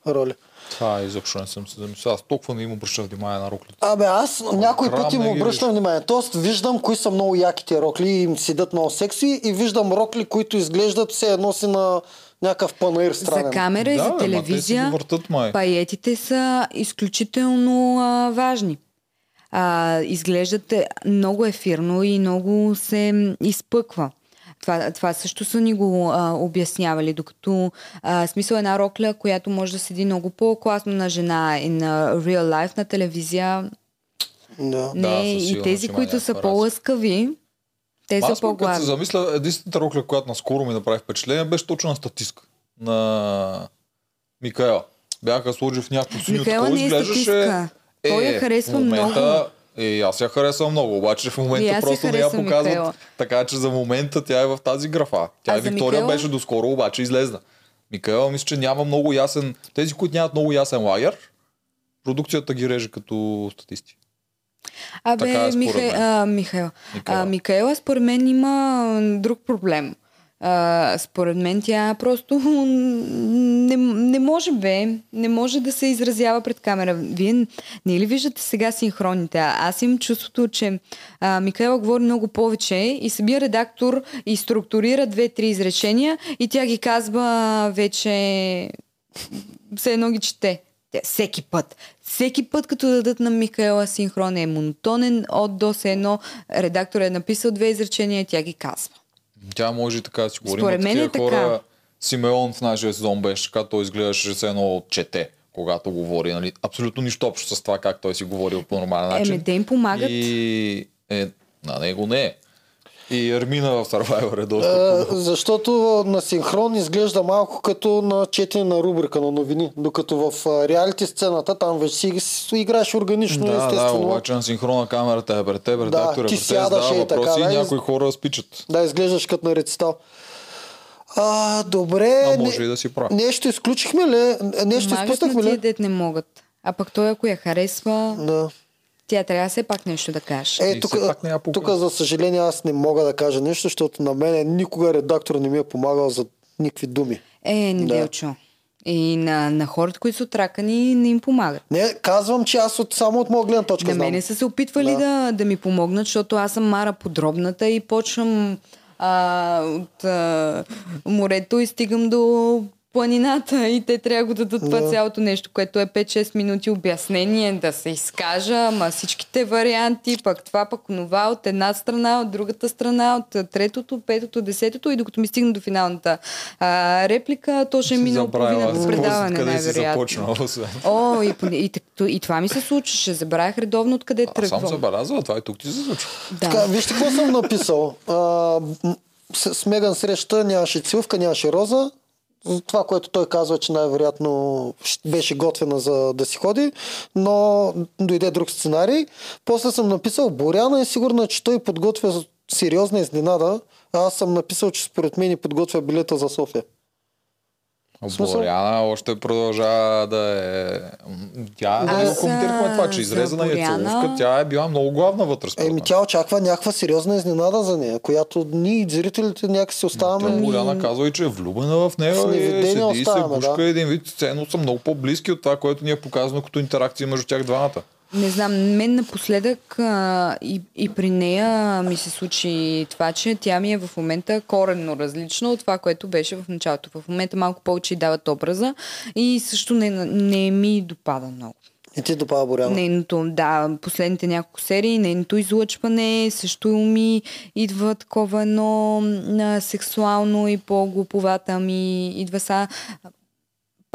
Роли. Това изобщо не съм се замислял. Аз толкова не им обръщам внимание на роклите. Абе, аз някой Крам пъти не му ги обръщам виждам. внимание. Тоест, виждам кои са много яките рокли и им седят много секси и виждам рокли, които изглеждат все едно си на някакъв панаир странен. За камера и Да, за ма телевизия ги въртат, май. паетите са изключително а, важни. А, изглеждат е, много ефирно и много се изпъква. Това, това също са ни го а, обяснявали, докато а, смисъл една рокля, която може да седи много по-класно на жена и на real life, на телевизия. Да. Не, със и тези, които са по-лъскави, те са Аз пък, като се по-главни. замисля, единствената рокля, която наскоро ми направи впечатление, беше точно на статистка. На Микаела. Бяха сложили в някакво синьо Микаела такова, не е изглеждаше... статистка. Той я харесва в момента, много. Е, аз я харесвам много, обаче в И момента я просто не я показват. Микаела. Така че за момента тя е в тази графа. Тя А е Виктория Микаела? беше доскоро, обаче излезна. Микаела мисля, че няма много ясен... Тези, които нямат много ясен лагер, продукцията ги реже като статисти. Абе, Така е, Миха... а. Микаела. А, Микаела, според мен, има друг проблем. А, според мен тя просто не, не може бе, не може да се изразява пред камера. Вие не ли виждате сега синхроните? Аз имам чувството, че а, Микаела говори много повече и самия редактор и структурира две-три изречения и тя ги казва вече все едно ги чете. Те, всеки път. Всеки път, като дадат на Микаела синхрон е монотонен от до се едно. Редактор е написал две изречения, тя ги казва. Тя може и така да си говори. Според мен е такива така. хора, Симеон в нашия сезон беше така, той изглеждаше все едно чете, когато говори. Нали? Абсолютно нищо общо с това, как той си говорил по нормален начин. Еме, те им помагат. И е, на него не е. И Ермина в Survivor е доста Е, защото на синхрон изглежда малко като на четене на рубрика на новини, докато в реалити сцената там вече си, играеш органично, Да, да, естествено. обаче на синхрона камерата е пред теб, редактор е ти пред теб, задава и така, въпроси да, и някои хора спичат. Да, изглеждаш като на рецитал. А, добре. А може не- и да си прав. Нещо изключихме ли? Нещо изпуснахме ли? дет не могат. А пък той, ако я харесва, Да. Тя трябва все пак нещо да каже. Е, тук, не тук, за съжаление, аз не мога да кажа нещо, защото на мен никога редактор не ми е помагал за никакви думи. Е, неделчо. И на, на хората, които са отракани, не им помагат. Не, казвам, че аз от, само от моя гледна точка На знам. мене са се опитвали Да. да. Да, да ми помогнат, защото аз съм Мара подробната и почвам а, от а, морето и стигам до планината и те трябва да дадат това Да. цялото нещо, което е 5-6 минути обяснение, да се изкажа, ама всичките варианти, пък това, пък това от една страна, от другата страна, от третото, петото, десетото и докато ми стигна до финалната а, реплика, то ще е Си минало забравила половината предаване, къде си най-вероятно. започнал. освен. О, и, и, и, и, това ми се случваше. Забравях редовно откъде Аз съм тръгвам. забелязал, това и тук ти се случва. Така, Да. вижте какво съм написал. А, с, с Меган среща нямаше целувка, нямаше роза. Това, което той казва, че най-вероятно беше готвена за да си ходи, но дойде друг сценарий. После съм написал, Боряна е сигурна, че той подготвя сериозна изненада. А аз съм написал, че според мен и подготвя билета за София. Боряна още продължава да е... Тя, ние го коментирахме това, че за изрезана е Боряна- целувка, тя е била много главна вътре според Еми, тя очаква някаква сериозна изненада за нея, която ние, зрителите, някакси Тя оставаме... Боряна казва и, че е влюбена в нея и седи и се гушка да. един вид. Ценно са много по-близки от това, което ни е показано като интеракция между тях двамата. Не знам, мен напоследък а, и, и при нея ми се случи това, че тя ми е в момента коренно различна от това, което беше в началото. В момента малко повече дават образа и също не, не ми допада много. И ти допада Боряна. Нейното, да, последните няколко серии, нейното излъчване също ми идва такова едно сексуално и по-глуповата ми идва са.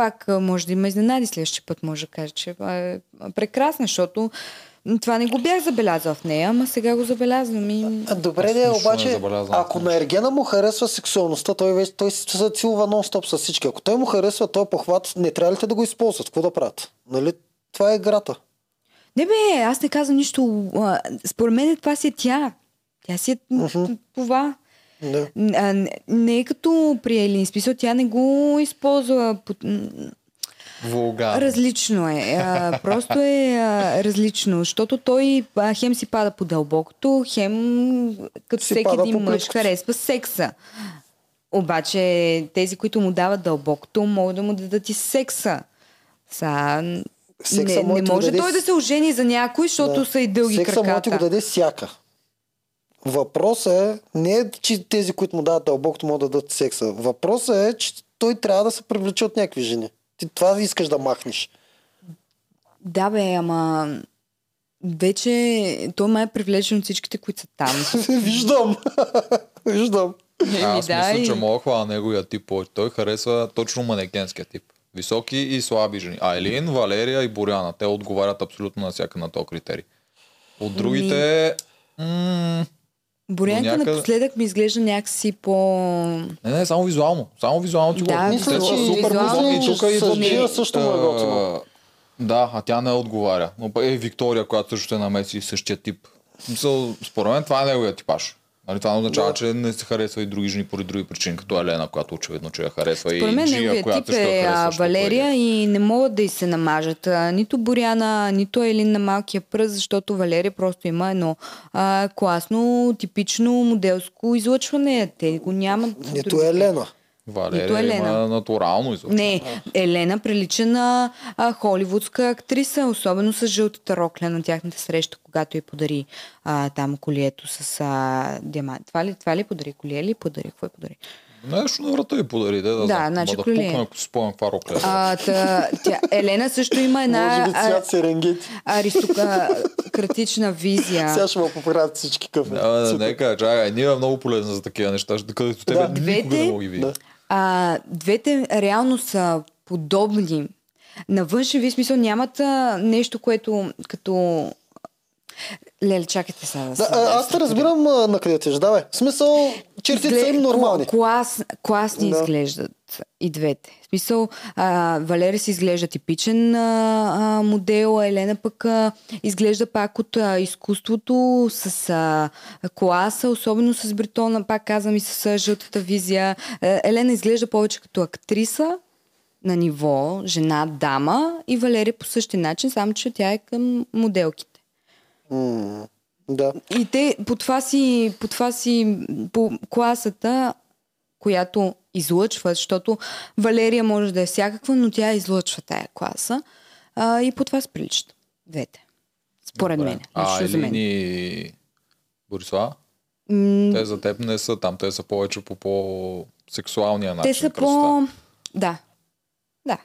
Пак може да има изненади следващия път, може да кажа, че е прекрасна, защото Това не го бях забелязал в нея, ама сега го забелязвам и... Добре, де, обаче, забелязвам. ако на Ергена му харесва сексуалността, той вече той се целува нон-стоп с всички. Ако той му харесва този похват, не трябва ли те да го използват? Какво да правят? Нали? Това е играта. Не бе, аз не казвам нищо. Според мен това си е тя. Тя си е м, това. Да. А, не- Не е като при Елин. Смисъл, тя не го използва по... Различно е. А, просто е а, различно, защото той а, хем си пада по дълбокото, хем като Си всеки един мъж харесва секса. Обаче тези, които му дават дълбокото, могат да му дадат и секса. Са, Секса не, може не да може даде той да се ожени за някой, защото Да. са и дълги Секса може да краката. ти го даде всяка. Въпросът е, не е, че тези, които му дават дълбокото, могат да дадат секса. Въпросът е, че той трябва да се привлече от някакви жени. Ти това искаш да махнеш. Да, бе, ама вече той май е привлечен от всичките, които са там. Виждам. Виждам. Аз Еми, да, мисля, и- че мога хвана неговия тип повече. Той харесва точно манекенския тип. Високи и слаби жени. Айлин, Валерия и Боряна. Те отговарят абсолютно на всяка на този критерий. От другите... М- Борянка някъде- напоследък ми изглежда някакси по... не, не, само визуално. Само визуално ти Да, говоря. Мисля, че и супер визуално, че Тук идва също му е готино. Да, а тя не отговаря. Но е Виктория, която също ще намеси същия тип. В Смисъл, според мен това е неговия типаж. Нали, това не означава, Да. че не се харесва и други жени поради други причини, като Елена, която очевидно, че я харесва Според и мен Джия, която я е харесва. Валерия е. и не могат да й се намажат. Нито Боряна, нито Елин на малкия пръст, защото Валерия просто има едно а, класно, типично моделско излъчване. Те го нямат. Нито другите. е Елена. Валерия Нито Елена. има натурално изобщо. Не, Елена прилича на а, холивудска актриса, особено с жълтата рокля на тяхната среща, когато й подари а, там колието с а, диамант. Това ли, това ли подари? Колие ли подари? Какво е подари? Нещо на врата ви подари, да, да, Да, значи да пукна, ако си спомням каква рокля. е. А, та, тя, Елена също има една Може би а, цвят Серенгети. аристократична визия. Сега ще му поправят всички кафе. Да, да, нека, чакай, ние е много полезна за такива неща, където тебе Да. никога Двете- не мога ги види. Да. А, двете реално са подобни. На външен вид смисъл нямат а, нещо, което като... Леле, чакайте сега. Да, аз те разбирам а, на къде тежда, бе. В смисъл, чертите са им нормални. Клас, класни Да. изглеждат и двете. В смисъл, а, Валерия си изглежда типичен а, а, модел, а Елена пък а, изглежда пак от а, изкуството с а, класа, особено с Бретона, пак казвам и с а, жълтата визия. А, Елена изглежда повече като актриса на ниво, жена, дама и Валерия по същия начин, само че тя е към моделките. Да. И те по това си, по това си, по класата, която излъчва, защото Валерия може да е всякаква, но тя излъчва тая класа. А, и по това приличат. Двете. Според Добре. мен. А, за мен. и Борислава? Те за теб не са там, те са повече по по-сексуалния начин. Те са по... Да. Да.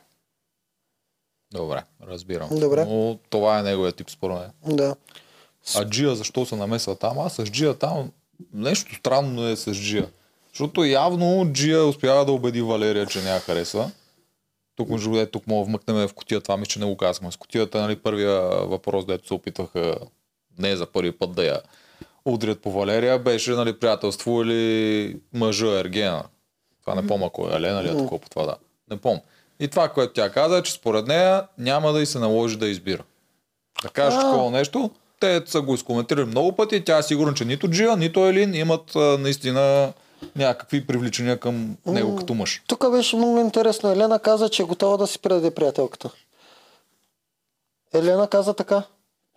Добре, разбирам. Добре. Но това е неговия тип според мен. Да. А Джия защо се намесва там? Аз с Джия там нещо странно е с Джия. Защото явно Джия успява да убеди Валерия, че не я харесва. Тук между другото, тук мога вмъкнем в котията, това мисля, че не го казахме. С котията, нали, първия въпрос, дето се опитваха не за първи път да я удрят по Валерия, беше нали, приятелство или мъжа Ергена. Това не помня кой е, Елена ли е такова по това, да. Не помня. И това, което тя каза, е, че според нея няма да й се наложи да избира. Да кажеш такова нещо, те са го изкоментирали много пъти. Тя е сигурна, че нито Джия, нито Елин имат а, наистина някакви привличания към него като мъж. Тук беше много интересно. Елена каза, че е готова да си предаде приятелката. Елена каза така.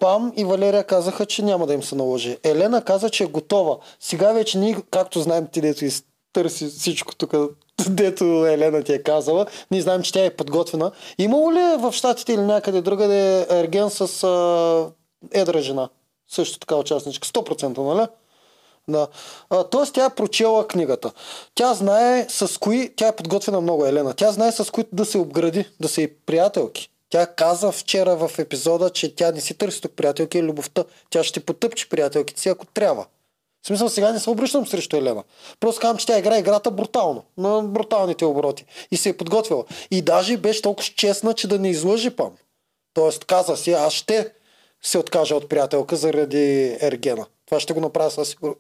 Пам и Валерия казаха, че няма да им се наложи. Елена каза, че е готова. Сега вече ние, както знаем ти, дето изтърси всичко тук, дето Елена ти е казала, ние знаем, че тя е подготвена. Имало ли е в Штатите или някъде другаде ерген с а, едра жена? Също така участничка. 100%, нали? Да. А, тоест тя е прочела книгата. Тя знае с кои, тя е подготвена много, Елена. Тя знае с които да се обгради, да са и приятелки. Тя каза вчера в епизода, че тя не си търси тук приятелки и любовта. Тя ще потъпче приятелките си, ако трябва. В смисъл, сега не се обръщам срещу Елена. Просто казвам, че тя играе играта брутално, на бруталните обороти. И се е подготвила. И даже беше толкова честна, че да не излъжи пам. Тоест, каза си, аз ще се откаже от приятелка заради Ергена. Това ще го направя със, сигур...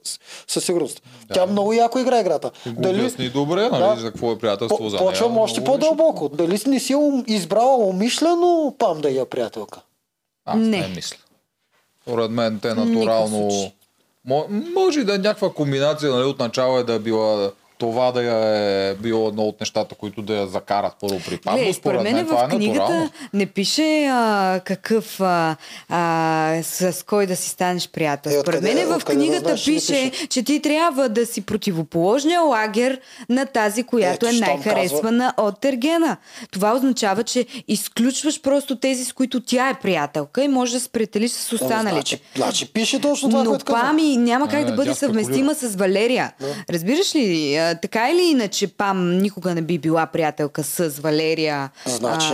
със сигурност. Да. Тя много яко игра играта. Дали... обясни добре, нали, да. за какво е приятелство По, за нея. Почвам още по-дълбоко. Дали не си избрала умишлено Пам да я приятелка? Аз не, Не. мисля. Според мен те натурално... Може и да е някаква комбинация, нали, от начало е да е била това да я е било едно от нещата, които да я закарат първо при Пам, но Не, според мен, това в е натурално. книгата не пише а, какъв а, а, с кой да си станеш приятел. Е, Според мен в откъде да книгата не пише, пише? че ти трябва да си противоположния лагер на тази, която е щом най-харесвана от Ергена. Това означава, че изключваш просто тези, с които тя е приятелка и можеш да се приятелиш с останалите. Значи, значи пише точно това, Но. Пами няма как да бъде съвместима с Валерия. Разбираш ли? А, Така или иначе Пам никога не би била приятелка с Валерия. Значи,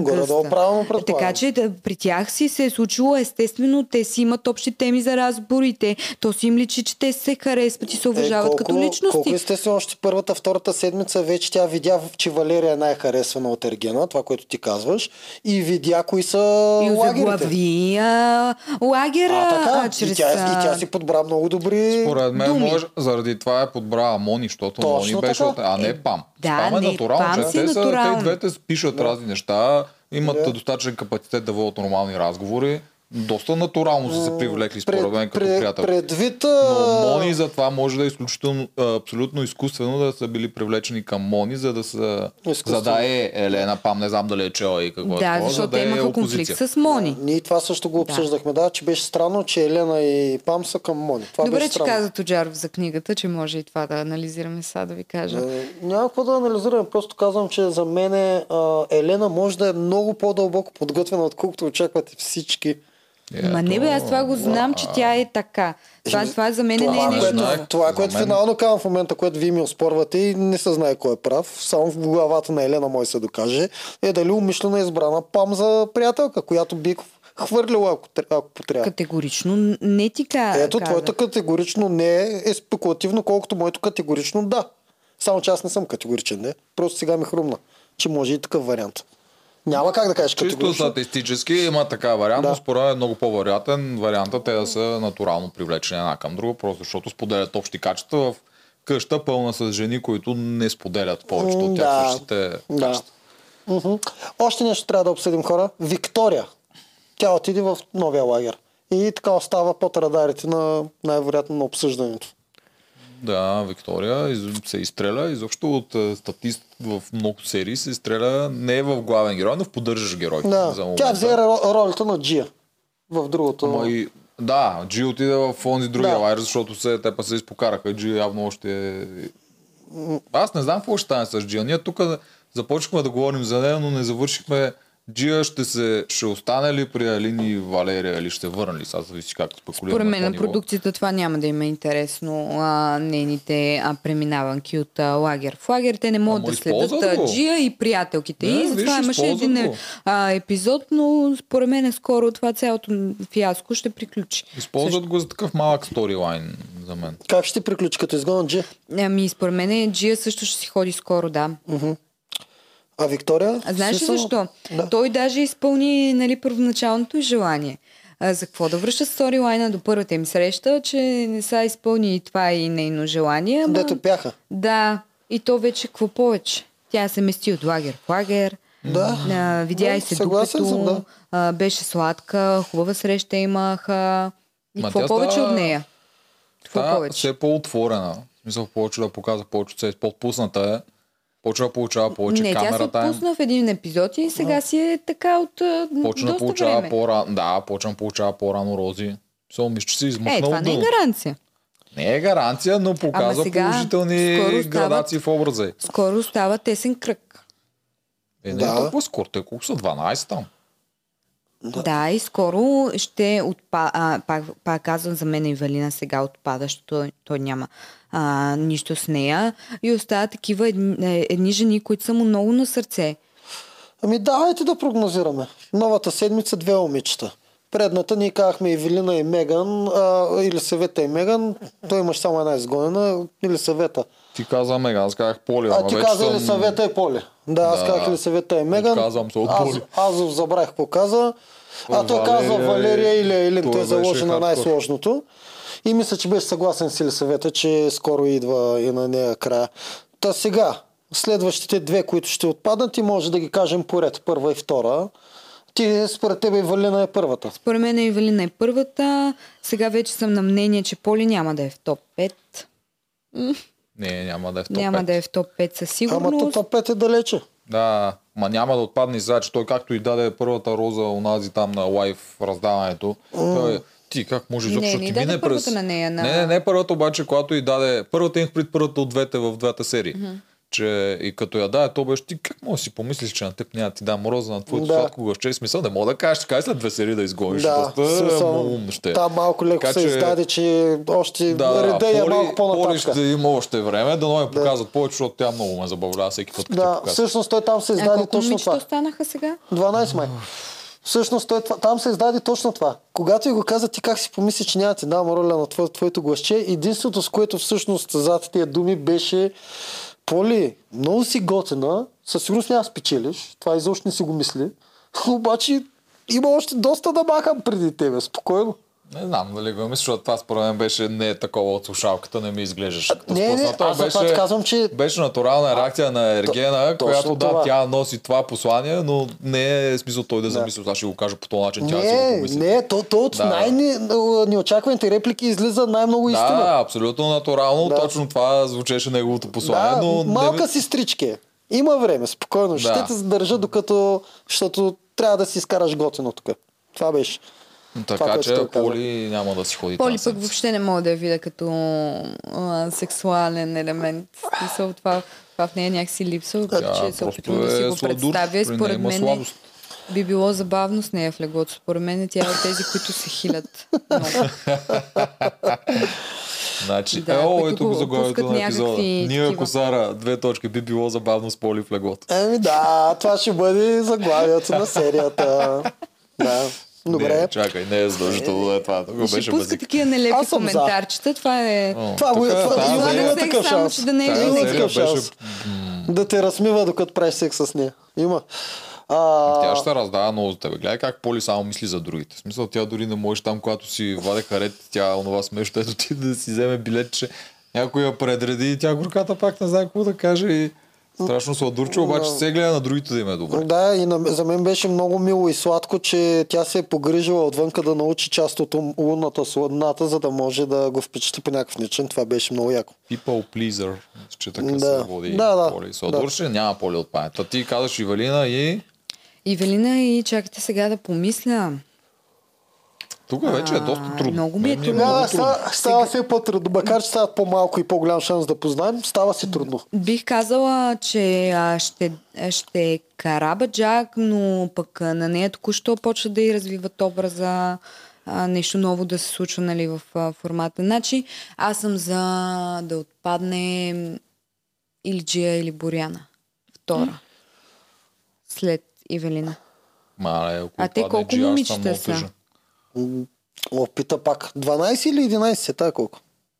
горе-долу правилно предполагам. Така че да, при тях си се е случило естествено, те си имат общи теми за разговорите. То си им личи, че те се харесват и се уважават като личности. Е, Колко естествено, още първата, втората седмица вече тя видя, че Валерия е най-харесвана от Ергена, това, което ти казваш, и видя кои са и лагерите. а, лагера А, така. а, чрез... и, тя, и а, тя си подбра много добри... Според мен думи. може, заради това е подбрала Мони, защото Точно Мони беше така. А не Пам. да, Пам е не, натурално, Пам че е те, са, те двете пишат разни неща, имат Да. достатъчен капацитет да водят нормални разговори. Доста натурално са се привлекли според мен като пред- приятел. Предвид... Но Мони за това може да е изключително, абсолютно изкуствено да са били привлечени към Мони, за да са, за да е Елена Пам, не знам дали е чела и какво е Да, това, защото за да те е имаха опозиция. конфликт с Мони. Ние това също го обсъждахме, да, че беше странно, че Елена и Пам са към Мони. Това Добре, беше че каза Тоджаров за книгата, че може и това да анализираме сега да ви кажа. Е, Няма какво да анализирам, просто казвам, че за мен Елена може да е много по-дълбоко подготвена, отколкото очаквате всички. Е, Ма не бе, аз това го знам, че тя е така. Това, това за мен не е Това, не нещо което, знаех. ново. това За което мен- финално казвам в момента, което вие ми оспорвате и не се знае кой е прав, само в главата на Елена може се докаже, е дали умишлено е избрана Пам за приятелка, която би хвърлила, ако, ако потрябва. Категорично не ти ка... Ето, казах. твоето категорично не е, е спекулативно, колкото моето категорично да. Само че аз не съм категоричен, не. Просто сега ми хрумна, че може и такъв вариант. Няма как да кажеш Чисто категорично. статистически има така вариант, Да. но според е много по-вероятен варианта те да са натурално привлечени една към друга, просто защото споделят общи качества в къща пълна с жени, които не споделят повечето от тях Да. същите Да. качества. Мгм. Още нещо трябва да обсъдим хора. Виктория. Тя отиде в новия лагер. И така остава под радарите на най-вероятно на обсъждането. Да, Виктория се изстреля. Изобщо от е, статист в много серии се изстреля не в главен герой, но в поддържащ герой. Да. за момента. Тя взе ро- ролята на Джия в другото. Ама и, да, Джи отиде в онзи другия Да. лайер, защото се, те па се изпокараха. Джи явно още е... Аз не знам какво ще стане с Джия. Ние тук започнахме да говорим за нея, но не завършихме Джия ще, се, ще остане ли при Алини и Валерия или ще върне ли? Сега зависи как спекулираме. Според мен на продукцията това няма да има интересно а, нейните а, преминаванки от а, лагер в лагер. Те не могат Ама да следят а, Джия и приятелките. Не, и затова виж, имаше един го. а, епизод, но според мен скоро това цялото фиаско ще приключи. Използват го за такъв малък сторилайн за мен. Как ще приключи като изгонят Джия? Ами, според мен Джия също ще си ходи скоро, да. А Виктория? А знаеш ли Смисъл? защо? Да. Той даже изпълни нали, първоначалното желание. А, за какво да връща сторилайна до първата им среща, че не са изпълни и това и нейно желание. Ама... Дето пяха. Да, и то вече какво повече. Тя се мести от лагер в лагер. Да. А, видя Да, и се дупето. съм, да. а, беше сладка, хубава среща имаха. И Ма какво повече става- от нея? Какво Та, повече? все по-отворена. В смисъл, повече да показва повече от си. По-отпусната е. Почва получава повече не, тя се камерата им. отпусна в един епизод и сега си е така от а, Почна доста получава време. по-рано. Да, почна да получава по-рано рози. Само мисля, че си Е, измъкнал това не е гаранция. Не е гаранция, но показва сега положителни скоро стават- градации в образа. Скоро става тесен кръг. Е, не е Да. толкова скоро. Те колко са 12 там. Да, да и скоро ще отпа... А, пак, пак казвам за мен Ивелина сега отпада, защото той, той няма а, нищо с нея. И остават такива едни, е, едни жени, които са му много на сърце. Ами давайте да прогнозираме. Новата седмица две момичета. Предната ние казахме Евелина и Меган, а, или съвета и Меган. Той имаш само една изгонена, или съвета. Ти каза Меган, аз казах Поли. А ти каза съм... ли съвета и Поли? Да, аз Да. казах ли съвета и Меган. Отказвам се от аз, Поли. аз забравих какво каза. А той казва Валерия или Елин. той Той заложи на хардкор. И мисля, че беше съгласен с съвета, че скоро идва и на нея края. Та сега, следващите две, които ще отпаднат и може да ги кажем поред, първа и втора. Ти, според тебе, Валина е първата. Според мен Ивелина е първата. Сега вече съм на мнение, че Поли няма да е в топ 5. Не, няма да е в топ няма пет. да е в топ 5 със Ама сигурност. то пет е далече. Да, ма няма да отпадне че той както и даде първата роза унази там на лайф раздаването. Той, е, ти как може изобщо ти даде мине през... на нея, на- Не, не, не първата обаче, когато и даде... Първата имах пред първата от двете в двата серии. Че и като я даде, то беше ти как може да си помислиш, че на теб няма да ти дам роза на твоето Да. сладко гъще. Смисъл, не мога да кажеш, така и след две серии да изгониш. Да, Доста смисъл, умно ще. е. Там малко леко Така се че- издаде, че още Да, реда е Поли, малко Поли по-нататък. ще има още време, да но я показват повече, защото тя много ме забавлява всеки път, Да, всъщност той там се А издаде колко точно това. останаха сега? 12 май. Всъщност той, там се издаде точно това. Когато ти го каза, ти как си помисли, че няма ти дам роля на твое, твоето гласче, единството с което всъщност зад тия думи беше Поли, много си готина, със сигурност няма спечелиш, това изобщо не си го мисли, обаче има още доста да махам преди тебе, спокойно. Не знам дали го мисля, защото това според мен беше не е такова от слушалката, не ми изглеждаше. не, не, спуснато. аз затова ти казвам, че- Беше натурална реакция на Ергена, точно която да, това. тя носи това послание, но не е смисъл той да замисли, аз ще го кажа по този начин, тя да си го Не, помисли. не, то, то от Да. най-неочакваните реплики излиза най-много истина. Да, абсолютно натурално, Да. точно това звучеше неговото послание, Да, но малка не... сестричка е. Има време, спокойно. Ще Да. те задържа, докато, защото трябва да си изкараш готино тук. Това беше. Така което че. Поли няма да си ходи Поли пък седмица. въобще не мога да я видя като а, сексуален елемент. Смисъл, това, това в нея някакси липсва, Тя че се опитвам да си е го представя. И Според мен слабост. би било забавно с нея в леглото. Според мен тя е от тези, които се хилят. Значи, Да, е, о, които ето го заглавието на епизода. такива. Косара, две точки, би било забавно с Поли в леглото. Еми да, това ще бъде заглавието на серията. Да. Добре. Не, чакай, не е задължително да е това. Тук Ще беше пуска базик. такива нелепи коментарчета. Това е... О, Това го е- това- има такъв шанс. да не е такъв шанс. Да те размива, докато правиш секс с нея. Има. А, Тя ще раздава много за тебе. Гледай как Поли само мисли за другите. В смисъл, тя дори не можеш там, когато си вадеха ред, тя онова смешно, ето ти да си вземе билет, че някой я предреди и тя горката пак не знае какво да каже и страшно сладурче, обаче се гледа на другите да им е добре. Да, и на, за мен беше много мило и сладко, че тя се е погрижила отвънка да научи част от лунната сладната, за да може да го впечатли по някакъв начин. Това беше много яко. People pleaser, че така Да. се води Да, да. Поли. Сладурче няма Поли от памет. А ти казаш Ивелина и Ивелина и чакайте сега да помисля. Тук вече е доста трудно. много ми е Мен трудно. Да, много става, става все по-трудно. Макар, че стават по-малко и по-голям шанс да познаем, става си трудно. Бих казала, че а, ще, ще е Карабаджак, но пък а, на нея току-що почва да й развиват образа, а, нещо ново да се случва нали, в а, формата. Значи, аз съм за да отпадне или Джия или Боряна. Втора. След Ивелина. Мале, ако А те колко момичета са? Тъжен. М, О, пита пак. 12 или 11? Тая колко?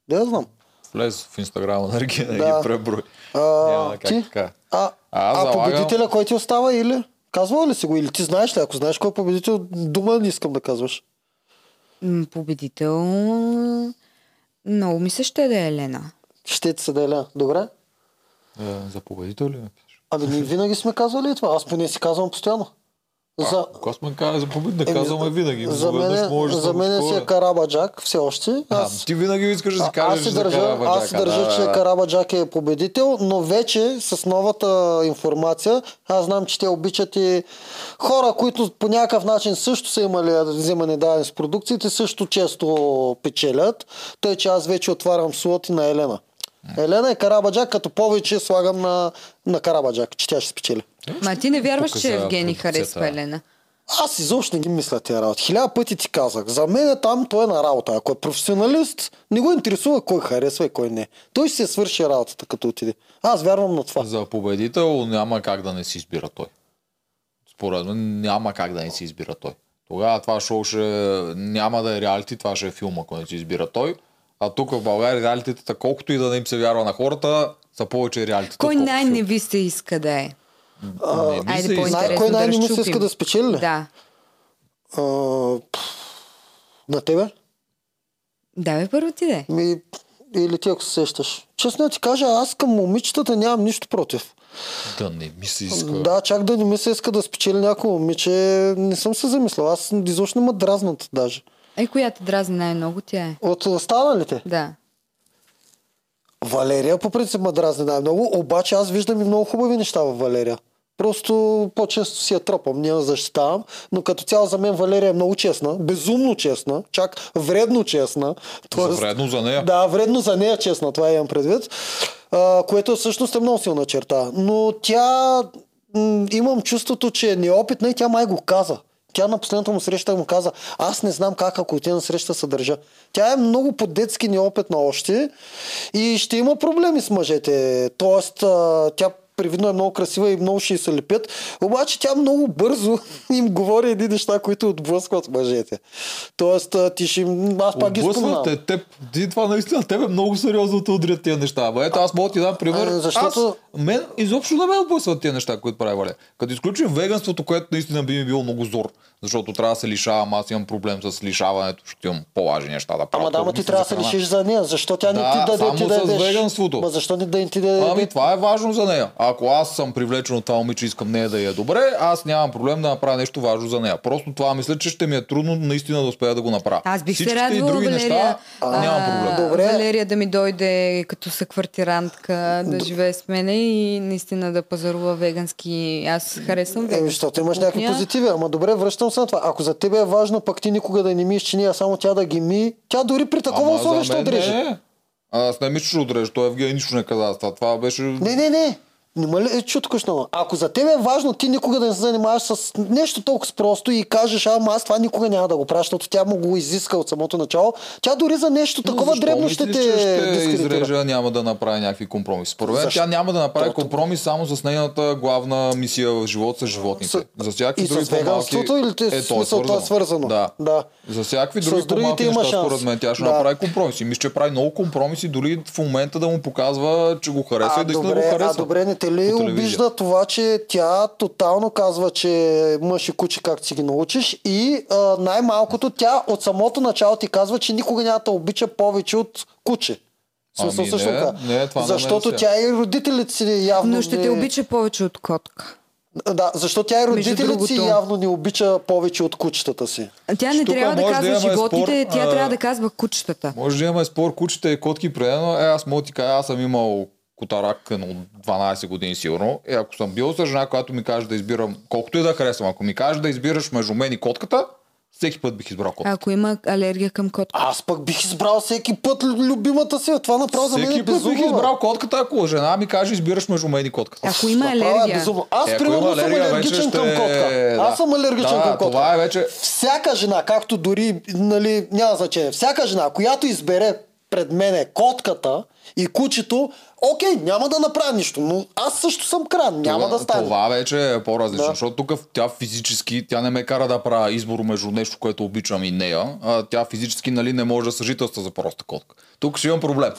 Да, я знам. Влез в инстаграма на Регина и Да. ги преброй. А, Няма как ти? така. А, Аз а залагам- победителя кой ти остава или? Казвала ли си го? Или ти знаеш ли? Ако знаеш кой е победител, дума не искам да казваш. Победител... Много ми се ще да е Елена. Ще ти се да е Елена. Добре? Е, За победител ли? Ами ние винаги сме казвали това. Аз поне си казвам постоянно. За, сме казали за победител, Еми, казваме винаги. за мен, можеш да за мен си е Карабаджак все още. А, Аз, ти винаги искаш да си а- кажеш аз си за държа, Карабаджака. аз си държа да, че да. Карабаджак е победител, но вече с новата информация, аз знам, че те обичат и хора, които по някакъв начин също са имали вземане даден с продукциите, също често печелят. Тъй, че аз вече отварям слоти на Елена. Елена е Карабаджак, като повече слагам на, на Карабаджак, че тя ще спечели. Ма ти не вярваш, Тук че Евгений харесва Елена? Аз изобщо не ги мисля тези работи. Хиляда пъти ти казах. За мен е там той е на работа. Ако е професионалист, не го интересува кой харесва и кой не. Той ще се свърши работата, като отиде. Аз вярвам на това. За победител няма как да не си избира той. Според мен няма как да не си избира той. Тогава това шоу ще няма да е реалити, това ще е филм, ако не си избира той. А тук в България реалитетата, колкото и да не им се вярва на хората, са повече реалитета. Кой най-не ви се иска да е? Не ми Айде се по иска. Най- интересно кой да най-не ми се иска да спечели ли? Да. А, на тебе? Давай първо ти де. Ми, или ти ако се сещаш. Честно да ти кажа, аз към момичетата нямам нищо против. Да не ми се иска. Да, чак да не ми се иска да спечели някой момиче, не съм се замислял. Аз изобщо не ме дразнат даже. Е, коя те дразни най-много, тя е. От останалите. Да. Валерия по принцип ме дразни най-много, обаче аз виждам и много хубави неща в Валерия. Просто по-често си я тропам, не я защитавам, но като цяло за мен Валерия е много честна, безумно честна, чак вредно честна. За вредно за нея. Да, вредно за нея честна, това имам предвид. А, което всъщност е много силна черта. Но тя, м- имам чувството, че е неопитна и тя май го каза. Тя на последната му среща му каза, аз не знам как ако отида на среща се държа. Тя е много по-детски неопитна още и ще има проблеми с мъжете. Тоест, тя привидно е много красива и много ще се лепят, обаче тя много бързо им говори едни неща, които отблъскват мъжете. Тоест, а, ти ще... Аз пак ги споменавам. Те, теб. Ти това наистина тебе много сериозно те удрят тия неща. Ама ето аз мога да ти дам пример. А, защото- Аз, мен изобщо не ме отблъсват тия неща, които прави Валя. Като изключим веганството, което наистина би ми било много зор. Защото трябва да се лишавам, аз имам проблем с лишаването, защото имам по-важни неща да правя. Ама да, ма колкото ти трябва да се лишиш за нея. Защо тя не Да, ти даде само ти с веганството. Ма защо не да ти даде? Ами това е важно за нея. Ако аз съм привлечен от това момиче искам нея да я е добре, аз нямам проблем да направя нещо важно за нея. Просто това мисля, че ще ми е трудно наистина да успея да го направя. Аз бих се Всичките и радвала други Валерия, неща нямам проблем. Добре. Валерия да ми дойде като съквартирантка, да живее с мене и наистина да пазарува вегански. Аз харесвам Еми, вегански. защото имаш някакви позитиви. Ама добре, връщам се на това. Ако за тебе е важно, пък ти никога да не миеш чини, а само тя да ги ми, тя дори при такова условие ще. Не. Аз не мисля, че ще отрежа. Той Евгений нищо не каза. за Това, това беше... Не, не, не. Нима ли е чу току-що? Ако за теб е важно ти никога да не се занимаваш с нещо толкова просто и кажеш, ама аз това никога няма да го правя, защото тя му го изиска от самото начало, тя дори за нещо Но такова дребно ще те ще изрежа, няма да направи някакви компромиси. Според мен тя няма да направи Тото- компромис само с нейната главна мисия в живота с животните. С- За всякакви и други с веганството или ти- в е, то е смисъл това е свързано? Да. Да. За всякакви други по-малки неща, шанс. според мен, тя ще Да. направи компромиси. Мисля, че прави много компромиси, дори в момента да му показва, че го харесва А и наистина добре, го харесва. а добре, не те ли обижда това, че тя тотално казва, че мъж и куче как си ги научиш и а, най-малкото тя от самото начало ти казва, че никога няма да обича повече от куче. Смисъл Ами също не, така. не, това Защото тя и родителите си явно Но ще не... те обича повече от котка. Да, защото тя и родителите си явно не обича повече от кучетата си. Тя не Тук трябва да да казва имаме животните, спор, тя а, трябва да казва кучетата. Може да имаме спор кучета и котки предено. Е, аз мога да ти кажа, аз съм имал котарак на 12 години сигурно. Е, ако съм бил с жена, която ми каже да избирам, колкото и да харесвам, ако ми каже да избираш между мен и котката, всеки път бих избрал котка. Ако има алергия към котка. Аз пък бих избрал всеки път любимата си. Това направо за мен Всеки е път безумно. бих избрал котката, ако жена ми каже избираш между мен и котката. Ако има е алергия. безумно. Аз Е, примерно съм алергичен ще- към котка. да. Аз съм алергичен Да, към котка. това е вече- Всяка жена, както дори, нали, няма значение, всяка жена, която избере пред мене котката и кучето, окей, няма да направя нищо, но аз също съм кран, няма това, да стане. Това вече е по-различно, Да. защото тук тя физически, тя не ме кара да правя избор между нещо, което обичам и нея. А, тя физически нали, не може да съжителства за проста котка. Тук ще имам проблем.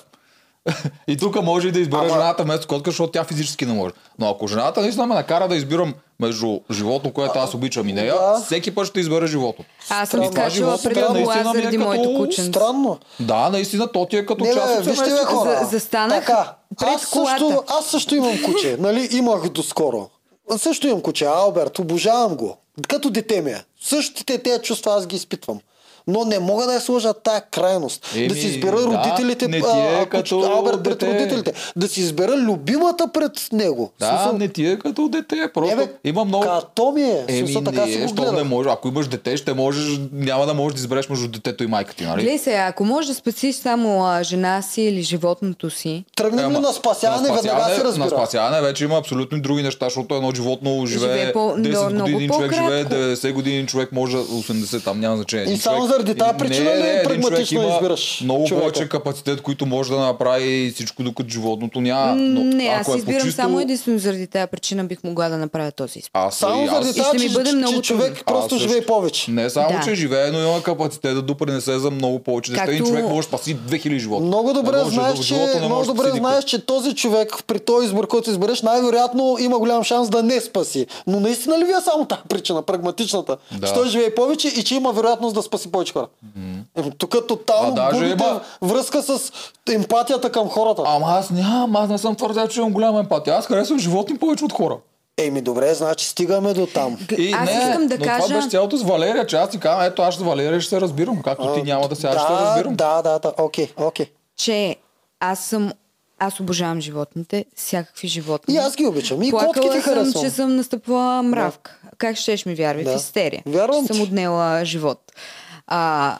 и тук може и да избера Ама- жената вместо котка, защото тя физически не може. Но ако жената наистина ме накара да избирам между животно, което аз обичам и нея, Да. всеки път ще избера животно. Аз съм скачала животното пред е кола наистина ми е заради като моето кученце. Странно. Да, наистина, то ти е като Не, част от вижте, бе, хора. За- застанах така, пред аз колата. Също, аз също имам куче, нали? Имах доскоро. Също имам куче, Алберт, обожавам го. Като дете ми е. Същите тези чувства аз ги изпитвам. Но не мога да я сложа тая крайност. Еми, да си избера да, родителите, не ти е а, като Алберт пред дете. родителите. Да си избера любимата пред него. Да, смисъл, не ти е като дете. Просто не, бе, има много... Като ми е. Еми, смисъл, така си не, го що не може. Ако имаш дете, ще можеш, няма да можеш да избереш между детето и майка ти, нали? Гледай се, ако можеш да спасиш само а, жена си или животното си, Тръгнем ли Ама, на спасяване, веднага се На разбира. спасяване вече има абсолютно други неща, защото едно животно живее Живее по- 10 много години, човек живее 90 години, човек може 80, там няма значение. И само заради тази причина ли един прагматично човек има избираш Много човека? повече капацитет, който може да направи всичко, докато животното няма. Но, не, аз ако е избирам по-чисто, само единствено заради тази причина бих могла да направя този избор. Аз, Само аз, заради И ще това, ми че, бъде много че човек трудно. просто Аз също. живее повече. Не само, Да. че живее, но има капацитет да допринесе за много повече Както- човек може да спаси 2000 живота. Много добре Не знаеш, че, не много добре знаеш, че този човек при този избор, който избереш, най-вероятно има голям шанс да не спаси. Но наистина ли ви е само тази причина, прагматичната? Че той живее повече и че има вероятност да спаси повече хора. Еми, Тук тотално А губите има- връзка с емпатията към хората. Ама аз нямам, аз не съм твърдял, че имам голяма емпатия. Аз харесвам животни повече от хора. Еми добре, значи стигаме до там. И Аз не, искам да но кажа... това беше цялото с Валерия, че аз ти казвам, ето аз с Валерия ще се разбирам. Както ти няма да се, аз ще да, разбирам. да, да, да, окей, окей. че аз съм аз обожавам животните, всякакви животни. И аз ги обичам. И Плакала котките съм, харесвам. че съм настъпвала мравка. Как щеш ми вярвай? Да. В истерия. Вярвам че ти. съм отнела живот. А,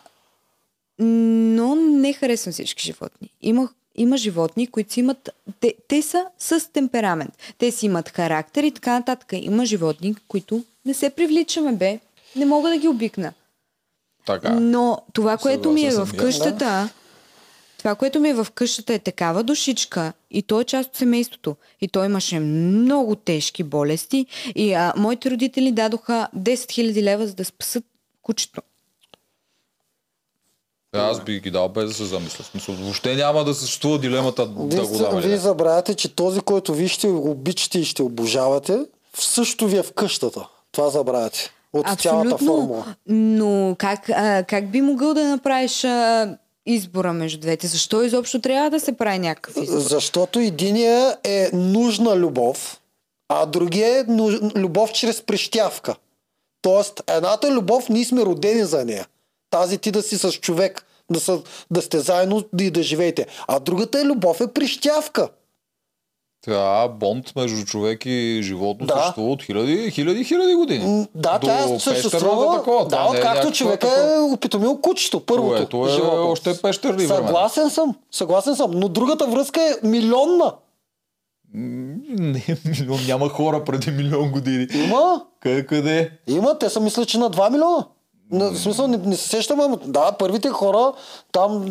но не харесвам всички животни. Има, има животни, които си имат... Те, те са с темперамент. Те си имат характер и така нататък. Има животни, които не се привличаме, бе. Не мога да ги обикна. Така. Но това, което ми е в къщата, това, което ми е в къщата е такава душичка и той е част от семейството. И той имаше много тежки болести и а, моите родители дадоха 10 000 лева, за да спасат кучето. Е, Аз би ги дал без да се замисля. Смисъл, въобще няма да съществува дилемата да Вие, го са- дам. вие забравяте, че този, който вие ще го обичате и ще обожавате, също ви е в къщата. Това забравяте. От цялата формула. но как, а, как би могъл да направиш а, избора между двете? Защо изобщо трябва да се прави някакъв избор? Защото единия е нужна любов, а другия е нуж- любов чрез прищявка. Тоест, едната любов ние сме родени за нея. Тази ти да си с човек, да, са, да сте заедно и да живеете. А другата е любов е прищявка. Тя бонд между човек и животно Да. съществува от хиляди, хиляди, хиляди години. Да, До тя пещерната съществува. такова. Да, не е откакто някаква човек е опитомил кучето, първото. Което е животно. още пещерни. Съгласен съм, съгласен съм, но другата връзка е милионна. Не, милион, няма хора преди милион години. Има, Къде, къде? има, те са мисля, че на 2 милиона. На, в смисъл, не, не се сещам, ама да, първите хора, там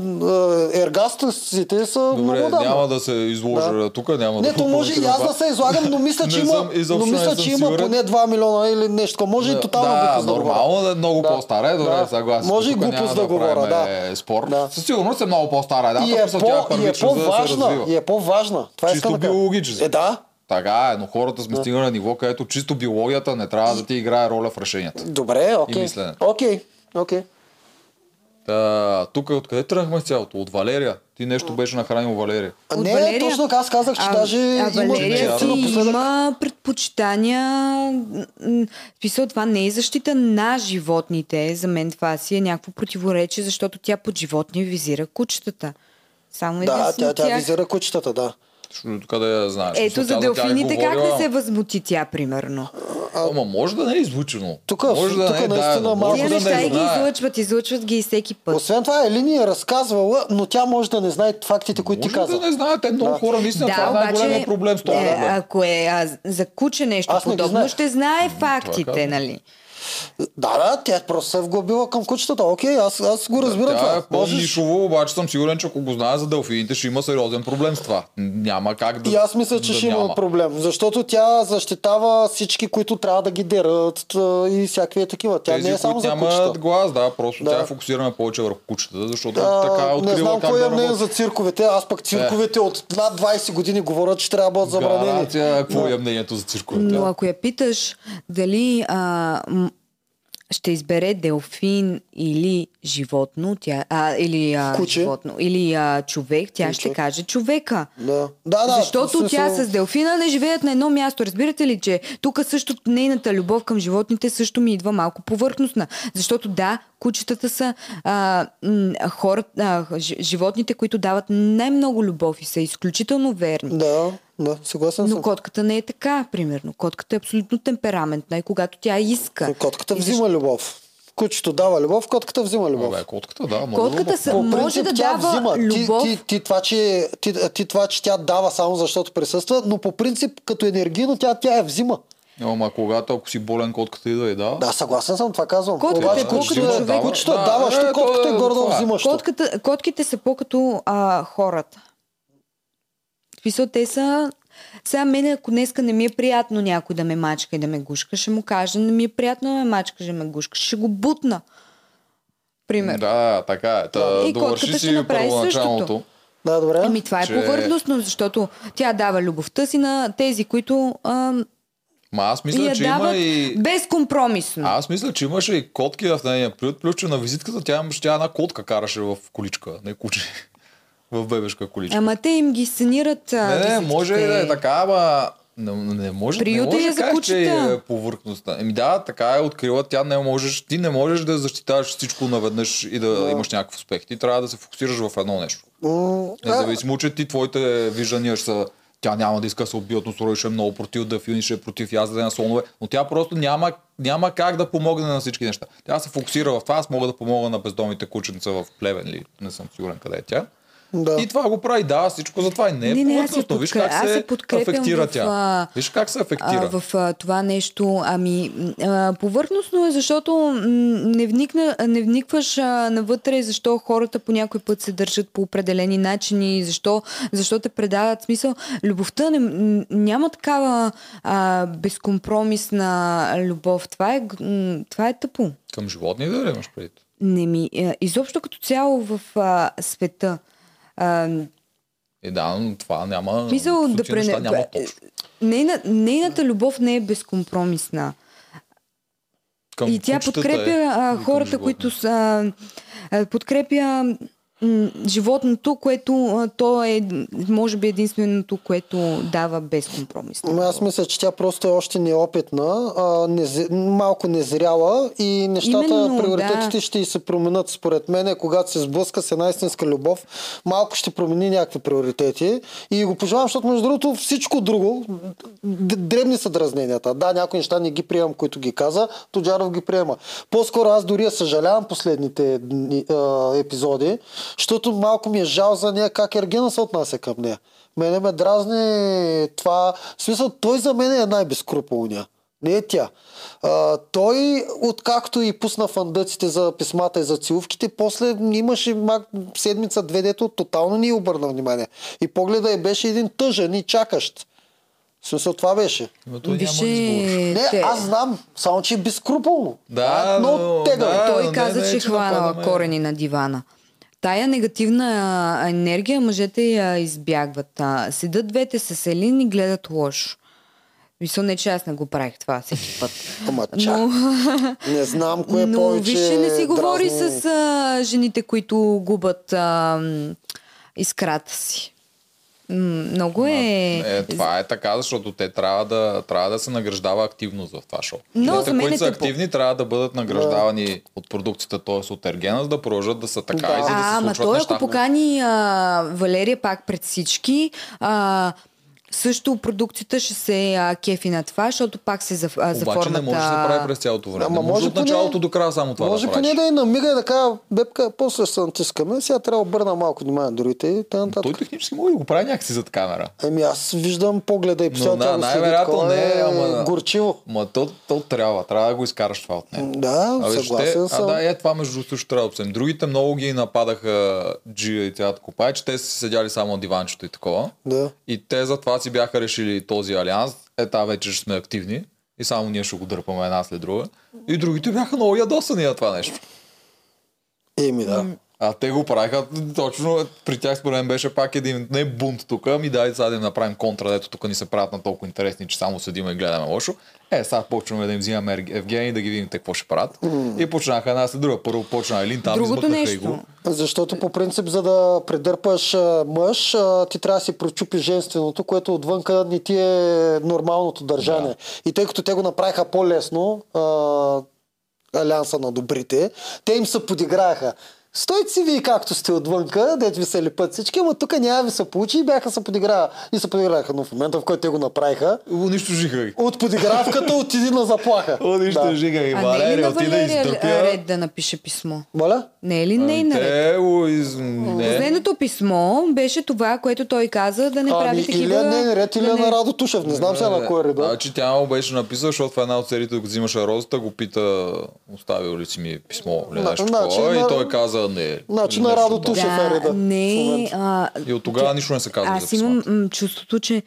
е, ергастасите са Добре, много давно. няма да се изложа Да. тук, няма Не, да то може и аз да се излагам, но мисля, че Не има, съм- но не мисля, че има поне 2 милиона или нещо. Може и тотално да, глупост да нормално да е много Да. по-стара, е, добре, Да. съгласен. Може и глупост няма да говоря, да. е, Спор. Да. Със сигурност е много по-стара. Да, И е, по, и е да по-важна. И е по-важна. Това Чисто да кажа. биологически. Е, да. Така е, но хората сме стигнали на ниво, където чисто биологията не трябва да ти играе роля в решенията. Добре, окей. мисленето. Окей, окей. Та, тук откъде тръгнахме цялото? От Валерия. Ти нещо беше нахранил Валерия. А От не, Валерия? точно така аз казах, че а, даже а има Валерия си напоследък- има предпочитания. смисъл, това не е защита на животните. За мен това си е някакво противоречие, защото тя под животни визира кучетата. Само Да, тя, тя тях. визира кучетата, да. Къде я знаеш? Ето за е делфините как говорила. не се възмути тя, примерно. Ама може да не е излучено. Тук- може да тук не е, наистина да, малко може Тия да неща не и ги знае. излъчват, излъчват ги и всеки път. Освен това, Елини е разказвала, но тя може да не знае фактите, които ти Може каза. да не знаете, много Да. хора наистина това е най-големият проблем с този е, ако е а, за куче нещо Аз не подобно, знае. ще знае това фактите, нали? Да, да, тя просто се е вглъбила към кучетата. Окей, аз, аз го разбирам Тя това. е по-нишово, обаче съм сигурен, че ако го знае за делфините, ще има сериозен проблем с това. Няма как да И аз мисля, че да ще има няма. проблем, защото тя защитава всички, които трябва да ги дерат и всякакви е такива. Тя Тези, не е само за нямат кучета. глас, да, просто Да. тя е фокусирана повече върху кучетата, защото А, така е не открила знам как кой да е мнение за цирковете. Аз пък цирковете от над 20 години говорят, че трябва да бъдат забранени. Гаранция, какво Да. е мнението за цирковете? Но ако я питаш дали а, ще избере делфин или животно, тя, а, или а, Куче. животно, или а, човек, тя Или ще каже човека. Да. Да, да, Защото смисъл- тя с делфина не живеят на едно място. Разбирате ли, че тук също нейната любов към животните също ми идва малко повърхностна. Защото да, кучетата са а, хора, а, жи- животните, които дават най-много любов и са изключително верни. Да, да, съгласен Но съм. котката не е така, примерно. Котката е абсолютно темпераментна и когато тя иска. Котката И взима любов. Кучето дава любов, котката взима любов. Абе, котката, да, много Котката любов. са- По може да тя дава любов. Ти, ти, ти, това, че, ти, ти това, че тя дава само защото присъства, но по принцип като енергийно тя, тя я взима. Ама когато ако си болен, котката идва и да. Да, съгласен съм, това казвам. Котката Обаче е колкото кучето човек. е, кучето е Да, е, колкото е е- гордо е. взимащо. Котката, котките са по-като а, хората. Смисъл, те са... Сега мене, ако днеска не ми е приятно някой да ме мачка и да ме гушка, ще му кажа, не ми е приятно да ме мачка, да ме гушка. Ще го бутна. Пример. Да, така е. Та, И котката ще направи същото. Да, добре. Ами това е че- повърхностно, защото тя дава любовта си на тези, които а, Ма аз мисля, я че има дават и... безкомпромисно. Аз мисля, че имаше и котки в нейния приют, плюс, че на визитката тя имаше тя една котка караше в количка, не куче. В бебешка количка. Ама те им ги сценират а, не, не, може и да е така, ама не, не може, не Приюта може е да че е повърхността. Еми да, така е открила, тя не можеш, ти не можеш да защитаваш всичко наведнъж и да, имаш някакъв успех. Ти трябва да се фокусираш в едно нещо. А, Независимо, че ти твоите виждания ще са тя няма да иска да се убие от носороди, ще е много против да филни, ще е против язда на слонове, но тя просто няма, няма как да помогне на всички неща. Тя се фокусира в това, аз мога да помогна на бездомните кученца в Плевен или не съм сигурен къде е тя. Да. И това го прави, да, всичко за това и не е Не, не, аз се повърхностно. Виж как аз се, афектира в, тя. Виж как се афектира. А, в а, това нещо, ами, а, повърхностно е, защото м, не, вникна, не вникваш а, навътре, защо хората по някой път се държат по определени начини, защо, защо те предават смисъл. Любовта не, няма такава а, безкомпромисна любов. Това е, това е тъпо. Към животни да имаш преди? Не ми, а, изобщо като цяло в а, света. А, И да, но това няма... Мисъл да стотина неща. Няма точно. Нейна, нейната любов не е безкомпромисна. Към И тя подкрепя е, а, хората, животни. които са. А, подкрепя животното, което то е, може би, единственото, което дава безкомпромисно. Аз мисля, че тя просто е още неопитна, а, нез... малко незряла и нещата, Именно, приоритетите да. ще се променят според мен, когато се сблъска с една истинска любов, малко ще промени някакви приоритети и го пожелавам, защото между другото всичко друго, дребни са дразненията. Да, някои неща не ги приемам, които ги каза, Тоджаров ги приема. По-скоро аз дори я съжалявам последните дни, а, епизоди, защото малко ми е жал за нея как Ергена се отнася към нея. Мене ме дразни това. В смисъл, той за мен е най-безкруполния. Не е тя. А, той, откакто и пусна фандъците за писмата и за целувките, после имаше мак, седмица, две, дето тотално ни обърна внимание. И погледа й беше един тъжен и чакащ. В смисъл, това беше. Ама той избор. Не, те- аз знам, само че е безкруполно. Да, е много но- тегаво. да. Той каза, не, че хванала корени на дивана. Тая негативна енергия мъжете я избягват. Седат двете с Елин и гледат лошо. Мисля, не, че аз не го правих това всеки път. Ама чак. Но, Не знам кое но повече виж, че не си говори дразни. с а, жените, които губят а, искрата си. Много е... Е, това е така, защото те трябва да, трябва да се награждава активност в това шоу. Но Хората, за мен които е са активни, трябва да бъдат награждавани от продукцията, т.е. от Ергена, за да продължат да са така Да. и за да се А, ама случват той неща. ако покани а, Валерия пак пред всички, а, също продукцията ще се а, кефи на това, защото пак се за, а, за Обаче формата... не може да се прави през цялото време. Ама не може, от поне- началото до края само това Може да правиш. поне да и намига и да кажа, бебка, после ще се натискаме, сега трябва да обърна малко внимание на другите и т.н. Той технически може да го прави някакси зад камера. Еми аз виждам погледа и постоянно да, тя най-вероятно не, е ама- горчиво. Ма то, то трябва, трябва да го изкараш това от него. Да, А, съгласен те, съм. А да, е това между другото трябва да обсъдим. Другите много ги нападаха Джия и цялата копая, че те са седяли само на диванчето и такова. Да. И те затова си бяха решили този алианс. Е, та вече ще сме активни. И само ние ще го дърпаме една след друга. И другите бяха много ядосани на това нещо. Еми да. А те го правиха точно, при тях според мен беше пак един, не бунт тук, ами дай сега да им направим контра, дето тук ни се правят на толкова интересни, че само седим и гледаме лошо. Е, сега почваме да им взимаме Евгений да ги видим те какво ще правят. И почнаха една след друга. Първо почна Елин, там Другото избъкнаха и нещо. го. Защото по принцип, за да предърпаш мъж, ти трябва да си прочупи женственото, което отвънка не ти е нормалното държание. И тъй като те го направиха по-лесно, а, алианса на добрите, те им се подиграха. Стойте си вие както сте отвънка, дето ви се липат всички, ама тук няма ви се получи и бяха се подигра. И се подиграха, но в момента, в който те го направиха, Унищожиха ги. от подигравката отиди на заплаха. Унищожиха ги. А не е ли Валерия на отида и Валерия издъпя. ред да напише писмо? Моля? Не е ли нейна ред? Те го из... Не. Последното писмо беше това, което той каза да не прави Ами, такива... или е ред, или да е не- на Радо Тушев. Не знам сега на кой е реда. Значи тя му беше написала, защото в една от сериите, докато взимаше розата, го пита, оставил ли си ми писмо или На- нещо значи такова. на- И той каза не. Значи Или на е Да, реда в не, а, И от тогава нищо не се казва аз имам м, чувството, че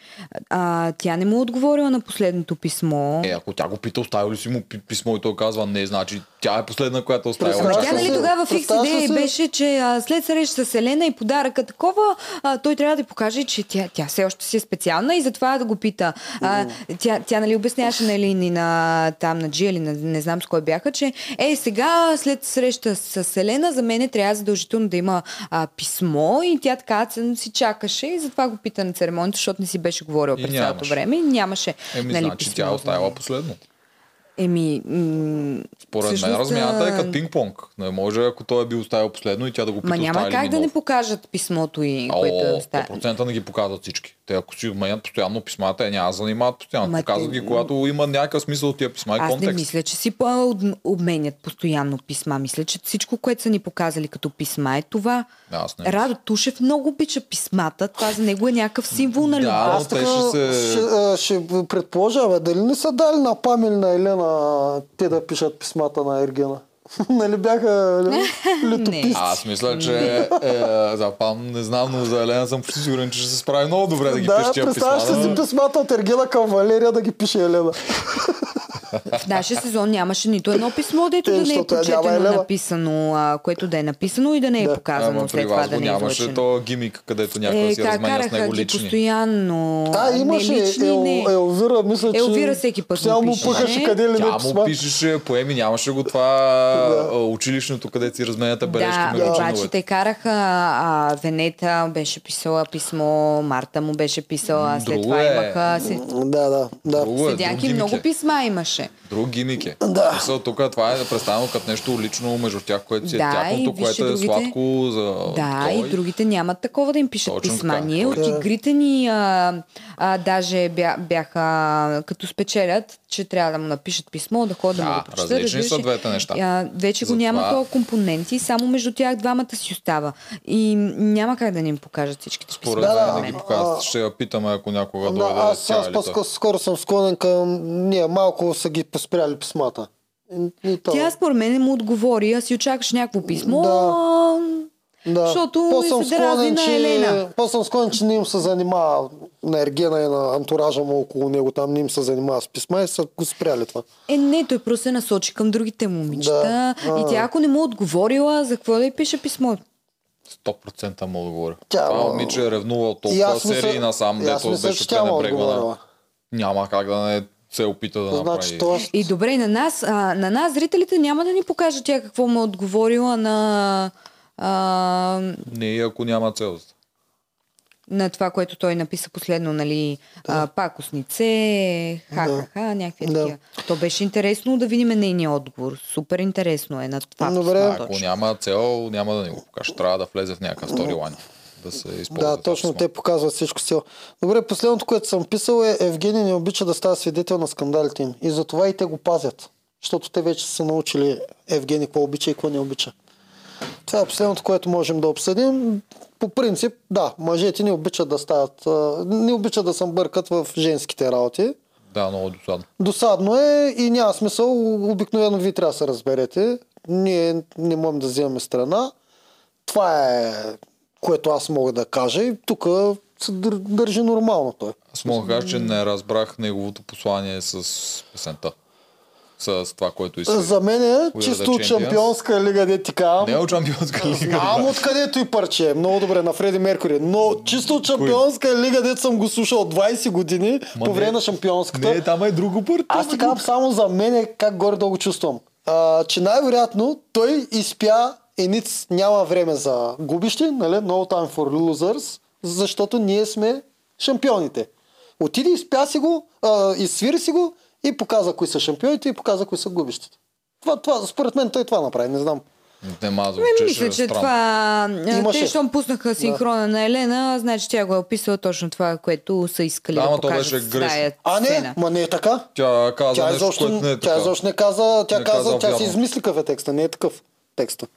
а, тя не му е отговорила на последното писмо. Е, ако тя го пита, оставил ли си му пи- писмо и той казва не, значи тя е последна, която оставила. Ама тя ли нали тогава фикс идея си- беше, че а, след среща с Елена и подаръка такова, а, той трябва да покаже, че тя, тя все още си е специална и затова да го пита. А, тя, тя нали обясняваше на Елин и на там на Джи или на, не знам с кой бяха, че е сега след среща с Елена за мен трябва задължително да има а, писмо и тя така си чакаше и затова го пита на церемонията, защото не си беше говорила през цялото време и нямаше Еми, нали, значи писмо тя оставила последно. Еми, м- Според мен всъщност, размяната е като пинг-понг. Не може, ако той е бил оставил последно и тя да го пита, Ма няма как да не покажат писмото и което е О, оставено. 100% не ги показват всички. Те ако си обменят постоянно писмата, е, няма да занимават постоянно. Ма Показват ги, когато има някакъв смисъл от тия писма и Аз не контекст. мисля, че си по- обменят постоянно писма. Мисля, че всичко, което са ни показали като писма е това. Да, аз не Радо Тушев много обича писмата. Това за него е някакъв символ на Да, любов. Аз но те така ще се- ще, ще предположа, бе, дали не са дали на Памел на Елена те да пишат писмата на Ергена? нали бяха летописци? Аз мисля, че е, за Пам не знам, но за Елена съм почти сигурен, че ще се справи много добре да ги да, пише тия писма. представяш ли си писмата от Ергена към Валерия да ги пише Елена? В нашия сезон нямаше нито едно писмо, дето Е, да не е прочетено, написано, а, което да е написано и да не е Да. показано Ама след това да не е нямаше то гимик, където някой Е, си как разменя с него лични. А, постоянно. а, имаше не лични, Ел, не. Елвира, мисля, че Елвира всеки път му постоянно му пише. пъхаше къде ли Тя му пишеше поеми, нямаше го това училищното, където си разменяте бележки Да, между обаче членовете. те караха Венета беше писала писмо, Марта му беше писала, след Друго това е. имаха... Се... Да, да, да. Друго е, друг Седяки много е. писма имаше. Друг гимик е. Да. Мисъл, тук това е представено като нещо лично между тях, което си е Да, тяхното, и вижте което е другите. сладко за Да, той. и другите нямат такова да им пишат Точно писма. така, Ние от точно. игрите ни а, а, даже бя, бяха като спечелят, че трябва да му напишат писмо, да ходят да, му Да, го прочитат. различни разбираш са двете неща. А, вече го Затова- няма този компонент и само между тях двамата си остава. И няма как да не им покажат всичките писма. Според Да, мен да, не ги показват. Ще я питаме, ако някога Да, дойде аз, той. по-скоро съм склонен към... Ние малко са ги поспряли писмата. И, и. Тя според мен не му отговори, а си очакваш някакво писмо. Да. Защото По-съм се на че, Елена. По-съм склонен, че не им се занимава на Ергена и на антуража му около него. Там не им се занимава с писма и са го спряли това. Е, не, той просто се насочи към другите момичета. Да. И тя, ако не му отговорила, за какво да й пише писмо? 100% му отговоря. Тя, Това момиче е ревнувал толкова аз серии насам, и аз дето беше пренебрегвана. Няма как да не се опита да Значи, направи. това... И добре, на нас, а, на нас зрителите няма да ни покаже тя какво му е отговорила на, а, Не, ако няма цел. на това, което той написа последно, нали, а, пакоснице, ха-ха-ха, някакви Да. такива. То беше интересно да видим нейния отговор. Супер интересно е на това. Добре. Ако точно. няма цел, няма да ни го покаже. Трябва да влезе в някакъв сторилайн. Да се използва. Да, точно те показват всичко с цел. Добре, последното, което съм писал е Евгений не обича да става свидетел на скандалите им. И затова и те го пазят. Защото те вече са научили Евгений какво обича и какво не обича. Това е последното, което можем да обсъдим. По принцип, да, мъжете не обичат да стават, не обичат да се бъркат в женските работи. Да, много досадно. Досадно е и няма смисъл. Обикновено вие трябва да се разберете. Ние не можем да вземем страна. Това е което аз мога да кажа и тук се дър- държи нормално той. Аз мога да кажа, че не разбрах неговото послание с песента. С това, което иска. За мен е чисто champions? шампионска лига, де ти казвам. Не е от Чампионска лига. Знам откъдето и парче. Много добре, на Фреди Меркури. Но чисто от шампионска лига, дето съм го слушал 20 години Ма по време на шампионската. Не, там е друго пърто. Аз ти казвам само за мен как горе да го чувствам. А, че най-вероятно той изпя Ениц няма време за губищи, нали? No time for losers, защото ние сме шампионите. Отиде, изпя си го, а, изсвири си го и показа кои са шампионите и показа кои са губищите. Това, това, според мен той това направи, не знам. Не мазо, Ме, мисля, че това... Имаше. Те, щом пуснаха синхрона на Елена, значи тя го е описала точно това, което са искали Да, да, ама то покажат беше грешно. А не, сцена. ма не е така. Тя каза Тя нещо, изобщо, което не е тя така. изобщо не каза, тя Не каза, каза тя си измисли какъв е текста, не е такъв текста.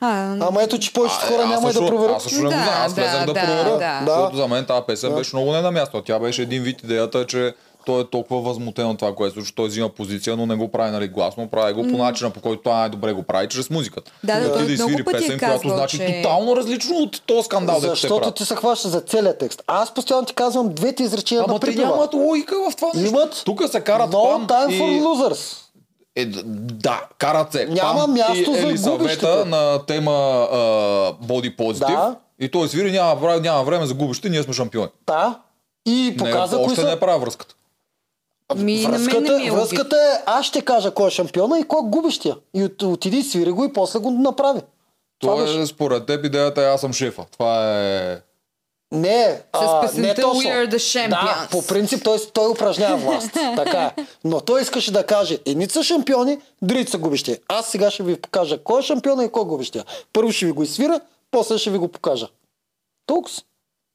А, Ама ето, че повечето хора аз няма и да проверят. Аз също не го Да, знам, аз да, влезах да, да, проверя. да. Защото за мен тази песен беше много не на място. Тя беше един вид идеята, е, че той е толкова възмутен от това, което случва. Той взима позиция, но не го прави нали, гласно, прави го по начина, по който той най-добре го прави, чрез музиката. Да, да, И той и много свири е песен, която казвал, значи че- тотално различно от този скандал, Защото ти се хващаш за целият текст. Аз постоянно ти казвам двете изречения Ама на те припева. нямат логика в това. Имат. Тук се карат No пам time и... for losers. Е, да, карат се. Няма Пам място и за губещите. на тема Body Positive. Да. И той свири, няма, няма време за губещи, ние сме шампиони. Да. И показа не, кои още са... не е права връзката. Ми, на мен не връзката, ми е връзката е, аз ще кажа кой е шампиона и кой е губещия. И от, отиди, свири го и после го направи. Това Това беше. е, според теб идеята е аз съм шефа. Това е... Не, а, песента не точно. We are the Да, champions. по принцип той, той упражнява власт. така е. Но той искаше да каже, едните са шампиони, другите са губещи. Аз сега ще ви покажа кой е шампиона и кой е губещия. Първо ще ви го изсвира, после ще ви го покажа. Толкова.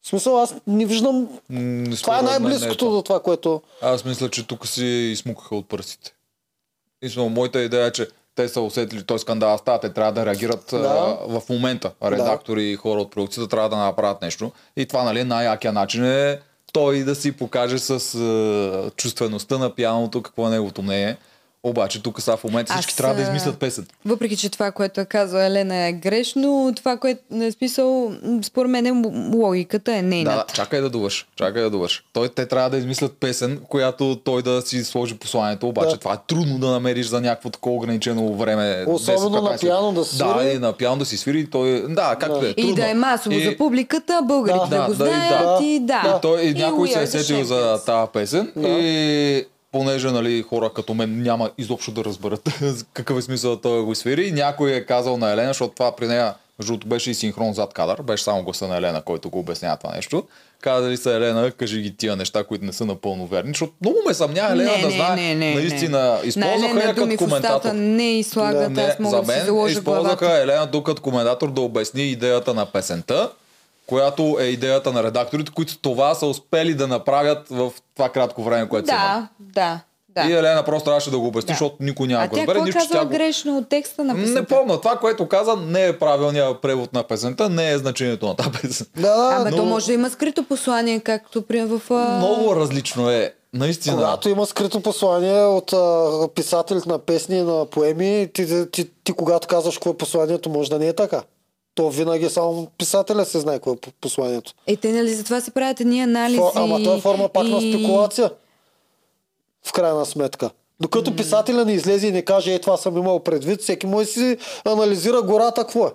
В смисъл, аз не виждам... м, Това е не най-близкото това. до това, което... Аз мисля, че тук си измукаха от пръстите. И смисъл, моята идея е, че те са усетили този скандал става, те трябва да реагират Да. а, в момента. Редактори и хора от продукцията трябва да направят нещо. И това, нали, най-якия начин е той да си покаже с а, чувствеността на пианото какво е неговото мнение. Обаче тук са в момента всички Аз, трябва да измислят песен. Въпреки, че това, което е казала Елена е грешно, това, което е смисъл, според мен е- логиката е нейната. да, чакай да довърш. Чакай да довърш. Той, те трябва да измислят песен, която той да си сложи посланието, обаче Да. това е трудно да намериш за някакво такова ограничено време. Особено 10-15 на пиано да се Да, свири. и на пиано да си свири. Той, да, както Да. е. И трудно. да е масово И- за публиката, българите Да, да, го да, и знаят да. и да. Да. Той, и някой we се е сетил за тази песен Да. и понеже нали, хора като мен няма изобщо да разберат какъв е смисъл да той го свири, някой е казал на Елена, защото това при нея между беше и синхрон зад кадър, беше само гласа на Елена, който го обяснява това нещо. Казали са Елена, кажи ги тия неща, които не са напълно верни, защото много ме съмнява Елена Не, да знае не, не, наистина. на Използваха я като коментатор. не изслагат, Не, аз мога за да си мен заложа в използваха главата. Елена тук като коментатор да обясни идеята на песента, която е идеята на редакторите, които това са успели да направят в това кратко време, което са имали. Да, да, да. И Елена просто трябваше да го обясни, Да. защото никой няма а да го тя разбере. какво Нищо, че казва тя го... грешно от текста на песента? Не помня. Това, което каза, не е правилният превод на песента, не е значението на тази песен. Да, да, Ама но- то може да има скрито послание, както при в... Много различно е. Наистина. Когато има скрито послание от а, писателите на песни и на поеми, ти, ти, ти, ти когато казваш какво е посланието, може да не е така. То винаги само писателя се знае какво е по- посланието. Е, те нали затова се правят едни анализи. Фо, ама то е форма пак на и- спекулация. В крайна сметка. Докато писателя не излезе и не каже, е това съм имал предвид, всеки може си анализира гората какво е.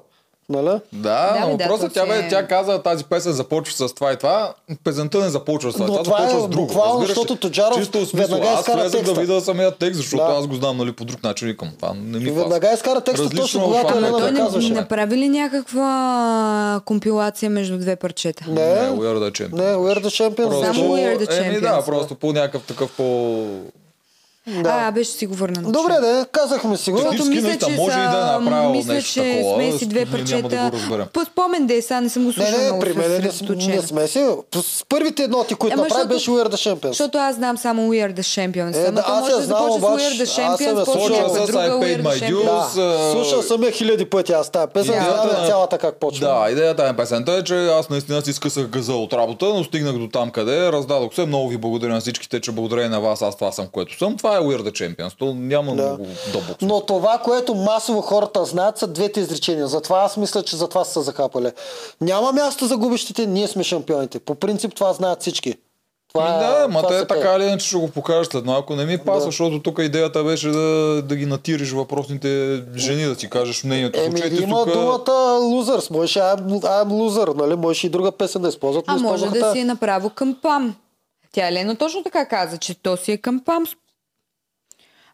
Нали? Да, Да, но бе, да, въпросът то тя, бе, е- тя каза тази песен започва с това и това. Песента не започва с това. Но тя това започва е с друго. буквално, защото Тоджаров Чисто смисъл, веднага Аз изкара влезах да видя самия текст, защото Да. аз го знам нали, по друг начин. Викам, това не ми. Веднага изкара текста Различно точно когато това, Елена не, казваше. направи ли някаква компилация между две парчета? Не, Не, We are the champions. не, We're the Champions. Просто, Само We are the еми, да, просто по някакъв такъв по... Да. А, беше си го върна. на Добре, да, казахме си го. Защото мисля, че може и да е са- направил мисля, нещо че такова, сме си две да парчета. го разберем. По спомен да е, сега не съм го Не, слушала не, много при мен не, не сме си. С първите ноти, които Ама направи, защото- беше We're the Champions. Защото аз знам само We are the Champions. Е, да, аз може да започне с обаче, We are the аз съм я Champions, слушал някаква с друга I We paid are my the. Champions. Да, слушал съм я хиляди пъти аз тази песен, знам на- цялата как почва. Да, идеята на песента е, че аз наистина си скъсах газа от работа, но стигнах до там къде, раздадох се. Много ви благодаря на всичките, че благодарение на вас аз това съм, което съм. Това е Weird the Champions. То няма Да. много дълбоко. Но това, което масово хората знаят, са двете изречения. Затова аз мисля, че затова са се закапали. Няма място за губещите, ние сме шампионите. По принцип това знаят всички. Това, Ми е- да, ма това те така или иначе ще го покажеш след малко. Не ми паса, Да. защото тук идеята беше да, да ги натириш въпросните жени, да си кажеш мнението. Еми, случай, ти има тук- думата losers. Можеше I'm, I'm loser, нали? Можеше и друга песен да използват. А може да си е направо към ПАМ. Тя Елена точно така каза, че то си е към ПАМ.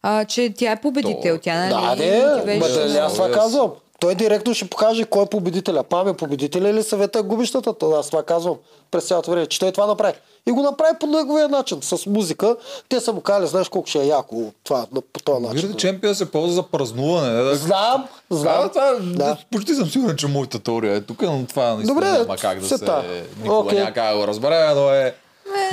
А, че тя е победител. То- Тя, нали, Да, не, беше- да, аз това казвам. Той директно ще покаже кой е победителя. Пам е победителя или съвета е губищата. То аз това казвам през цялото време, че той това направи. И го направи по неговия начин, с музика. Те са му казали, знаеш колко ще е яко това по този начин. Виждате, чемпион се ползва за празнуване. Не, да... Знам, Да, знам. това, Да. да. почти съм сигурен, че моята теория е тук, но това наистина Добре, няма как да се... та. Никога Окей. няма как да го разбере, но е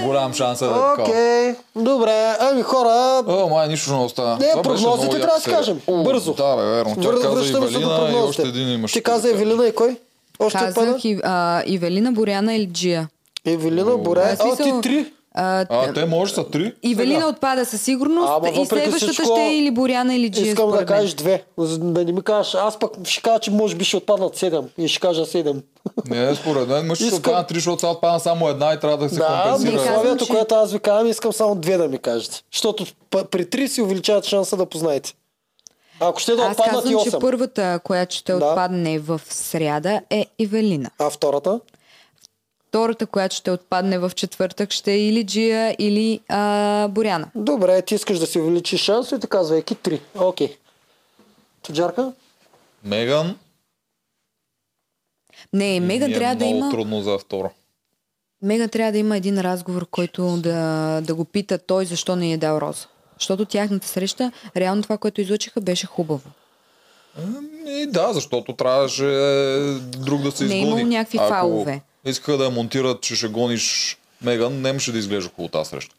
голям шанс е да е такова. Окей, добре. Ами хора, О, май нищо не остана. Не, Това беше прогнозите трябва да серия. кажем. О, Бързо. Да, бе, верно. Тя връ- каза Ивелина и прогнозите. още един имаш. Ти каза Евелина и кой? Още Казах отпада? и, а, Ивелина, Боряна или Джия. Евелина, Боря. А, А, ти три. А, А, те може са три. Ивелина Сега. отпада със сигурност Ама и следващата всичко, ще е или Боряна или Джия. Искам да кажеш две. Да не ми кажеш, аз пък ще кажа, че може би ще отпаднат седем. И ще кажа седем. Не, според мен мъж ще Искам- отпадна три, защото сега отпадна само една и трябва да се Да, компенсира. Казвам, условието, че- което аз ви казвам, искам само две да ми кажете. Защото при три си увеличават шанса да познаете. Ако ще да Аз отпаднат и казвам, че 8. първата, която ще Да. отпадне в сряда е Ивелина. А втората? Втората, която ще отпадне в четвъртък, ще е или Джия, или а, Боряна. Добре, ти искаш да си увеличиш шансовете, казвайки три. Окей. Туджарка? Меган Не, Мега ми е трябва да много има. трудно за втора. Мега трябва да има един разговор, който да, да го пита той защо не е дал роза. Защото тяхната среща, реално това, което излучиха, беше хубаво. И да, защото трябваше друг да се Не е имало някакви Ако фалове. Искаха да я монтират, че ще гониш Меган, нямаше да изглежда хубаво тази среща.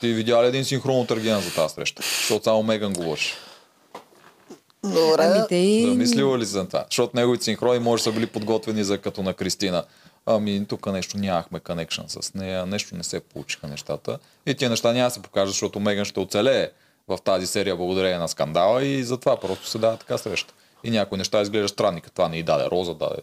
Ти видя ли един синхрон от Ергена за тази среща? Защото само Меган говореше. Добре. Ами те и... Замислила ли се за това? Защото неговите синхрони може да са били подготвени за като на Кристина. Ами тук нещо нямахме connection с нея, нещо не се получиха нещата. И тия неща няма да се покажат, защото Меган ще оцелее в тази серия благодарение на скандала и затова просто се дава така среща. И някои неща изглеждат странни, като това не й даде роза, даде.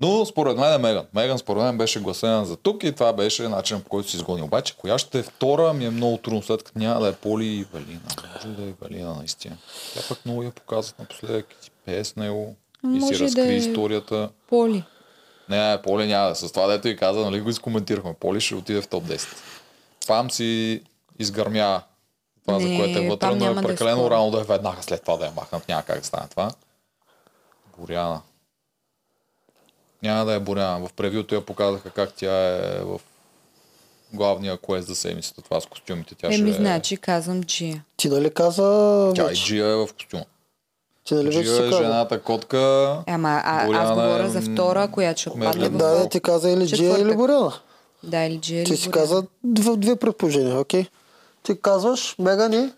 Но според мен е Меган. Меган според мен беше гласена за тук и това беше начинът по който се изгони. Обаче коя ще е втора ми е много трудно, след като няма да е Поли и Валина. Може да е Валина наистина. Тя пък много я показват напоследък и си пее с него и си Може да разкри е- историята. Поли. Не, Поли няма да. С това дето и каза, нали го изкоментирахме. Поли ще отиде в топ 10. Пам си изгърмя това, за Не, което е вътре, но е да е прекалено скоро. рано да е веднага след това да я махнат. Няма как да стане това. Боряна. Няма да е Боряна. В превюто я показаха как тя е в главния квест за седмицата. Това с костюмите. Тя Еми, ще... значи казвам Джия. Ти нали каза Тя и? Джия е в костюма. Ти нали вече Джия е жената котка. Ама а, аз Боряна говоря е, за втора, която ще отпадне в Да, да, ти каза или Джия или Боряна. Да, или Джия, Ти или си Боряна. каза две, две предположения, окей? Ти казваш Меган и?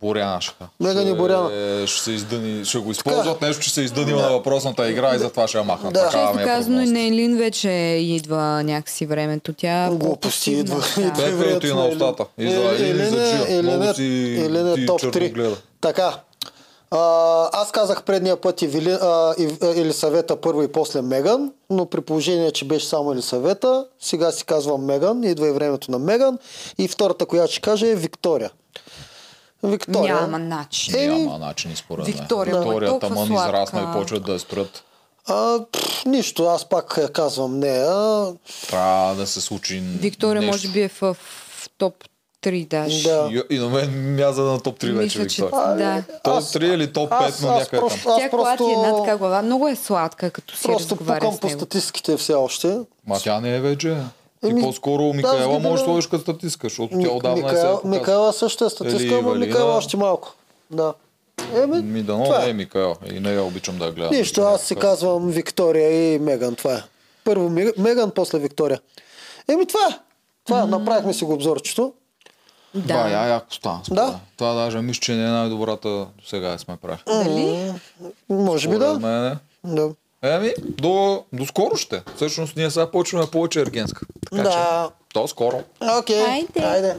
Боряна ще. Меган и Ще- Боряна. Ще се издъни, ще го използват нещо, че се е издънила на въпросната игра и затова ще я махнат. Да. Ми Често е казано, и Елин вече идва някакси времето. Тя Глупости идва. Да. времето и на устата. И за Е, Елин е- е- е топ черно 3. гледа. Така. А, аз казах предния път Евели, а, Елисавета първо и после Меган, но при положение, че беше само Елисавета, сега си казвам Меган, идва и времето на Меган. И втората, която ще кажа е Виктория. Виктория. Няма начин. Е, Няма начин според мен. Виктория е Виктория таман сладка. израсна и почват да я строят. А, пф, нищо, аз пак я казвам нея. Трябва да се случи Виктория нещо. може би е в, в топ 3 даже. Да. И, и на мен мяза на топ 3 вече Мисля, че Виктория. да. Топ Аз- 3 или топ 5, аз- но някъде там. аз Тя клати една така глава. Много е сладка, като си Просто разговаря пукам по статистиките все още. Ма тя не е вече. Ти Еми, по-скоро да, Микаела може да сложиш като статистика, защото Ми- тя отдавна е се Микаела, е. Микаела също е статистика, но Валина. Микаела още малко. Да. Еми, Ми дано това не е. е Микаел. И не я обичам да я гледам. Нищо, аз си казвам Виктория и Меган. Това е. Първо Меган, после Виктория. Еми това е. Това е. Направихме си го обзорчето. Да, Да. я яко стана. Да. Това даже мисля, че не е най-добрата до сега сме правили. Дали? Може би да. мен е. да. Еми, до, до скоро ще. Всъщност ние сега почваме повече ергенска. Така че, Да. то скоро. Окей. Айде. Айде.